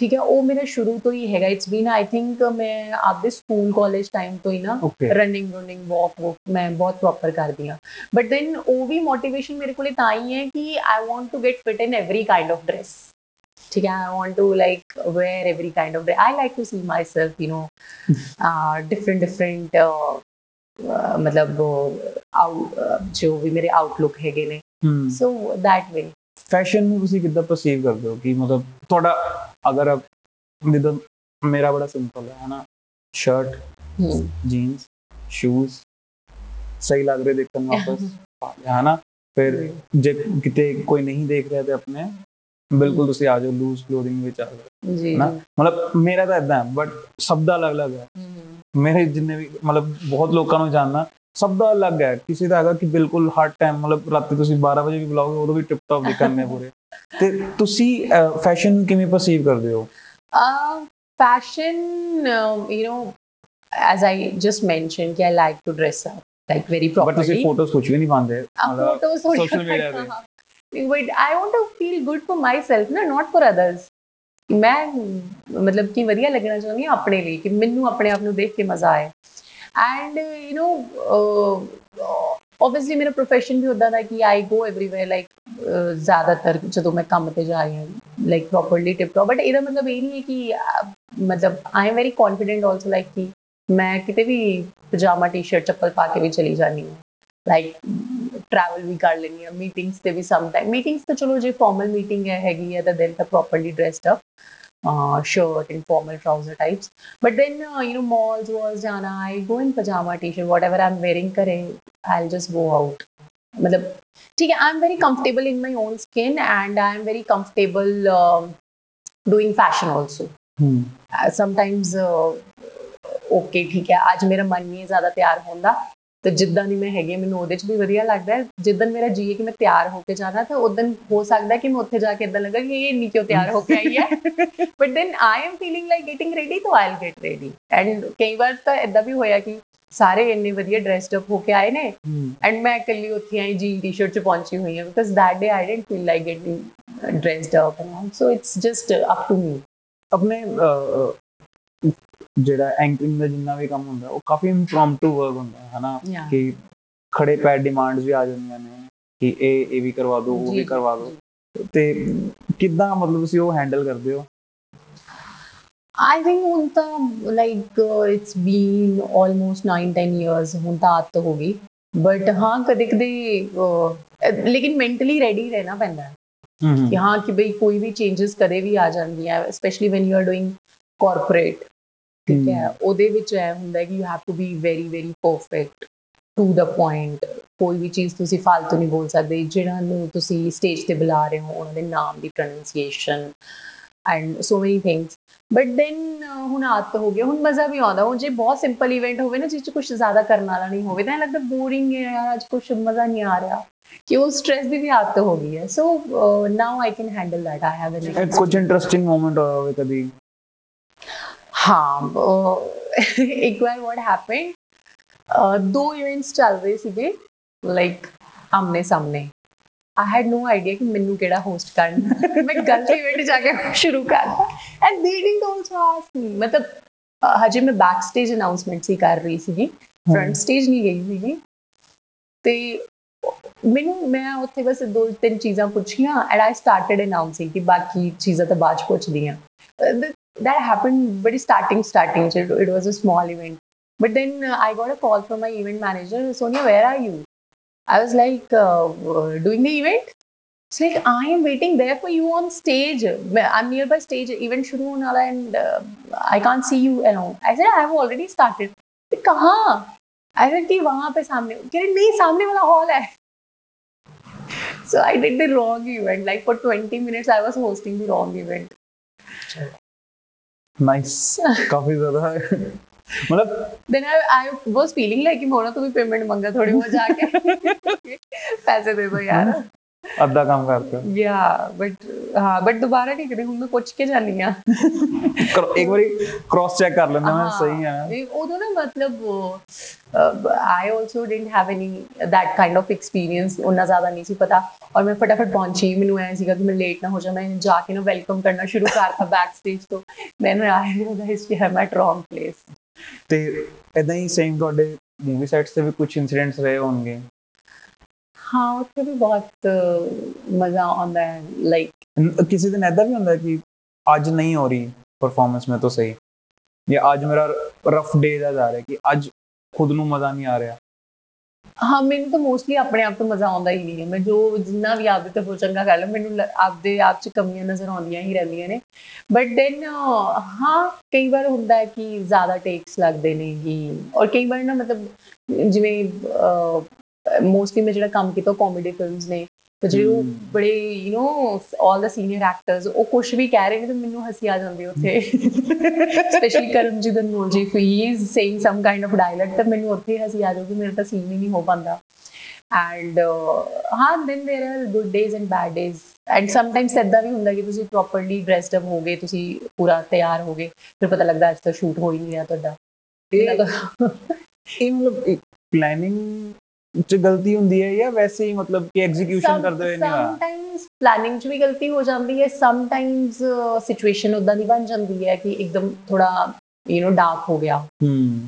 ਠੀਕ ਹੈ ਉਹ ਮੇਰਾ ਸ਼ੁਰੂ ਤੋਂ ਹੀ ਹੈਗਾ ਇਟਸ ਬੀਨ ਆਈ ਥਿੰਕ ਮੈਂ ਆਪਦੇ ਸਕੂਲ ਕਾਲਜ ਟਾਈਮ ਤੋਂ ਹੀ ਨਾ okay running running walk walk ਮੈਂ ਬਹੁਤ ਪ੍ਰੋਪਰ ਕਰਦੀ ਹਾਂ ਬਟ ਦੈਨ ਉਹ ਵੀ ਮੋਟੀਵੇਸ਼ਨ ਮੇਰੇ ਕੋਲੇ ਤਾਂ ਹੀ ਹੈ ਕਿ I want to get fit in every kind of dress ਠੀਕ ਹੈ I want to like wear every kind of I like to see myself you know different different ਮਤਲਬ ਆਊਟ ਜੋ ਵੀ ਮੇਰੇ ਆਊਟਲੁੱਕ ਹੈਗੇ ਨੇ ਹੂੰ ਸੋ ਦੈਟ ਵੇ ਫੈਸ਼ਨ ਨੂੰ ਤੁਸੀਂ ਕਿੱਦਾਂ ਪਰਸੀਵ ਕਰਦੇ ਹੋ ਕਿ ਮਤਲਬ ਤੁਹਾਡਾ ਅਗਰ ਜਿੱਦਾਂ ਮੇਰਾ ਬੜਾ ਸਿੰਪਲ ਹੈ ਹਨਾ ਸ਼ਰਟ ਜੀਨਸ ਸ਼ੂਜ਼ ਸਹੀ ਲੱਗ ਰਹੇ ਦੇਖਣ ਵਾਪਸ ਪਾ ਲਿਆ ਹਨਾ ਫਿਰ ਜੇ ਕਿਤੇ ਕੋਈ ਨਹੀਂ ਦੇਖ ਰਿਹਾ ਤੇ ਆਪਣੇ ਬਿਲਕੁਲ ਤੁਸੀਂ ਆ ਜਾਓ ਲੂਜ਼ ਕਲੋਥਿੰਗ ਵਿੱਚ ਆ ਜਾਓ ਜੀ ਨਾ ਮਤਲਬ ਮੇਰਾ ਤਾਂ ਇਦਾਂ ਬਟ ਸਭ ਦਾ ਅਲੱਗ-ਅਲੱਗ ਹੈ ਮੇਰੇ ਜਿੰਨੇ ਵੀ ਮਤਲਬ ਬਹੁਤ ਲੋਕਾਂ ਨੂੰ ਜਾਣਦਾ ਸਭ ਦਾ ਅਲੱਗ ਹੈ ਕਿਸੇ ਦਾ ਹੈਗਾ ਕਿ ਬਿਲਕੁਲ ਹਰ ਟਾਈਮ ਮਤਲਬ ਰਾਤੀ ਤੁਸੀਂ 12 ਵਜੇ ਵੀ ਬੁਲਾਓਗੇ ਉਦੋਂ ਵੀ ਟਿਪ ਟੌਪ ਦਿਖਣਗੇ ਪੂਰੇ ਤੇ ਤੁਸੀਂ ਫੈਸ਼ਨ ਕਿਵੇਂ ਪਰਸੀਵ ਕਰਦੇ ਹੋ Uh, fashion, um, you know, as I just mentioned, I like to dress up like very but properly. ਤੁਸੀਂ ਫੋਟੋਜ਼ ਕੁਝ ਵੀ ਨਹੀਂ ਪਾਉਂਦੇ Uh, photos, social media पे। But I want to feel good for myself, no, not for others. ਮੈਂ ਮਤਲਬ ਕਿ ਵਧੀਆ ਲੱਗਣਾ ਚਾਹੁੰਦੀ ਹਾਂ ਆਪਣੇ ਲਈ ਕਿ ਮੈਨੂੰ ਆਪਣੇ ਆਪ ਨੂੰ ਦੇਖ ਕੇ ਮਜ਼ਾ ਆਏ ਐਂਡ ਯੂ نو ਆਬਵੀਅਸਲੀ ਮੇਰਾ profession ਵੀ ਉਦਾਂ ਦਾ ਕਿ ਆਈ ਗੋ ਐਵਰੀਵੇਅਰ ਲਾਈਕ ਜ਼ਿਆਦਾਤਰ ਜਦੋਂ ਮੈਂ ਕੰਮ ਤੇ ਜਾ ਰਹੀ ਹਾਂ like properly tip top but ਇਹਦਾ ਮਤਲਬ ਇਹ ਨਹੀਂ ਹੈ ਕਿ ਅਹ, ਮਤਲਬ I am very confident also like ਕਿ ਮੈਂ ਕਿਤੇ ਵੀ ਪਜਾਮਾ ਟੀ-ਸ਼ਰਟ ਚੱਪਲ ਪਾ ਕੇ ਵੀ ਚਲੀ ਜਾਂਦੀ ਹਾਂ ਲਾਈਕ ਟਰੈਵਲ ਵੀ ਕਰ ਲੈਂਦੀ ਹਾਂ ਮੀਟਿੰਗਸ ਤੇ ਵੀ ਸਮ ਟਾਈਮ ਮੀਟਿੰਗਸ ਤਾਂ ਚਲੋ ਜੇ ਫਾਰਮਲ ਮੀਟਿੰਗ ਹੈ ਹੈਗੀ ਹੈ ਤਾਂ ਦਿਨ ਤਾਂ properly dressed up uh, shirt and formal trouser types. But then, uh, you know, malls, malls, jana, I go in pajama, t-shirt, whatever I'm wearing, kare, I'll just go out. मतलब ठीक है I am very comfortable in my own skin and I am very comfortable doing fashion also sometimes okay ठीक है आज मेरा मन नहीं है ज़्यादा तैयार होंदा ਤੇ ਜਿੱਦਾਂ ਦੀ ਮੈਂ ਹੈਗੀ ਮੈਨੂੰ ਉਹਦੇ 'ਚ ਵੀ ਵਧੀਆ ਲੱਗਦਾ ਹੈ। ਜਿੱਦਨ ਮੇਰਾ ਜੀ ਹੈ ਕਿ ਮੈਂ ਤਿਆਰ ਹੋ ਕੇ ਜਾਣਾ ਤਾਂ ਉਦੋਂ ਹੋ ਸਕਦਾ ਕਿ ਮੈਂ ਉੱਥੇ ਜਾ ਕੇ ਇਦਾਂ ਲੱਗਾ ਕਿ ਇਹ ਇੰਨੀ ਕਿਉਂ ਤਿਆਰ ਹੋ ਕੇ ਆਈ ਹੈ? But then I am feeling like getting ready ਤਾਂ ਆਈਲ ਗੈਟ ਰੈਡੀ ਐਂਡ ਕਈ ਵਾਰ ਤਾਂ ਇਦਾਂ ਵੀ ਹੋਇਆ ਕਿ ਸਾਰੇ ਇੰਨੇ ਵਧੀਆ ਡਰੈਸਡ ਅਪ ਹੋ ਕੇ ਆਏ ਨੇ ਐਂਡ ਮੈਂ ਇਕੱਲੀ ਉੱਥੇ ਆਈ ਜੀ ਟੀ-ਸ਼ਰਟ 'ਚ ਪਹੁੰਚੀ ਹੋਈ ਹਾਂ because that day I didn't feel like getting dressed up so it's just up to me ਆਪਣੇ ਜਿਹੜਾ ਐਂਕਰਿੰਗ ਦਾ ਜਿੰਨਾ ਵੀ ਕੰਮ ਹੁੰਦਾ ਉਹ ਕਾਫੀ ਇੰਪ੍ਰੋਮਪਟੂ ਵਰਕ ਹੁੰਦਾ ਹੈ ਹਨਾ. ਕਿ ਖੜੇ ਪੈਰ ਡਿਮਾਂਡਸ ਵੀ ਆ ਜਾਂਦੀਆਂ ਨੇ ਕਿ ਇਹ ਇਹ ਵੀ ਕਰਵਾ ਦਿਓ ਉਹ ਵੀ ਕਰਵਾ ਦਿਓ ਤੇ ਕਿੱਦਾਂ ਮਤਲਬ ਤੁਸੀਂ ਉਹ ਹੈਂਡਲ ਕਰਦੇ ਹੋ? ਆਈ ਥਿੰਕ ਹੁਣ ਤਾਂ like it's been almost 9-10 years ਹੁਣ ਤਾਂ ਆਦਤ ਹੋ ਗਈ। ਬਟ ਹਾਂ ਕਦੇ ਕਦੇ ਲੇਕਿਨ ਮੈਂਟਲੀ ਰੈਡੀ ਰਹਿਣਾ ਪੈਂਦਾ। ਹੈ ਹੂੰ। ਕਿ ਹਾਂ ਕਿ ਬਈ ਕੋਈ ਵੀ ਚੇਂजेस ਕਦੇ ਵੀ ਆ ਜਾਂਦੀਆਂ specially when you are doing corporate ਠੀਕ ਹੈ। ਉਹਦੇ ਵਿੱਚ ਇਹ ਹੁੰਦਾ ਕਿ you have to be very very perfect to the point ਕੋਈ ਵੀ ਚੀਜ਼ ਤੁਸੀਂ ਫालतू ਨਹੀਂ ਬੋਲ ਸਕਦੇ ਜਿਹਨਾਂ ਨੂੰ ਤੁਸੀਂ ਸਟੇਜ ਤੇ ਬੁਲਾ ਰਹੇ ਹੋ ਉਹਨਾਂ ਦੇ ਨਾਮ ਦੀ pronunciation and so many things but then ਹੁਣ ਆਦਤ ਹੋ ਗਿਆ ਹੁਣ ਮਜ਼ਾ ਵੀ ਆਉਂਦਾ। ਹੁਣ ਜੇ ਬਹੁਤ ਸਿੰਪਲ ਇਵੈਂਟ ਹੋਵੇ ਨਾ ਜਿਸ ਚ ਕੁਝ ਜ਼ਿਆਦਾ ਕਰਨ ਵਾਲਾ ਨਹੀਂ ਹੋਵੇ ਤਾਂ ਐਂ ਲੱਗਦਾ ਬੋਰਿੰਗ ਹੈ ਯਾਰ ਅੱਜ ਕੁਝ ਮਜ਼ਾ ਨਹੀਂ ਆ ਰਿਹਾ। ਕਿ ਉਹ ਸਟ੍ਰੈਸ ਦੀ ਵੀ ਆਦਤ ਹੋ ਗਈ ਹੈ। So now I can handle that I have ਇਹ ਕੁਝ ਇੰਟਰਸਟਿੰਗ ਮੂਮੈਂਟ ਹੋਇਆ ਹੋਵੇ ਕਦੀ। ਹਾਂ ਇੱਕ ਵਾਰ ਵਾਟ ਹੈਪਨ ਦੋ ਇਵੈਂਟਸ ਚੱਲ ਰਹੇ ਸੀਗੇ ਲਾਈਕ ਆਮਨੇ ਸਾਹਮਣੇ ਆਈ ਹੈਡ ਨੋ ਆਈਡੀਆ ਕਿ ਮੈਨੂੰ ਕਿਹੜਾ ਹੋਸਟ ਕਰਨਾ ਮੈਂ ਗਲਤ ਇਵੈਂਟ ਜਾ ਕੇ ਸ਼ੁਰੂ ਕਰਤਾ। And they didn't also ask me ਮਤਲਬ ਹਜੇ ਮੈਂ ਬੈਕ ਸਟੇਜ ਅਨਾਉਂਸਮੈਂਟ ਸੀ ਕਰ ਰਹੀ ਸੀਗੀ। ਫਰੰਟ ਸਟੇਜ ਨਹੀਂ ਗਈ ਸੀਗੀ। ਤੇ ਮੈਨੂੰ, ਮੈਂ ਉੱਥੇ ਬਸ ਦੋ ਤਿੰਨ ਚੀਜ਼ਾਂ ਪੁੱਛੀਆਂ। ਐਂਡ ਆਈ ਸਟਾਰਟਡ ਅਨਾਉਂਸਿੰਗ ਕਿ ਬਾਕੀ ਚੀਜ਼ਾਂ ਤਾਂ ਬਾਅਦ ਚ ਪੁੱਛਦੀ ਆ that happened very starting starting so it, it was a small event but then uh, i got a call from my event manager sonia where are you i was like uh, uh, doing the event it's like i am waiting there for you on stage i'm nearby stage event shuru hone wala and uh, i can't see you alone i said i have already started कहाँ I said कि वहाँ पे सामने कह रहे नहीं सामने वाला हॉल है so I did the wrong event like for 20 minutes I was hosting the wrong event Nice काफी ज्यादा मतलब then I I was feeling like कि मोना तू भी पेमेंट मांगा थोड़ी बहुत जाके पैसे दे दो यार ਅੱਧਾ ਕੰਮ ਕਰਦੇ ਹੋ। ਯਾ ਬਟ ਹਾਂ ਬਟ ਦੁਬਾਰਾ ਨਹੀਂ ਕਰੀ ਹੁਣ ਮੈਂ ਪੁੱਛ ਕੇ ਜਾਨੀ ਆ ਇੱਕ ਵਾਰੀ ਕ੍ਰਾਸ ਚੈੱਕ ਕਰ ਲੈਂਦਾ ਮੈਂ ਸਹੀ ਆ। ਨਹੀਂ ਉਦੋਂ ਨਾ ਮਤਲਬ I also didn't have any that kind of experience ਉਹਨਾਂ ਜ਼ਿਆਦਾ ਨਹੀਂ ਸੀ ਪਤਾ। ਔਰ ਮੈਂ ਫਟਾਫਟ ਪਹੁੰਚੀ ਮੈਨੂੰ ਐ ਸੀਗਾ ਕਿ ਮੈਂ ਲੇਟ ਨਾ ਹੋ ਜਾ ਮੈਂ ਜਾ ਕੇ ਨਾ ਵੈਲਕਮ ਕਰਨਾ ਸ਼ੁਰੂ ਕਰਤਾ ਬੈਕ ਸਟੇਜ ਤੋਂ। ਮੈਨੂੰ ਆਇਆ ਉਹਦਾ ਹਿਸਟਰੀ ਹੈ ਮੈਂ ਰੋਂਗ ਪਲੇਸ ਤੇ ਇਦਾਂ ਹੀ ਸੇਮ ਤੁਹਾਡੇ ਮੂਵੀ ਸੈਟਸ ਤੇ ਵੀ ਕੁਝ ਇਨਸੀਡੈਂਟਸ ਰਹੇ ਹੋਣਗੇ? ਹਾਂ ਉੱਥੇ ਵੀ ਬਹੁਤ ਮਜ਼ਾ ਆਉਂਦਾ ਹੈ ਲਾਈਕ ਕਿਸੇ ਦਿਨ ਐਦਾਂ ਵੀ ਹੁੰਦਾ ਕਿ ਅੱਜ ਨਹੀਂ ਹੋ ਰਹੀ ਪਰਫਾਰਮੈਂਸ ਮੈਂ ਤੋਂ ਸਹੀ ਜਾਂ ਅੱਜ ਮੇਰਾ ਰਫ ਡੇ ਦਾ ਜਾ ਰਿਹਾ ਕਿ ਅੱਜ ਖੁਦ ਨੂੰ ਮਜ਼ਾ ਨਹੀਂ ਆ ਰਿਹਾ। ਹਾਂ ਮੈਨੂੰ ਤਾਂ ਮੋਸਟਲੀ ਆਪਣੇ ਆਪ ਤੋਂ ਮਜ਼ਾ ਆਉਂਦਾ ਹੀ ਨਹੀਂ ਹੈ। ਮੈਂ ਜੋ ਜਿੰਨਾ ਵੀ ਆਪਦੇ ਤੋਂ ਚੰਗਾ ਕਰ ਲਾਂ ਮੈਨੂੰ ਆਪਦੇ ਆਪ 'ਚ ਕਮੀਆਂ ਨਜ਼ਰ ਆਉਂਦੀਆਂ ਹੀ ਰਹਿੰਦੀਆਂ ਨੇ। ਬਟ ਦੈਨ ਹਾਂ ਕਈ ਵਾਰ ਹੁੰਦਾ ਹੈ ਕਿ ਜ਼ਿਆਦਾ ਟੇਕਸ ਲੱਗਦੇ ਨੇ ਕਿ ਔਰ ਕਈ ਵਾਰ ਨਾ ਮਤਲਬ ਜਿਵੇਂ ਮੋਸਟਲੀ ਮੈਂ ਜਿਹੜਾ ਕੰਮ ਕੀਤਾ ਕਾਮੇਡੀ ਫਿਲਮਸ ਨੇ ਤੇ ਜਿਹੜੇ ਉਹ ਹਮ। ਬੜੇ you know all the senior actors ਉਹ ਕੁਝ ਵੀ ਕਹਿ ਰਹੇ ਨੇ ਤੇ ਮੈਨੂੰ ਹੱਸੀ ਆ ਜਾਂਦੀ ਹੈ ਉੱਥੇ specially Karamjit Anmol ji he is saying some kind of dialogue ਤਾਂ ਮੈਨੂੰ ਉੱਥੇ ਹੱਸੀ ਆ ਜਾਊਗੀ ਮੇਰਾ ਤਾਂ ਸੀਨ ਹੀ ਨਹੀਂ ਹੋ ਪਾਉਂਦਾ ਐਂਡ ਹਾਂ then there are good days and bad days and sometimes ਇਦਾਂ ਵੀ ਹੁੰਦਾ ਕਿ ਤੁਸੀਂ ਪ੍ਰੋਪਰਲੀ ਡਰੈਸਡ ਅਪ ਹੋਗੇ ਤੁਸੀਂ ਪੂਰਾ ਤਿਆਰ ਹੋਗੇ ਫਿਰ ਪਤਾ ਲੱਗਦਾ ਅੱਜ ਤਾਂ ਸ਼ੂਟ ਹੋ ਹੀ ਨਹੀਂ ਰਿਹਾ ਤੁਹਾਡਾ ਇਹਨਾਂ ਦਾ ਇਹ ਮਤਲਬ ਪਲੈਨਿੰਗ ਚ ਗਲਤੀ ਹੁੰਦੀ ਹੈ ਜਾਂ ਵੈਸੇ ਹੀ ਮਤਲਬ ਕਿ ਐਗਜ਼ੀਕਿਊਸ਼ਨ ਕਰਦੇ ਹੋਏ ਨਹੀਂ ਹੋਇਆ? ਸਮਟਾਈਮਸ ਪਲੈਨਿੰਗ 'ਚ ਵੀ ਗਲਤੀ ਹੋ ਜਾਂਦੀ ਹੈ ਸਮਟਾਈਮਸ ਸਿਚੁਏਸ਼ਨ ਉਦਾਂ ਦੀ ਬਣ ਜਾਂਦੀ ਹੈ ਕਿ ਇੱਕਦਮ ਥੋੜਾ ਯੂ نو ਡਾਰਕ ਹੋ ਗਿਆ। ਹੂੰ।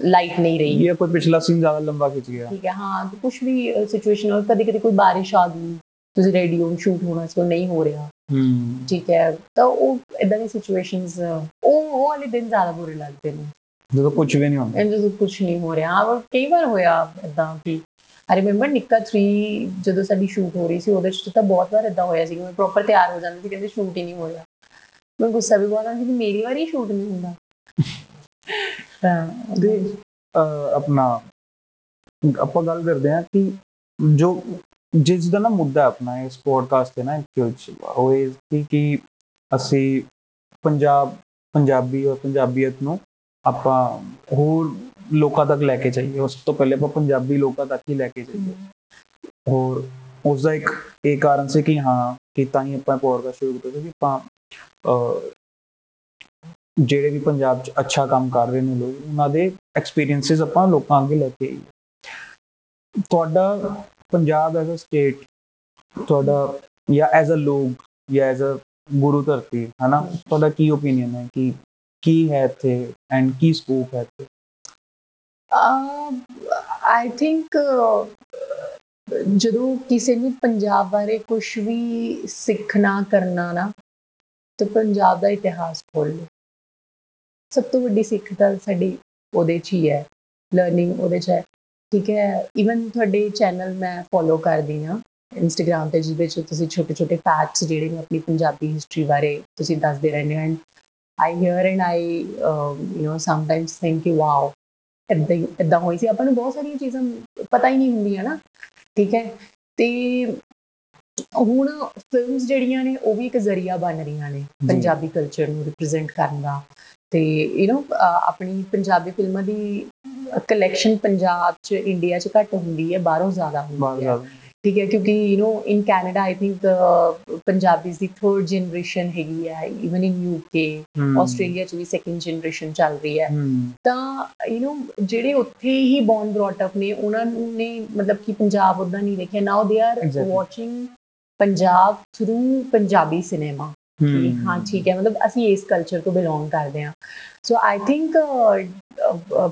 ਲਾਈਟ ਨਹੀਂ ਰਹੀ। ਇਹ ਕੋਈ ਪਿਛਲਾ ਸੀਨ ਜ਼ਿਆਦਾ ਲੰਬਾ ਖਿੱਚ ਗਿਆ। ਠੀਕ ਹੈ ਹਾਂ ਕੁਝ ਵੀ ਸਿਚੁਏਸ਼ਨ ਹੋ ਕਦੇ ਕਦੇ ਕੋਈ ਬਾਰਿਸ਼ ਆ ਗਈ ਤੁਸੀਂ ਰੈਡੀ ਹੋ ਸ਼ੂਟ ਹੋਣਾ ਸੀ ਉਹ ਨਹੀਂ ਹੋ ਰਿਹਾ। ਹੂੰ। ਠੀਕ ਹੈ ਤਾਂ ਉਹ ਇਦਾਂ ਦੀ ਸਿਚੁਏਸ਼ਨਸ ਉਹ ਉਹ ਵਾਲੇ ਦਿਨ ਜ਼ਿਆਦਾ ਬੁਰੇ ਲੱਗਦੇ ਨੇ। ਜਦੋਂ ਕੁਝ ਵੀ ਨਹੀਂ ਹੁੰਦਾ। ਐਂਡ ਜਦੋਂ ਕੁਝ ਨਹੀਂ ਹੋ ਰਿਹਾ ਔਰ ਕਈ ਵਾਰ ਹੋਇਆ ਇਦਾਂ ਕਿ ਆਈ ਰਿਮੈਂਬਰ ਨਿੱਕਾ 3 ਜਦੋਂ ਸਾਡੀ ਸ਼ੂਟ ਹੋ ਰਹੀ ਸੀ ਉਹਦੇ 'ਚ ਤਾਂ ਬਹੁਤ ਵਾਰ ਇਦਾਂ ਹੋਇਆ ਸੀ ਕਿ ਮੈਂ ਪ੍ਰੋਪਰ ਤਿਆਰ ਹੋ ਜਾਂਦੀ ਸੀ ਕਹਿੰਦੇ ਸ਼ੂਟ ਹੀ ਨਹੀਂ ਹੋ ਰਿਹਾ। ਮੈਂ ਗੁੱਸਾ ਵੀ ਬਹੁਤ ਆਉਂਦਾ ਸੀ ਕਿ ਮੇਰੀ ਵਾਰੀ ਸ਼ੂਟ ਨਹੀਂ ਹੁੰਦਾ। ਤਾਂ ਅਹ, ਆਪਣਾ ਆਪਾਂ ਗੱਲ ਕਰਦੇ ਹਾਂ ਕਿ ਜੋ ਜਿਸ ਦਾ ਨਾ ਮੁੱਦਾ ਆਪਣਾ ਇਸ ਪੋਡਕਾਸਟ ਤੇ ਨਾ ਉਹ ਇਹ ਸੀ ਕਿ ਅਸੀਂ ਪੰਜਾਬ ਪੰਜਾਬੀ ਔਰ ਪੰਜਾਬੀਅਤ ਨੂੰ ਆਪਾਂ ਹੋਰ ਲੋਕਾਂ ਤੱਕ ਲੈ ਕੇ ਜਾਈਏ। ਉਸ ਤੋਂ ਪਹਿਲੇ ਆਪਾਂ ਪੰਜਾਬੀ ਲੋਕਾਂ ਤੱਕ ਹੀ ਲੈ ਕੇ ਜਾਈਏ। ਹੋਰ ਉਸ ਦਾ ਇੱਕ ਇਹ ਕਾਰਨ ਸੀ ਕਿ ਹਾਂ, ਕਿ ਤਾਂ ਹੀ ਆਪਾਂ ਪੋਡਕਾਸਟ ਸ਼ੁਰੂ ਕੀਤਾ ਸੀ ਆਪਾਂ ਜਿਹੜੇ ਵੀ ਪੰਜਾਬ 'ਚ ਅੱਛਾ ਕੰਮ ਕਰ ਰਹੇ ਨੇ ਲੋਕ, ਉਹਨਾਂ ਦੇ ਐਕਸਪੀਰੀਐਂਸਸ ਆਪਾਂ ਲੋਕਾਂ ਅੱਗੇ ਲੈ ਕੇ ਆਈਏ। ਤੁਹਾਡਾ ਪੰਜਾਬ ਐਜ਼ ਅ ਸਟੇਟ ਤੁਹਾਡਾ ਜਾਂ ਐਜ਼ ਅ ਲੋਕ ਜਾਂ ਐਜ਼ ਅ ਗੁਰੂ ਧਰਤੀ, ਹਨਾ? ਤੁਹਾਡਾ ਕੀ ਓਪੀਨੀਅਨ ਹੈ ਕਿ ਕੀ ਹੈ ਇੱਥੇ ਐਂਡ ਕੀ ਸਕੋਪ ਹੈ ਇੱਥੇ? ਆਈ ਥਿੰਕ ਜਦੋਂ ਕਿਸੇ ਨੂੰ ਪੰਜਾਬ ਬਾਰੇ ਕੁਝ ਵੀ ਸਿੱਖਣਾ, ਕਰਨਾ ਨਾ, ਤੇ ਪੰਜਾਬ ਦਾ ਇਤਿਹਾਸ ਖੋਲ ਲਓ। ਸਭ ਤੋਂ ਵੱਡੀ ਸਿੱਖ ਤਾਂ ਸਾਡੀ ਉਹਦੇ 'ਚ ਹੀ ਹੈ ਲਰਨਿੰਗ ਉਹਦੇ 'ਚ ਹੈ। ਠੀਕ ਹੈ ਇਵਨ ਤੁਹਾਡੇ ਚੈਨਲ ਮੈਂ ਫੋਲੋ ਕਰਦੀ ਹਾਂ ਇੰਸਟਾਗ੍ਰam ਤੇ ਜਿਹਦੇ 'ਚ ਤੁਸੀਂ ਛੋਟੇ ਛੋਟੇ ਫੈਕਟਸ ਜਿਹੜੇ ਨੇ, ਆਪਣੀ ਪੰਜਾਬੀ ਹਿਸਟਰੀ ਬਾਰੇ ਤੁਸੀਂ ਦੱਸਦੇ ਰਹਿੰਦੇ ਹੋ। And I hear and I uh, you know sometimes think ਕਿ wow ਇਦਾਂ ਇਦਾਂ ਹੋਈ ਸੀ। ਆਪਾਂ ਨੂੰ ਬਹੁਤ ਸਾਰੀਆਂ ਚੀਜ਼ਾਂ ਪਤਾ ਹੀ ਨਹੀਂ ਹੁੰਦੀਆਂ ਨਾ। ਠੀਕ ਹੈ? ਤੇ ਹੁਣ ਫਿਲਮਸ ਜਿਹੜੀਆਂ ਨੇ ਉਹ ਵੀ ਇੱਕ ਜ਼ਰੀਆ ਬਣ ਰਹੀਆਂ ਨੇ ਪੰਜਾਬੀ ਕਲਚਰ ਨੂੰ ਰਿਪਰੈਜ਼ੈਂਟ ਕਰਨ ਦਾ। ਤੇ ਯੂ نو ਆਪਣੀ ਪੰਜਾਬੀ ਫਿਲਮਾਂ ਦੀ ਕਲੈਕਸ਼ਨ ਪੰਜਾਬ ਚ ਇੰਡੀਆ ਚ ਘੱਟ ਹੁੰਦੀ ਹੈ। ਬਾਹਰੋਂ ਜ਼ਿਆਦਾ ਹੁੰਦੀ ਹੈ। ਠੀਕ ਹੈ ਕਿਉਂਕਿ you know in Canada I think Punjabis the third generation ਹੈਗੀ ਹੈ ਇਵਨ ਇਨ ਯੂਕੇ ਆਸਟ੍ਰੇਲੀਆ 'ਚ ਵੀ ਸੈਕੰਡ ਜਨਰੇਸ਼ਨ ਚੱਲ ਰਹੀ ਹੈ ਤਾਂ ਯੂ نو ਜਿਹੜੇ ਉੱਥੇ ਹੀ ਬੌਰਨ ਬ੍ਰੌਟ ਅਪ ਨੇ ਉਹਨਾਂ ਨੇ ਮਤਲਬ ਕਿ ਪੰਜਾਬ ਉਦਾਂ ਨਹੀਂ ਦੇਖਿਆ now they are watching Punjab through Punjabi cinema ਕਿ ਹਾਂ ਠੀਕ ਹੈ ਮਤਲਬ ਅਸੀਂ ਇਸ ਕਲਚਰ ਤੋਂ ਬਿਲੋਂਗ ਕਰਦੇ ਹਾਂ so I think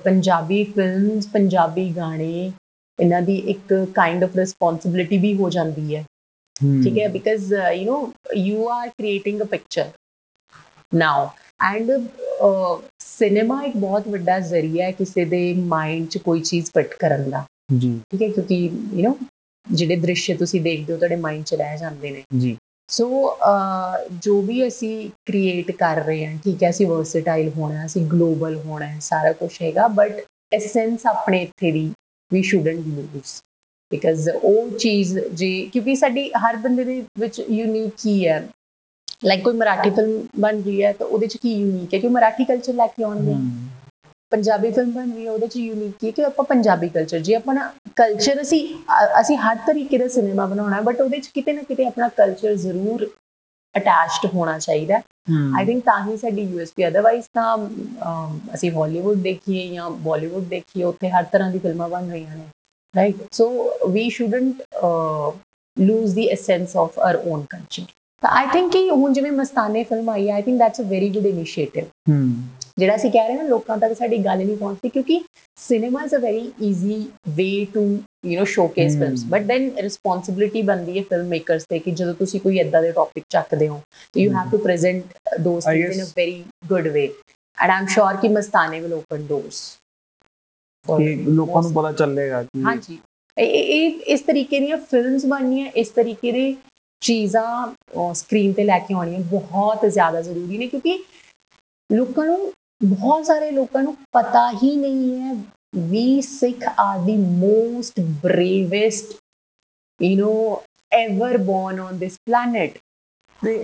Punjabi films Punjabi ਗਾਣੇ ਇਹਨਾਂ ਦੀ ਇੱਕ ਕਾਈਂਡ ਆਫ ਰਿਸਪੌਂਸਿਬਿਲਿਟੀ ਵੀ ਹੋ ਜਾਂਦੀ ਹੈ ਠੀਕ ਹੈ because you know you are creating a picture now and cinema ਇੱਕ ਬਹੁਤ ਵੱਡਾ ਜ਼ਰੀਆ ਹੈ ਕਿਸੇ ਦੇ ਮਾਈਂਡ 'ਚ ਕੋਈ ਚੀਜ਼ ਫਿੱਟ ਕਰਨ ਦਾ ਜੀ ਠੀਕ ਹੈ ਕਿਉਂਕਿ ਯੂ نو ਜਿਹੜੇ ਦ੍ਰਿਸ਼ ਤੁਸੀਂ ਦੇਖਦੇ ਹੋ ਤੁਹਾਡੇ ਮਾਈਂਡ 'ਚ ਰਹਿ ਜਾਂਦੇ ਨੇ ਜੀ ਸੋ ਜੋ ਵੀ ਅਸੀਂ ਕ੍ਰੀਏਟ ਕਰ ਰਹੇ ਹਾਂ ਠੀਕ ਹੈ ਅਸੀਂ ਵਰਸਟਾਈਲ ਹੋਣਾ ਅਸੀਂ ਗਲੋਬਲ ਹੋਣਾ ਹੈ ਸਾਰਾ ਕੁਝ ਹੈਗਾ ਬਟ ਐਸੈਂਸ ਆਪਣੇ ਇੱਥੇ ਦੀ ਵੀ ਸ਼ੁਡਨਟ ਲੂਜ਼ ਬਿਕਾਜ਼ ਉਹ ਚੀਜ਼ ਜੇ ਕਿਉਂਕਿ ਸਾਡੀ ਹਰ ਬੰਦੇ ਦੇ ਵਿੱਚ ਯੂਨੀਕ ਕੀ ਹੈ। ਲਾਈਕ ਕੋਈ ਮਰਾਠੀ ਫਿਲਮ ਬਣ ਰਹੀ ਹੈ ਤਾਂ ਉਹਦੇ ਚ ਕੀ ਯੂਨੀਕ ਹੈ? ਕਿ ਮਰਾਠੀ ਕਲਚਰ ਲੈ ਕੇ ਆਉਣਗੇ। ਪੰਜਾਬੀ ਫਿਲਮ ਬਣ ਰਹੀ ਹੈ ਉਹਦੇ ਚ ਯੂਨੀਕ ਹੈ ਕਿ ਆਪਾਂ ਪੰਜਾਬੀ ਕਲਚਰ ਜੇ ਆਪਣਾ ਕਲਚਰ ਅਸੀਂ ਅਸੀਂ ਹਰ ਤਰੀਕੇ ਦਾ ਸਿਨੇਮਾ ਬਣਾਉਣਾ ਹੈ ਬਟ ਉਹਦੇ ਚ ਕਿਤੇ ਨਾ ਕਿਤੇ ਆਪਣਾ ਕਲਚਰ ਜ਼ਰੂਰ ਅਟੈਚਡ ਹੋਣਾ ਚਾਹੀਦਾ ਆਈ ਥਿੰਕ ਤਾਂ ਹੀ ਸਾਡੀ ਯੂਐਸਪੀ ਅਦਰਵਾਈਜ਼ ਤਾਂ ਅਸੀਂ ਹਾਲੀਵੁੱਡ ਦੇਖੀਏ ਜਾਂ ਬਾਲੀਵੁੱਡ ਦੇਖੀਏ ਉੱਥੇ ਹਰ ਤਰ੍ਹਾਂ ਦੀ ਫਿਲਮਾਂ ਬਣ ਰਹੀਆਂ ਨੇ। Right so we shouldn't lose the essence of our own culture ਤਾਂ ਆਈ ਥਿੰਕ ਕਿ ਹੁਣ ਜਿਵੇਂ Mastaney film I I think that's a very good initiative ਜਿਹੜਾ ਅਸੀਂ ਕਹਿ ਰਹੇ ਹਾਂ ਲੋਕਾਂ ਤੱਕ ਸਾਡੀ ਗੱਲ ਨਹੀਂ ਪਹੁੰਚਦੀ ਕਿਉਂਕਿ cinema is a very easy way to you know showcase films but then responsibility ਬਣਦੀ ਹੈ ਫਿਲਮ ਮੇਕਰਸ ਤੇ ਕਿ ਜਦੋਂ ਤੁਸੀਂ ਕੋਈ ਇਦਾਂ ਦੇ ਟੌਪਿਕ ਚੱਕਦੇ ਹੋ you have to present those things in a very good way and I'm sure ਕਿ ਮਸਤਾਨੇ ਵਿਲ ਓਪਨ ਡੋਰਸ ਲੋਕਾਂ ਨੂੰ ਪਤਾ ਚੱਲੇਗਾ ਕਿ ਹਾਂਜੀ ਇਹ ਇਸ ਤਰੀਕੇ ਦੀਆਂ ਫਿਲਮਸ ਬਣਨੀਆਂ ਇਸ ਤਰੀਕੇ ਦੇ ਚੀਜ਼ਾਂ ਸਕਰੀਨ ਤੇ ਲੈ ਕੇ ਆਉਣੀਆਂ ਬਹੁਤ ਜ਼ਿਆਦਾ ਜ਼ਰੂਰੀ ਨੇ ਕਿਉਂਕਿ ਲੋਕਾਂ ਨੂੰ ਬਹੁਤ ਸਾਰੇ ਲੋਕਾਂ ਨੂੰ ਪਤਾ ਹੀ ਨਹੀਂ ਹੈ we Sikh are the most bravest you know ever born on this planet ਤੇ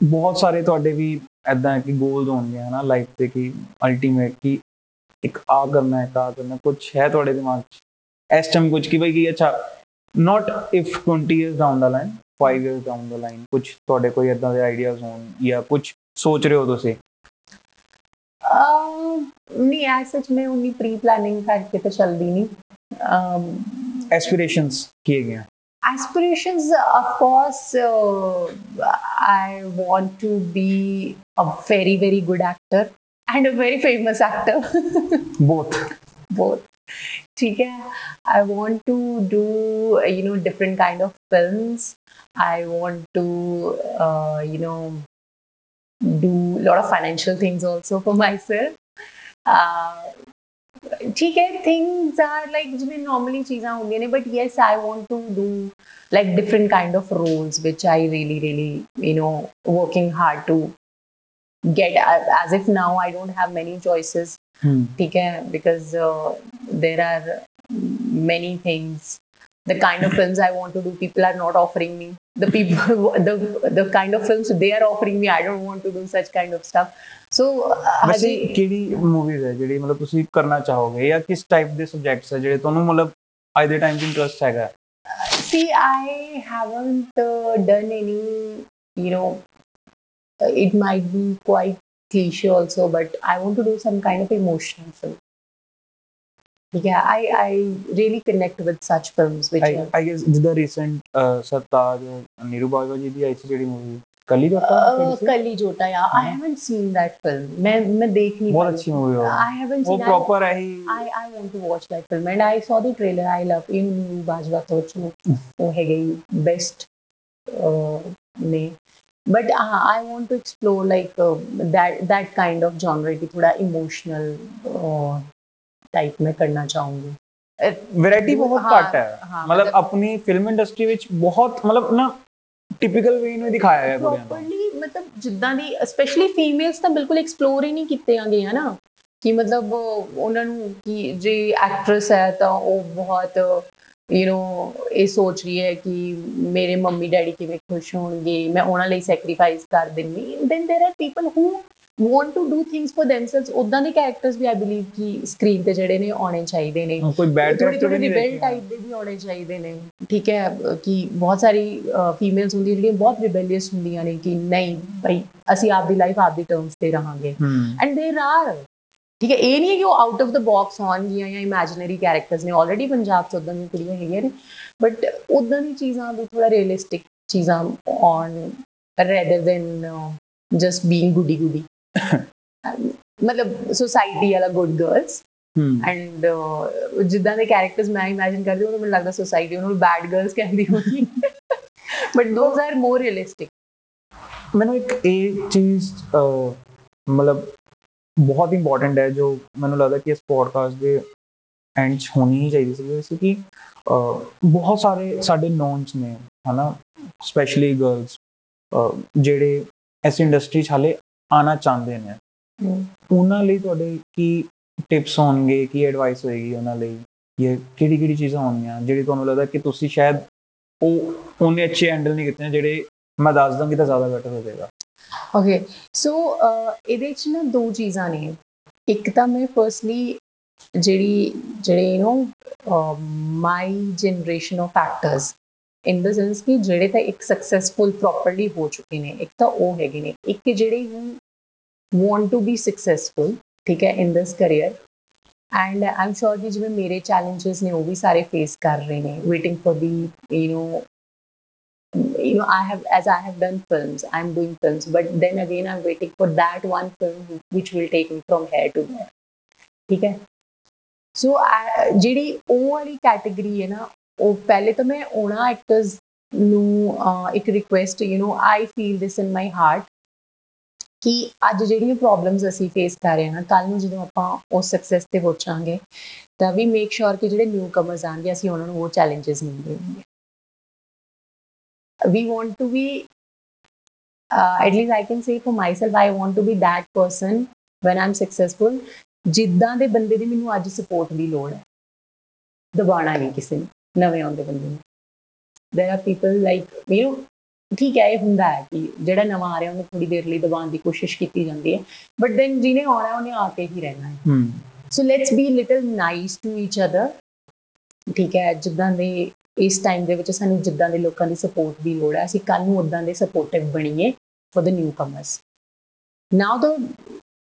ਬਹੁਤ ਸਾਰੇ ਤੁਹਾਡੇ ਵੀ ਐਦਾਂ ਕਿ ਗੋਲਸ ਹੋਣਗੇ ਹਨਾ ਲਾਈਫ ਤੇ ਕਿ ਅਲਟੀਮੇਟ ਕਿ ਇੱਕ ਆ ਕਰਨਾ ਹੈ ਕਾ ਕਰਨਾ ਕੁਝ ਹੈ ਤੁਹਾਡੇ ਦਿਮਾਗ 'ਚ? ਇਸ ਟਾਈਮ ਕੁਝ ਕਿ ਬਈ ਕਿ ਅੱਛਾ not if 20 years down the line 5 years down the line ਕੁਝ ਤੁਹਾਡੇ ਕੋਈ ਇਦਾਂ ਦੇ ਆਈਡੀਆਜ਼ ਹੋਣ ਜਾਂ ਕੁਝ ਸੋਚ ਰਹੇ ਹੋ ਤੁਸੀਂ ਨਹੀਂ ਐ ਸੱਚ ਮੈਂ ਉਨੀ ਪ੍ਰੀ ਪਲਾਨਿੰਗ ਕਰਕੇ ਤਾਂ ਚੱਲਦੀ ਨਹੀਂ ਐਸਪੀਰੇਸ਼ਨਸ ਕੀ ਹੈਗੀਆਂ aspirations of course uh, i want to be a very very good actor and a very famous actor both both ठीक है i want to do you know different kind of films i want to uh, you know do a lot of financial things also for myself. Uh, ठीक है things are like जिसमें normally चीज़ें होंगी ना but yes I want to do like different kind of roles which I really really you know working hard to get. As if now I don't have many choices. Hmm. ठीक है because uh, there are many things the kind of films I want to do people are not offering me the people the the kind of films they are offering me I don't want to do such kind of stuff so ਵੈਸੇ ਕਿਹੜੀ movies ਹੈ ਜਿਹੜੀ ਮਤਲਬ ਤੁਸੀਂ ਕਰਨਾ ਚਾਹੋਗੇ ਜਾਂ ਕਿਸ ਟਾਈਪ ਦੇ ਸਬਜੈਕਟਸ ਹੈ ਜਿਹੜੇ ਤੁਹਾਨੂੰ ਮਤਲਬ ਅੱਜ ਦੇ ਟਾਈਮ 'ਚ ਇੰਟਰਸਟ ਹੈਗਾ see I haven't uh, done any you know it might be quite cliche also but I want to do some kind of emotional film yeah I I really connect with such films which are I guess ਜਿੱਦਾਂ recent Sartaj Neeru Bajwa ਜੀ ਦੀ ਆਈ ਸੀ ਜਿਹੜੀ movie ਕੱਲੀ ਜੋਟਾ ਕੱਲੀ ਜੋਟਾ ਯਾ I haven't seen that film ਮੈਂ ਮੈਂ ਦੇਖ ਨਹੀਂ ਬਹੁਤ ਅੱਛੀ ਮੂਵੀ ਹੈ I haven't ਉਹ seen ਪ੍ਰੋਪਰ ਹੈ ਹੀ I I want to watch that film and I saw the trailer I love in Bajwa ਤੋਂ ਉਹ ਹੈਗੇ ਬੈਸਟ ਨੇ but uh, I want to explore like uh, that that kind of genre कि थोड़ा emotional uh, type में करना चाहूँगी variety ਬਹੁਤ ਹਾਂ, ਘੱਟ ਹੈ ਹਾਂ, ਮਤਲਬ ਮਤਲਬ- ਆਪਣੀ ਫਿਲਮ ਇੰਡਸਟਰੀ ਵਿੱਚ ਬਹੁਤ ਮਤਲਬ ਨਾ ਟਿਪੀਕਲ ਵੇ ਨੂੰ ਦਿਖਾਇਆ ਗਿਆ ਕੁੜੀਆਂ ਨੂੰ ਪ੍ਰੋਪਰਲੀ ਮਤਲਬ ਜਿੱਦਾਂ ਦੀ ਸਪੈਸ਼ਲੀ ਫੀਮੇਲਸ ਤਾਂ ਬਿਲਕੁਲ ਐਕਸਪਲੋਰ ਹੀ ਨਹੀਂ ਕੀਤੀਆਂ ਗਈਆਂ ਨਾ ਕਿ ਮਤਲਬ ਉਹਨਾਂ ਨੂੰ ਕਿ ਜੇ ਐਕਟਰੈਸ ਹੈ ਤਾਂ ਉਹ ਬਹੁਤ ਯੂ نو ਇਹ ਸੋਚ ਰਹੀ ਹੈ ਕਿ ਮੇਰੇ ਮੰਮੀ ਡੈਡੀ ਕਿਵੇਂ ਖੁਸ਼ ਹੋਣਗੇ ਮੈਂ ਉਹਨਾਂ ਲਈ ਸੈਕਰੀਫਾਈਸ ਕਰ ਦਿੰਨੀ then there are people who want to do things for themselves ਉਦਾਂ ਦੇ ਕੈਰੈਕਟਰਸ ਵੀ ਆਈ ਬਲੀਵ ਕਿ ਸਕਰੀਨ ਤੇ ਜਿਹੜੇ ਨੇ ਆਉਣੇ ਚਾਹੀਦੇ ਨੇ। ਕੋਈ ਬੈਡ ਕੈਰੈਕਟਰ ਨਹੀਂ ਰਿਬੈਲ ਟਾਈਪ ਦੇ ਵੀ ਆਉਣੇ ਚਾਹੀਦੇ ਨੇ। ਠੀਕ ਹੈ ਕਿ ਬਹੁਤ ਸਾਰੀ ਫੀਮੇਲਸ ਹੁੰਦੀਆਂ ਜਿਹੜੀਆਂ ਬਹੁਤ ਰਿਬੈਲੀਅਸ ਹੁੰਦੀਆਂ ਨੇ ਕਿ ਨਹੀਂ ਭਾਈ ਅਸੀਂ ਆਪਦੀ ਲਾਈਫ ਆਪਦੀ ਟਰਮਸ ਤੇ ਰਹਾਂਗੇ। ਐਂਡ देयर ਆਰ ਠੀਕ ਹੈ ਇਹ ਨਹੀਂ ਹੈ ਕਿ ਉਹ ਆਊਟ ਆਫ ਦਾ ਬਾਕਸ ਹੋਣਗੀਆਂ ਜਾਂ ਇਮੇਜਿਨਰੀ ਕੈਰੈਕਟਰਸ ਨੇ। ਆਲਰੇਡੀ ਪੰਜਾਬ ਚ ਉਦਾਂ ਦੀਆਂ ਕੁੜੀਆਂ ਹੈਗੀਆਂ ਨੇ। ਬਟ ਉਦਾਂ ਦੀ ਚੀਜ਼ਾਂ ਵੀ ਥੋੜਾ ਰੀਅਲਿਸਟਿਕ ਚੀਜ਼ਾਂ on rather than just being goody goody ਮਤਲਬ ਸੋਸਾਇਟੀ ਵਾਲਾ ਗੁੱਡ ਗਰਲਸ ਐਂਡ ਜਿੱਦਾਂ ਦੇ ਕੈਰੈਕਟਰਸ ਮੈਂ ਇਮੇਜਿਨ ਕਰਦੀ ਹਾਂ ਮੈਨੂੰ ਲੱਗਦਾ ਸੋਸਾਇਟੀ ਉਹਨਾਂ ਨੂੰ ਬੈਡ ਗਰਲਸ ਕਹਿੰਦੀ ਹੋਗੀ but those are more realistic ਮੈਨੂੰ ਇੱਕ ਇਹ ਚੀਜ਼ ਮਤਲਬ ਬਹੁਤ ਇੰਪੋਰਟੈਂਟ ਹੈ ਜੋ ਮੈਨੂੰ ਲੱਗਦਾ ਕਿ ਇਸ ਪੋਡਕਾਸਟ ਦੇ ਐਂਡ 'ਚ ਹੋਣੀ ਹੀ ਚਾਹੀਦੀ ਸੀ ਸੀ ਕਿ ਅਹ, ਬਹੁਤ ਸਾਰੇ ਸਾਡੇ ਨੌਨਸ ਨੇ ਹਨਾ? ਸਪੈਸ਼ਲੀ ਗਰਲਸ ਜਿਹੜੇ ਇਸ ਇੰਡਸਟਰੀ 'ਚ ਹਾਲੇ ਆਣਾ ਚਾਹੁੰਦੇ ਨੇ। ਉਹਨਾਂ ਲਈ ਤੁਹਾਡੇ ਕੀ ਟਿਪਸ ਹੋਣਗੇ ਕੀ ਐਡਵਾਈਸ ਹੋਏਗੀ ਉਹਨਾਂ ਲਈ? ਇਹ ਕਿਹੜੀ ਕਿਹੜੀ ਚੀਜ਼ਾਂ ਹੋਣਗੀਆਂ ਜਿਹੜੀ ਤੁਹਾਨੂੰ ਲੱਗਦਾ ਕਿ ਤੁਸੀਂ ਸ਼ਾਇਦ ਉਹ ਉਹਨੇ ਅੱਛੇ ਹੈਂਡਲ ਨਹੀਂ ਕੀਤੇ ਨੇ ਜਿਹੜੇ ਮੈਂ ਦੱਸ ਦਾਂਗੀ ਤਾਂ ਜ਼ਿਆਦਾ ਬੈਟਰ ਹੋ ਜਾਏਗਾ। ਓਕੇ ਸੋ ਇਹਦੇ ਚ ਨਾ ਦੋ ਚੀਜ਼ਾਂ ਨੇ। ਇੱਕ ਤਾਂ ਮੈਂ ਫਰਸਟਲੀ ਜਿਹੜੀ ਜਿਹੜੇ you know my generation of actors in the sense कि जेह्ड़े तां एक सक्सेसफुल प्रापर्ली हो चुके ने इक तां तो ओह् हैगे ने। इक कि जेह्ड़े वांट टू बी सक्सेसफुल ठीक ऐ in this career and I am sure कि जिवें मेरे चैलेंजेस ने ओह् बी सारे फेस कर रहे ने। Waiting for the you know you know i have as i have done films i'm doing films but then again i'm waiting for that one film which will take me from here to there ठीक है? सो so, uh, जेह्ड़ी ओह् आह्ली category है ना ਉਹ ਪਹਿਲੇ ਤਾਂ ਮੈਂ ਉਹਨਾਂ ਐਕਟਰਸ ਨੂੰ ਅਹ, ਇੱਕ request you know I feel this in my heart ਕਿ ਅੱਜ ਜਿਹੜੀਆਂ ਪ੍ਰੋਬਲਮਸ ਅਸੀਂ ਫੇਸ ਕਰ ਰਹੇ ਹਾਂ ਨਾ ਕੱਲ ਨੂੰ ਜਦੋਂ ਆਪਾਂ ਉਸ ਸਕਸੈਸ ਤੇ ਪਹੁੰਚਾਂਗੇ ਤਾਂ ਵੀ ਮੇਕ ਸ਼ੋਰ ਕਿ ਜਿਹੜੇ ਨਿਊ ਕਮਰਸ ਆਣਗੇ ਅਸੀਂ ਉਹਨਾਂ ਨੂੰ ਉਹ ਚੈਲੰਜਸ ਨਹੀਂ ਦੇਵਾਂਗੇ we want to be uh, at least i can say for myself i want to be that person when i'm successful ਜਿੱਦਾਂ ਦੇ ਬੰਦੇ ਦੀ ਮੈਨੂੰ ਅੱਜ ਸਪੋਰਟ ਦੀ ਲੋੜ ਹੈ। ਦਬਾਣਾ ਨਹੀਂ ਕਿਸੇ ਨੂੰ। ਨਵੇਂ ਆਉਂਦੇ ਬੰਦੇ ਨੂੰ। There are people like you know ਠੀਕ ਹੈ ਇਹ ਹੁੰਦਾ ਹੈ ਕਿ ਜਿਹੜਾ ਨਵਾਂ ਆ ਰਿਹਾ ਉਹਨੂੰ ਥੋੜੀ ਦੇਰ ਲਈ ਦਬਾਉਣ ਦੀ ਕੋਸ਼ਿਸ਼ ਕੀਤੀ ਜਾਂਦੀ ਹੈ। ਬਟ ਦੈਨ ਜਿਹਨੇ ਆਉਣਾ ਉਹਨੇ ਆ ਕੇ ਹੀ ਰਹਿਣਾ ਹੈ। ਹੂੰ। So let's be little nice to each other ਠੀਕ ਹੈ ਜਿੱਦਾਂ ਦੇ ਇਸ ਟਾਈਮ ਦੇ ਵਿੱਚ ਸਾਨੂੰ ਜਿੱਦਾਂ ਦੇ ਲੋਕਾਂ ਦੀ ਸਪੋਰਟ ਦੀ ਲੋੜ ਹੈ ਅਸੀਂ ਕੱਲ ਨੂੰ ਉਦਾਂ ਦੇ ਸਪੋਰਟਿਵ ਬਣੀਏ for the newcomers now the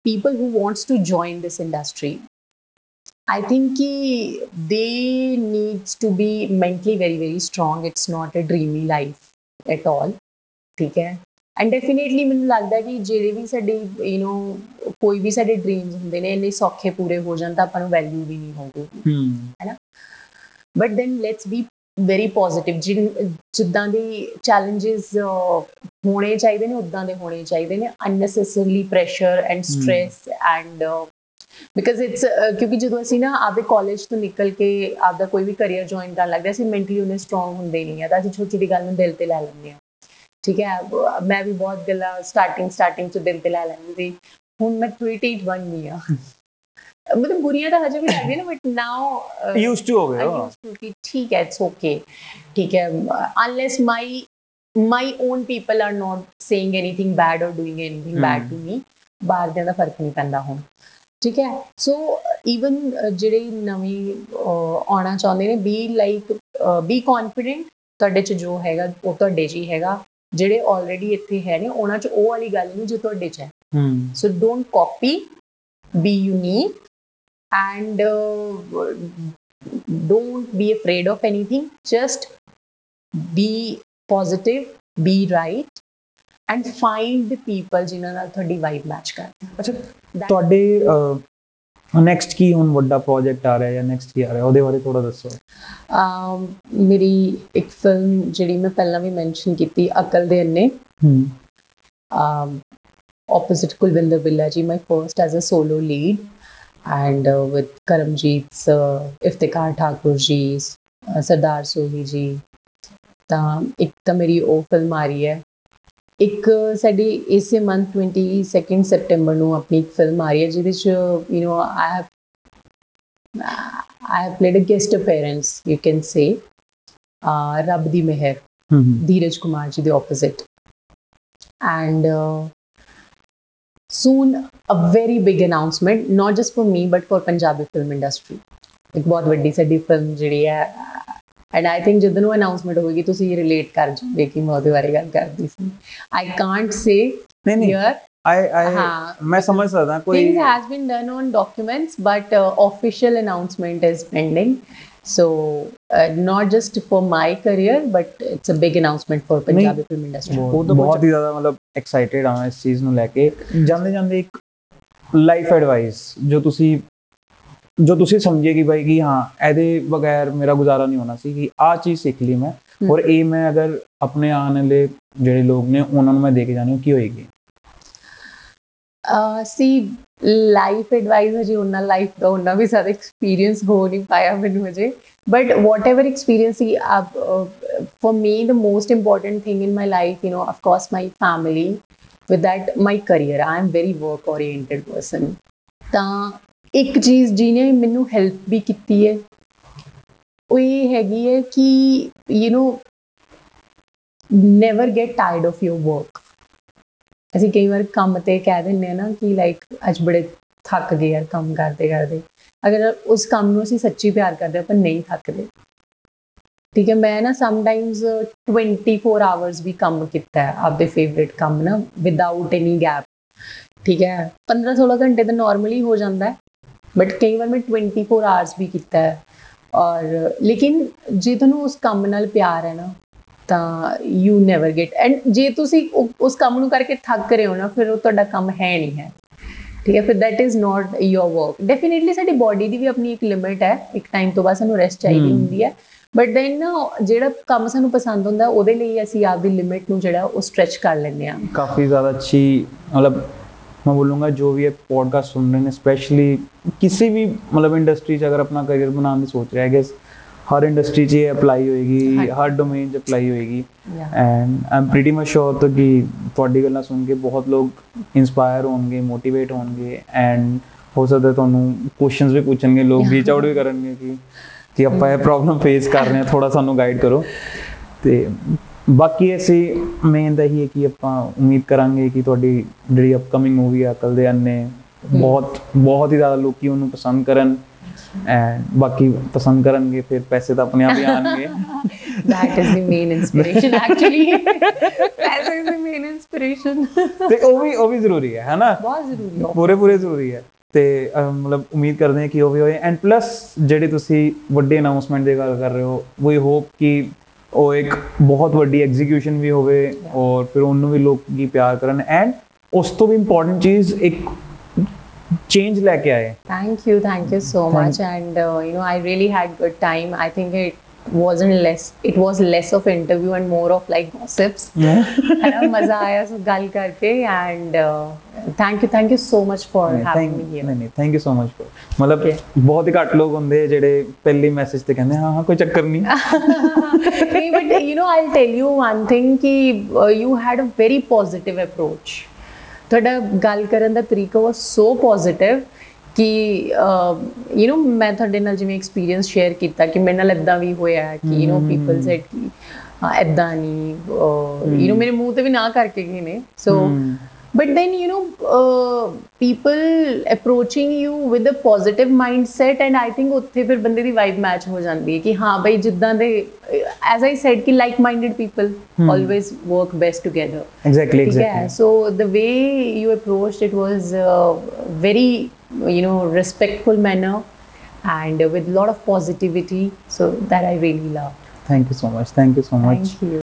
people who wants to join this industry I think ki they needs to be mentally very very strong. It's not a dreamy life at all. ਠੀਕ ਹੈ and definitely ਮੈਨੂੰ ਲੱਗਦਾ ਕਿ ਜਿਹੜੇ ਵੀ ਸਾਡੇ you know ਕੋਈ ਵੀ ਸਾਡੇ dreams ਹੁੰਦੇ ਨੇ ਇੰਨੇ ਸੌਖੇ ਪੂਰੇ ਹੋ ਜਾਣ ਤਾਂ ਆਪਾਂ ਨੂੰ ਵੈਲਿਊ ਵੀ ਨਹੀਂ ਹੋਊਗੀ। ਹਮ ਹੈਨਾ but then let's be very positive ਜਿੱਦਾਂ ਦੇ ਚੈਲੰਜਸ ਹੋਣੇ ਚਾਹੀਦੇ ਨੇ ਉਦਾਂ ਦੇ ਹੋਣੇ ਚਾਹੀਦੇ ਨੇ। Unnecessarily pressure and stress and because it's ਕਿਉਂਕਿ ਜਦੋਂ ਅਸੀਂ ਨਾ ਆਪਦੇ ਕਾਲਜ ਤੋਂ ਨਿਕਲ ਕੇ ਆਪਦਾ ਕੋਈ ਵੀ ਕੈਰੀਅਰ ਜੁਆਇਨ ਕਰਨ ਲੱਗਦੇ ਅਸੀਂ ਮੈਂਟਲੀ ਉਹਨੇ ਸਟਰੋਂਗ ਹੁੰਦੇ ਨਹੀਂ ਆ। ਤਾਂ ਅਸੀਂ ਛੋਟੀ ਦੀ ਗੱਲ ਨੂੰ ਦਿਲ ਤੇ ਲੈ ਲੈਂਦੇ ਆ ਠੀਕ ਹੈ? ਮੈਂ ਵੀ ਬਹੁਤ ਗੱਲਾਂ ਸਟਾਰਟਿੰਗ ਸਟਾਰਟਿੰਗ ਚ ਦਿਲ ਤੇ ਲੈ ਲੈਂਦੀ ਸੀ। ਹੁਣ ਮੈਂ 28 ਬਣ ਗਈ ਆ। ਮਤਲਬ ਬੁਰੀਆਂ ਤਾਂ ਹਜੇ ਵੀ ਲੱਗਦੀ ਨਾ ਬਟ ਨਾਓ ਯੂਜ਼ਡ ਟੂ ਹੋ ਗਏ ਹੋ। ਕਿ ਠੀਕ ਹੈ ਇਟਸ ਓਕੇ ਠੀਕ ਹੈ? Unless my my own people are not saying anything bad or doing anything bad to me ਬਾਹਰ ਦੇ ਦਾ ਫ਼ਰਕ ਨਹੀਂ ਪੈਂਦਾ ਹੁਣ। ਠੀਕ ਹੈ? ਸੋ ਇਵਨ ਜਿਹੜੇ ਨਵੇਂ ਆਉਣਾ ਚਾਹੁੰਦੇ ਨੇ ਬੀ ਲਾਈਕ ਬੀ ਕੌਨਫੀਡੈਂਟ ਤੁਹਾਡੇ ਚ ਜੋ ਹੈਗਾ ਉਹ ਤੁਹਾਡੇ ਚ ਹੀ ਹੈਗਾ। ਜਿਹੜੇ ਆਲਰੇਡੀ ਇੱਥੇ ਹੈ ਨੇ ਉਹਨਾਂ ਚ ਉਹ ਵਾਲੀ ਗੱਲ ਨਹੀਂ ਜੋ ਤੁਹਾਡੇ ਚ ਹੈ। ਹੂੰ। So don't copy, be unique, and uh, don't be afraid of anything. Just be positive, and find the people ਜਿਨ੍ਹਾਂ ਨਾਲ ਤੁਹਾਡੀ ਵਾਈਬ ਮੈਚ ਕਰਦੀ ਅੱਛਾ ਤੁਹਾਡੇ ਨੈਕਸਟ ਕੀ ਹੁਣ ਵੱਡਾ ਪ੍ਰੋਜੈਕਟ ਆ ਰਿਹਾ ਜਾਂ ਨੈਕਸਟ ਕੀ ਆ ਰਿਹਾ ਉਹਦੇ ਬਾਰੇ ਥੋੜਾ ਦੱਸੋ um, ਮੇਰੀ ਇੱਕ ਫਿਲਮ ਜਿਹੜੀ ਮੈਂ ਪਹਿਲਾਂ ਵੀ ਮੈਂਸ਼ਨ ਕੀਤੀ ਅਕਲ ਦੇ ਅੰਨੇ ਹੂੰ um, opposite Kulvinder Villaji, my first as a solo lead, and uh, with Karamjeet's uh, Iftikhar Thakur ji, uh, Sardar Sohi ji. ਤਾਂ ਇੱਕ ਤਾਂ ਮੇਰੀ ਉਹ ਫਿਲਮ ਆ ਰਹੀ ਹੈ ਇੱਕ ਸਾਡੀ ਇਸੇ ਮੰਥ 22 ਸੈਪਟੈਂਬਰ ਨੂੰ ਆਪਣੀ ਇੱਕ ਫਿਲਮ ਆ ਰਹੀ ਹੈ ਜਿਹਦੇ ਚ you know I have played a guest appearance, you can say. Uh, Rab di Meher, Dheeraj Kumar ji, the opposite. And uh, soon a very big announcement, not just for me, but for Punjabi film industry. ਇੱਕ ਬਹੁਤ ਵੱਡੀ ਸਾਡੀ film ਜਿਹੜੀ ਹੈ and I think ਜਦੋਂ ਨੂੰ announcement ਹੋਏਗੀ ਤੁਸੀਂ ਰਿਲੇਟ ਕਰ ਜਾਓਗੇ ਕਿ ਮੈਂ ਉਹਦੇ ਬਾਰੇ ਗੱਲ ਕਰਦੀ ਸੀ ਆਈ ਕਾਂਟ ਸੇ ਨਹੀਂ ਨਹੀਂ ਆਈ ਆਈ। ਮੈਂ ਸਮਝ ਸਕਦਾ ਕੋਈ things has been done on documents but uh, official announcement is pending so uh, not just for my career but it's a big announcement for punjabi film industry ਬਹੁਤ ਬਹੁਤ ਹੀ ਜ਼ਿਆਦਾ ਮਤਲਬ ਐਕਸਾਈਟਿਡ ਹਾਂ ਇਸ ਚੀਜ਼ ਨੂੰ ਲੈ ਕੇ ਜਾਂਦੇ ਜਾਂਦੇ ਇੱਕ ਲਾਈਫ ਐਡਵਾਈਸ ਜੋ ਤੁਸੀਂ ਜੋ ਤੁਸੀਂ ਸਮਝੇ ਕਿ ਭਾਈ ਕਿ ਹਾਂ ਇਹਦੇ ਬਗੈਰ ਮੇਰਾ ਗੁਜ਼ਾਰਾ ਨਹੀਂ ਹੋਣਾ ਸੀ ਕਿ ਆਹ ਚੀਜ਼ ਸਿੱਖ ਲਈ ਮੈਂ ਔਰ ਇਹ ਮੈਂ ਅਗਰ ਆਪਣੇ ਆਉਣ ਵਾਲੇ ਜਿਹੜੇ ਲੋਕ ਨੇ ਉਹਨਾਂ ਨੂੰ ਮੈਂ ਦੇ ਕੇ ਜਾਣੀ ਕੀ ਹੋਏਗੀ uh, see life advice ਹਜੇ ਉਹਨਾਂ ਲਾਈਫ ਦਾ ਉਹਨਾਂ ਵੀ ਸਾਰਾ ਐਕਸਪੀਰੀਅੰਸ ਹੋ ਨਹੀਂ ਪਾਇਆ ਮੈਨੂੰ ਹਜੇ whatever experience he uh, uh, for me the most important thing in my life you know of course my family with that my career i am very work oriented person ਤਾਂ ਇੱਕ ਚੀਜ਼ ਜਿਹਨੇ ਮੈਨੂੰ ਹੈਲਪ ਵੀ ਕੀਤੀ ਹੈ, ਉਹ ਇਹ ਹੈਗੀ ਹੈ ਕਿ you know never get tired of your work ਅਸੀਂ ਕਈ ਵਾਰ ਕੰਮ ਤੇ ਕਹਿ ਦਿੰਦੇ ਆ ਨਾ ਕਿ ਲਾਈਕ ਅੱਜ ਬੜੇ ਥੱਕ ਗਏ ਯਾਰ ਕੰਮ ਕਰਦੇ ਕਰਦੇ। ਅਗਰ ਉਸ ਕੰਮ ਨੂੰ ਅਸੀਂ ਸੱਚੀ ਪਿਆਰ ਕਰਦੇ ਆਪਾਂ ਨਹੀਂ ਥੱਕਦੇ। ਠੀਕ ਹੈ, ਮੈਂ ਨਾ ਸਮਟਾਈਮਸ 24 ਆਵਰਸ ਵੀ ਕੰਮ ਕੀਤਾ ਹੈ, ਆਪਦੇ ਫੇਵਰਿਟ ਕੰਮ ਨਾ ਵਿਦਆਊਟ ਐਨੀ ਗੈਪ ਠੀਕ ਹੈ 15 16 ਘੰਟੇ ਤਾਂ ਨਾਰਮਲੀ ਹੋ ਜਾਂਦਾ ਹੈ। ਬਟ ਕਈ ਵਾਰ ਮੈਂ 24 ਆਵਰਸ ਵੀ ਕੀਤਾ ਹੈ। ਔਰ ਲੇਕਿਨ ਜੇ ਤੁਹਾਨੂੰ ਉਸ ਕੰਮ ਨਾਲ ਪਿਆਰ ਹੈ ਨਾ ਤਾਂ ਯੂ ਨੈਵਰ ਗੈਟ ਐਂਡ ਜੇ ਤੁਸੀਂ ਉਸ ਕੰਮ ਨੂੰ ਕਰਕੇ ਥੱਕ ਰਹੇ ਹੋ ਨਾ ਫਿਰ ਉਹ ਤੁਹਾਡਾ ਕੰਮ ਹੈ ਨਹੀਂ ਹੈ। ਠੀਕ ਹੈ ਫਿਰ that is not your work definitely ਸਾਡੀ ਬਾਡੀ ਦੀ ਵੀ ਆਪਣੀ ਇੱਕ ਲਿਮਿਟ ਹੈ। ਇੱਕ ਟਾਈਮ ਤੋਂ ਬਾਅਦ ਸਾਨੂੰ ਰੈਸਟ ਚਾਹੀਦੀ ਹੁੰਦੀ ਹੈ। ਬਟ ਦੈਨ ਜਿਹੜਾ ਕੰਮ ਸਾਨੂੰ ਪਸੰਦ ਹੁੰਦਾ ਉਹਦੇ ਲਈ ਅਸੀਂ ਆਪਦੀ ਲਿਮਿਟ ਨੂੰ ਜਿਹੜਾ ਉਹ ਸਟ੍ਰੈਚ ਕਰ ਲੈਂਦੇ ਆ ਕਾਫੀ ਜ਼ਿਆਦਾ ਅੱਛੀ ਮਤਲਬ मैं बोलूँगा जो भी ये पॉडकास्ट सुन रहे हैं स्पेशली किसी भी मतलब इंडस्ट्री 'ਚ ਅਗਰ ਆਪਣਾ ਕਰੀਅਰ ਬਣਾਉਣ ਦੀ ਸੋਚ ਰਿਹਾ ਹੈ ਗੈਸ ਹਰ ਇੰਡਸਟਰੀ 'ਚ ਇਹ ਅਪਲਾਈ ਹੋਏਗੀ ਹਾਂਜੀ। ਹਰ ਡੋਮੇਨ 'ਚ ਅਪਲਾਈ ਹੋਏਗੀ Yeah. And I am pretty much sure ਤੋਂ ਕਿ ਤੁਹਾਡੀ ਗੱਲਾਂ ਸੁਣ ਕੇ ਬਹੁਤ ਲੋਕ ਇਨਸਪਾਇਰ ਹੋਣਗੇ ਮੋਟੀਵੇਟ ਹੋਣਗੇ ਐਂਡ ਹੋ ਸਕਦਾ ਤੁਹਾਨੂੰ ਕੁਐਸਚਨਸ ਵੀ ਪੁੱਛਣਗੇ ਲੋਕ ਰੀਚ ਆਊਟ ਵੀ ਕਰਨਗੇ ਕਿ ਕਿ ਆਪਾਂ ਇਹ ਪ੍ਰੋਬਲਮ ਫੇਸ ਕਰ ਰਹੇ ਹਾਂ ਥੋੜਾ ਸਾਨੂੰ ਗਾਈਡ ਕਰੋ ਤੇ ਬਾਕੀ ਅਸੀਂ ਮੇਨ ਤਾਂ ਇਹੀ ਹੈ ਕਿ ਆਪਾਂ ਉਮੀਦ ਕਰਾਂਗੇ ਕਿ ਤੁਹਾਡੀ ਜਿਹੜੀ ਅਪਕਮਿੰਗ ਮੂਵੀ ਆ ਅਕਲ ਦੇ ਅੰਨੇ ਬਹੁਤ ਬਹੁਤ ਹੀ ਜ਼ਿਆਦਾ ਲੋਕੀ ਉਹਨੂੰ ਪਸੰਦ ਕਰਨ। ਐਂਡ ਬਾਕੀ ਪਸੰਦ ਕਰਨਗੇ ਫਿਰ ਪੈਸੇ ਤਾਂ ਆਪਣੇ ਆਪ ਹੀ ਆਣਗੇ that is the main inspiration actually. That is the main inspiration. ਤੇ ਉਹ ਵੀ ਉਹ ਵੀ ਜ਼ਰੂਰੀ ਹੈ ਹੈਨਾ? ਬਹੁਤ ਜ਼ਰੂਰੀ ਹੈ। ਪੂਰੇ ਪੂਰੇ ਜ਼ਰੂਰੀ ਹੈ। ਤੇ ਮਤਲਬ ਉਮੀਦ ਕਰਦੇ ਹਾਂ ਕਿ ਉਹ ਵੀ ਹੋਏ। ਐਂਡ ਪਲੱਸ ਜਿਹੜੇ ਤੁਸੀਂ ਵੱਡੇ ਅਨਾਉਂਸਮੈਂਟ ਦੀ ਗੱਲ ਕਰ ਰਹੇ ਹੋ ਵੀ ਹੋਪ ਕਿ ਉਹ ਇੱਕ ਬਹੁਤ ਵੱਡੀ ਐਗਜ਼ੀਕਿਊਸ਼ਨ ਵੀ ਹੋਵੇ ਔਰ ਫਿਰ ਉਹਨੂੰ ਵੀ ਲੋਕ ਕੀ ਪਿਆਰ ਕਰਨ ਐਂਡ ਉਸ ਤੋਂ ਵੀ ਇੰਪੋਰਟੈਂਟ ਚੀਜ਼ ਇੱਕ ਚੇਂਜ ਲੈ ਕੇ ਆਏ Thank you, thank you so Thank- much. And uh, you know, I really had good time. I think it wasn't less. It was less of interview and more of like gossips. है ना मजा आया सब ਗੱਲ ਕਰਕੇ and uh, thank you, thank you so much for having me here. ਨਹੀਂ ਨਹੀਂ thank you so much ਮਤਲਬ Okay. ਬਹੁਤ ਹੀ ਘੱਟ ਲੋਕ ਹੁੰਦੇ ਜਿਹੜੇ ਪਹਿਲੇ ਮੈਸੇਜ ਤੇ ਕਹਿੰਦੇ ਹਾਂ ਹਾਂ ਕੋਈ ਚੱਕਰ ਨਹੀਂ नहीं, but you know, I'll tell you one thing कि uh, you had a very positive approach. ਤੁਹਾਡਾ ਗੱਲ ਕਰਨ ਦਾ ਤਰੀਕਾ was so positive ਕਿ ਯੂ نو ਮੈਂ ਤੁਹਾਡੇ ਨਾਲ ਜਿਵੇਂ ਐਕਸਪੀਰੀਅੰਸ ਸ਼ੇਅਰ ਕੀਤਾ ਕਿ ਮੇਰੇ ਨਾਲ ਇਦਾਂ ਵੀ ਹੋਇਆ ਹੈ ਕਿ ਯੂ نو ਪੀਪਲ ਸੈਡ ਕਿ ਹਾਂ ਇਦਾਂ ਨਹੀਂ ਯੂ نو ਮੇਰੇ ਮੂੰਹ ਤੇ ਵੀ ਨਾ ਕਰਕੇ ਗਏ ਨੇ ਸੋ ਹਮ। but then you know uh, people approaching you with a positive mindset and i think ਉੱਥੇ ਫਿਰ ਬੰਦੇ ਦੀ ਵਾਈਬ ਮੈਚ ਹੋ ਜਾਂਦੀ ਹੈ ਕਿ ਹਾਂ ਬਈ ਜਿੱਦਾਂ ਦੇ as i said ਕਿ like minded people always work best together exactly ਠੀਕ ਹੈ exactly so the way you approached it was uh, very you know, respectful manner and with a lot of positivity. So that I really love. Thank you so much. Thank you so much. Thank you.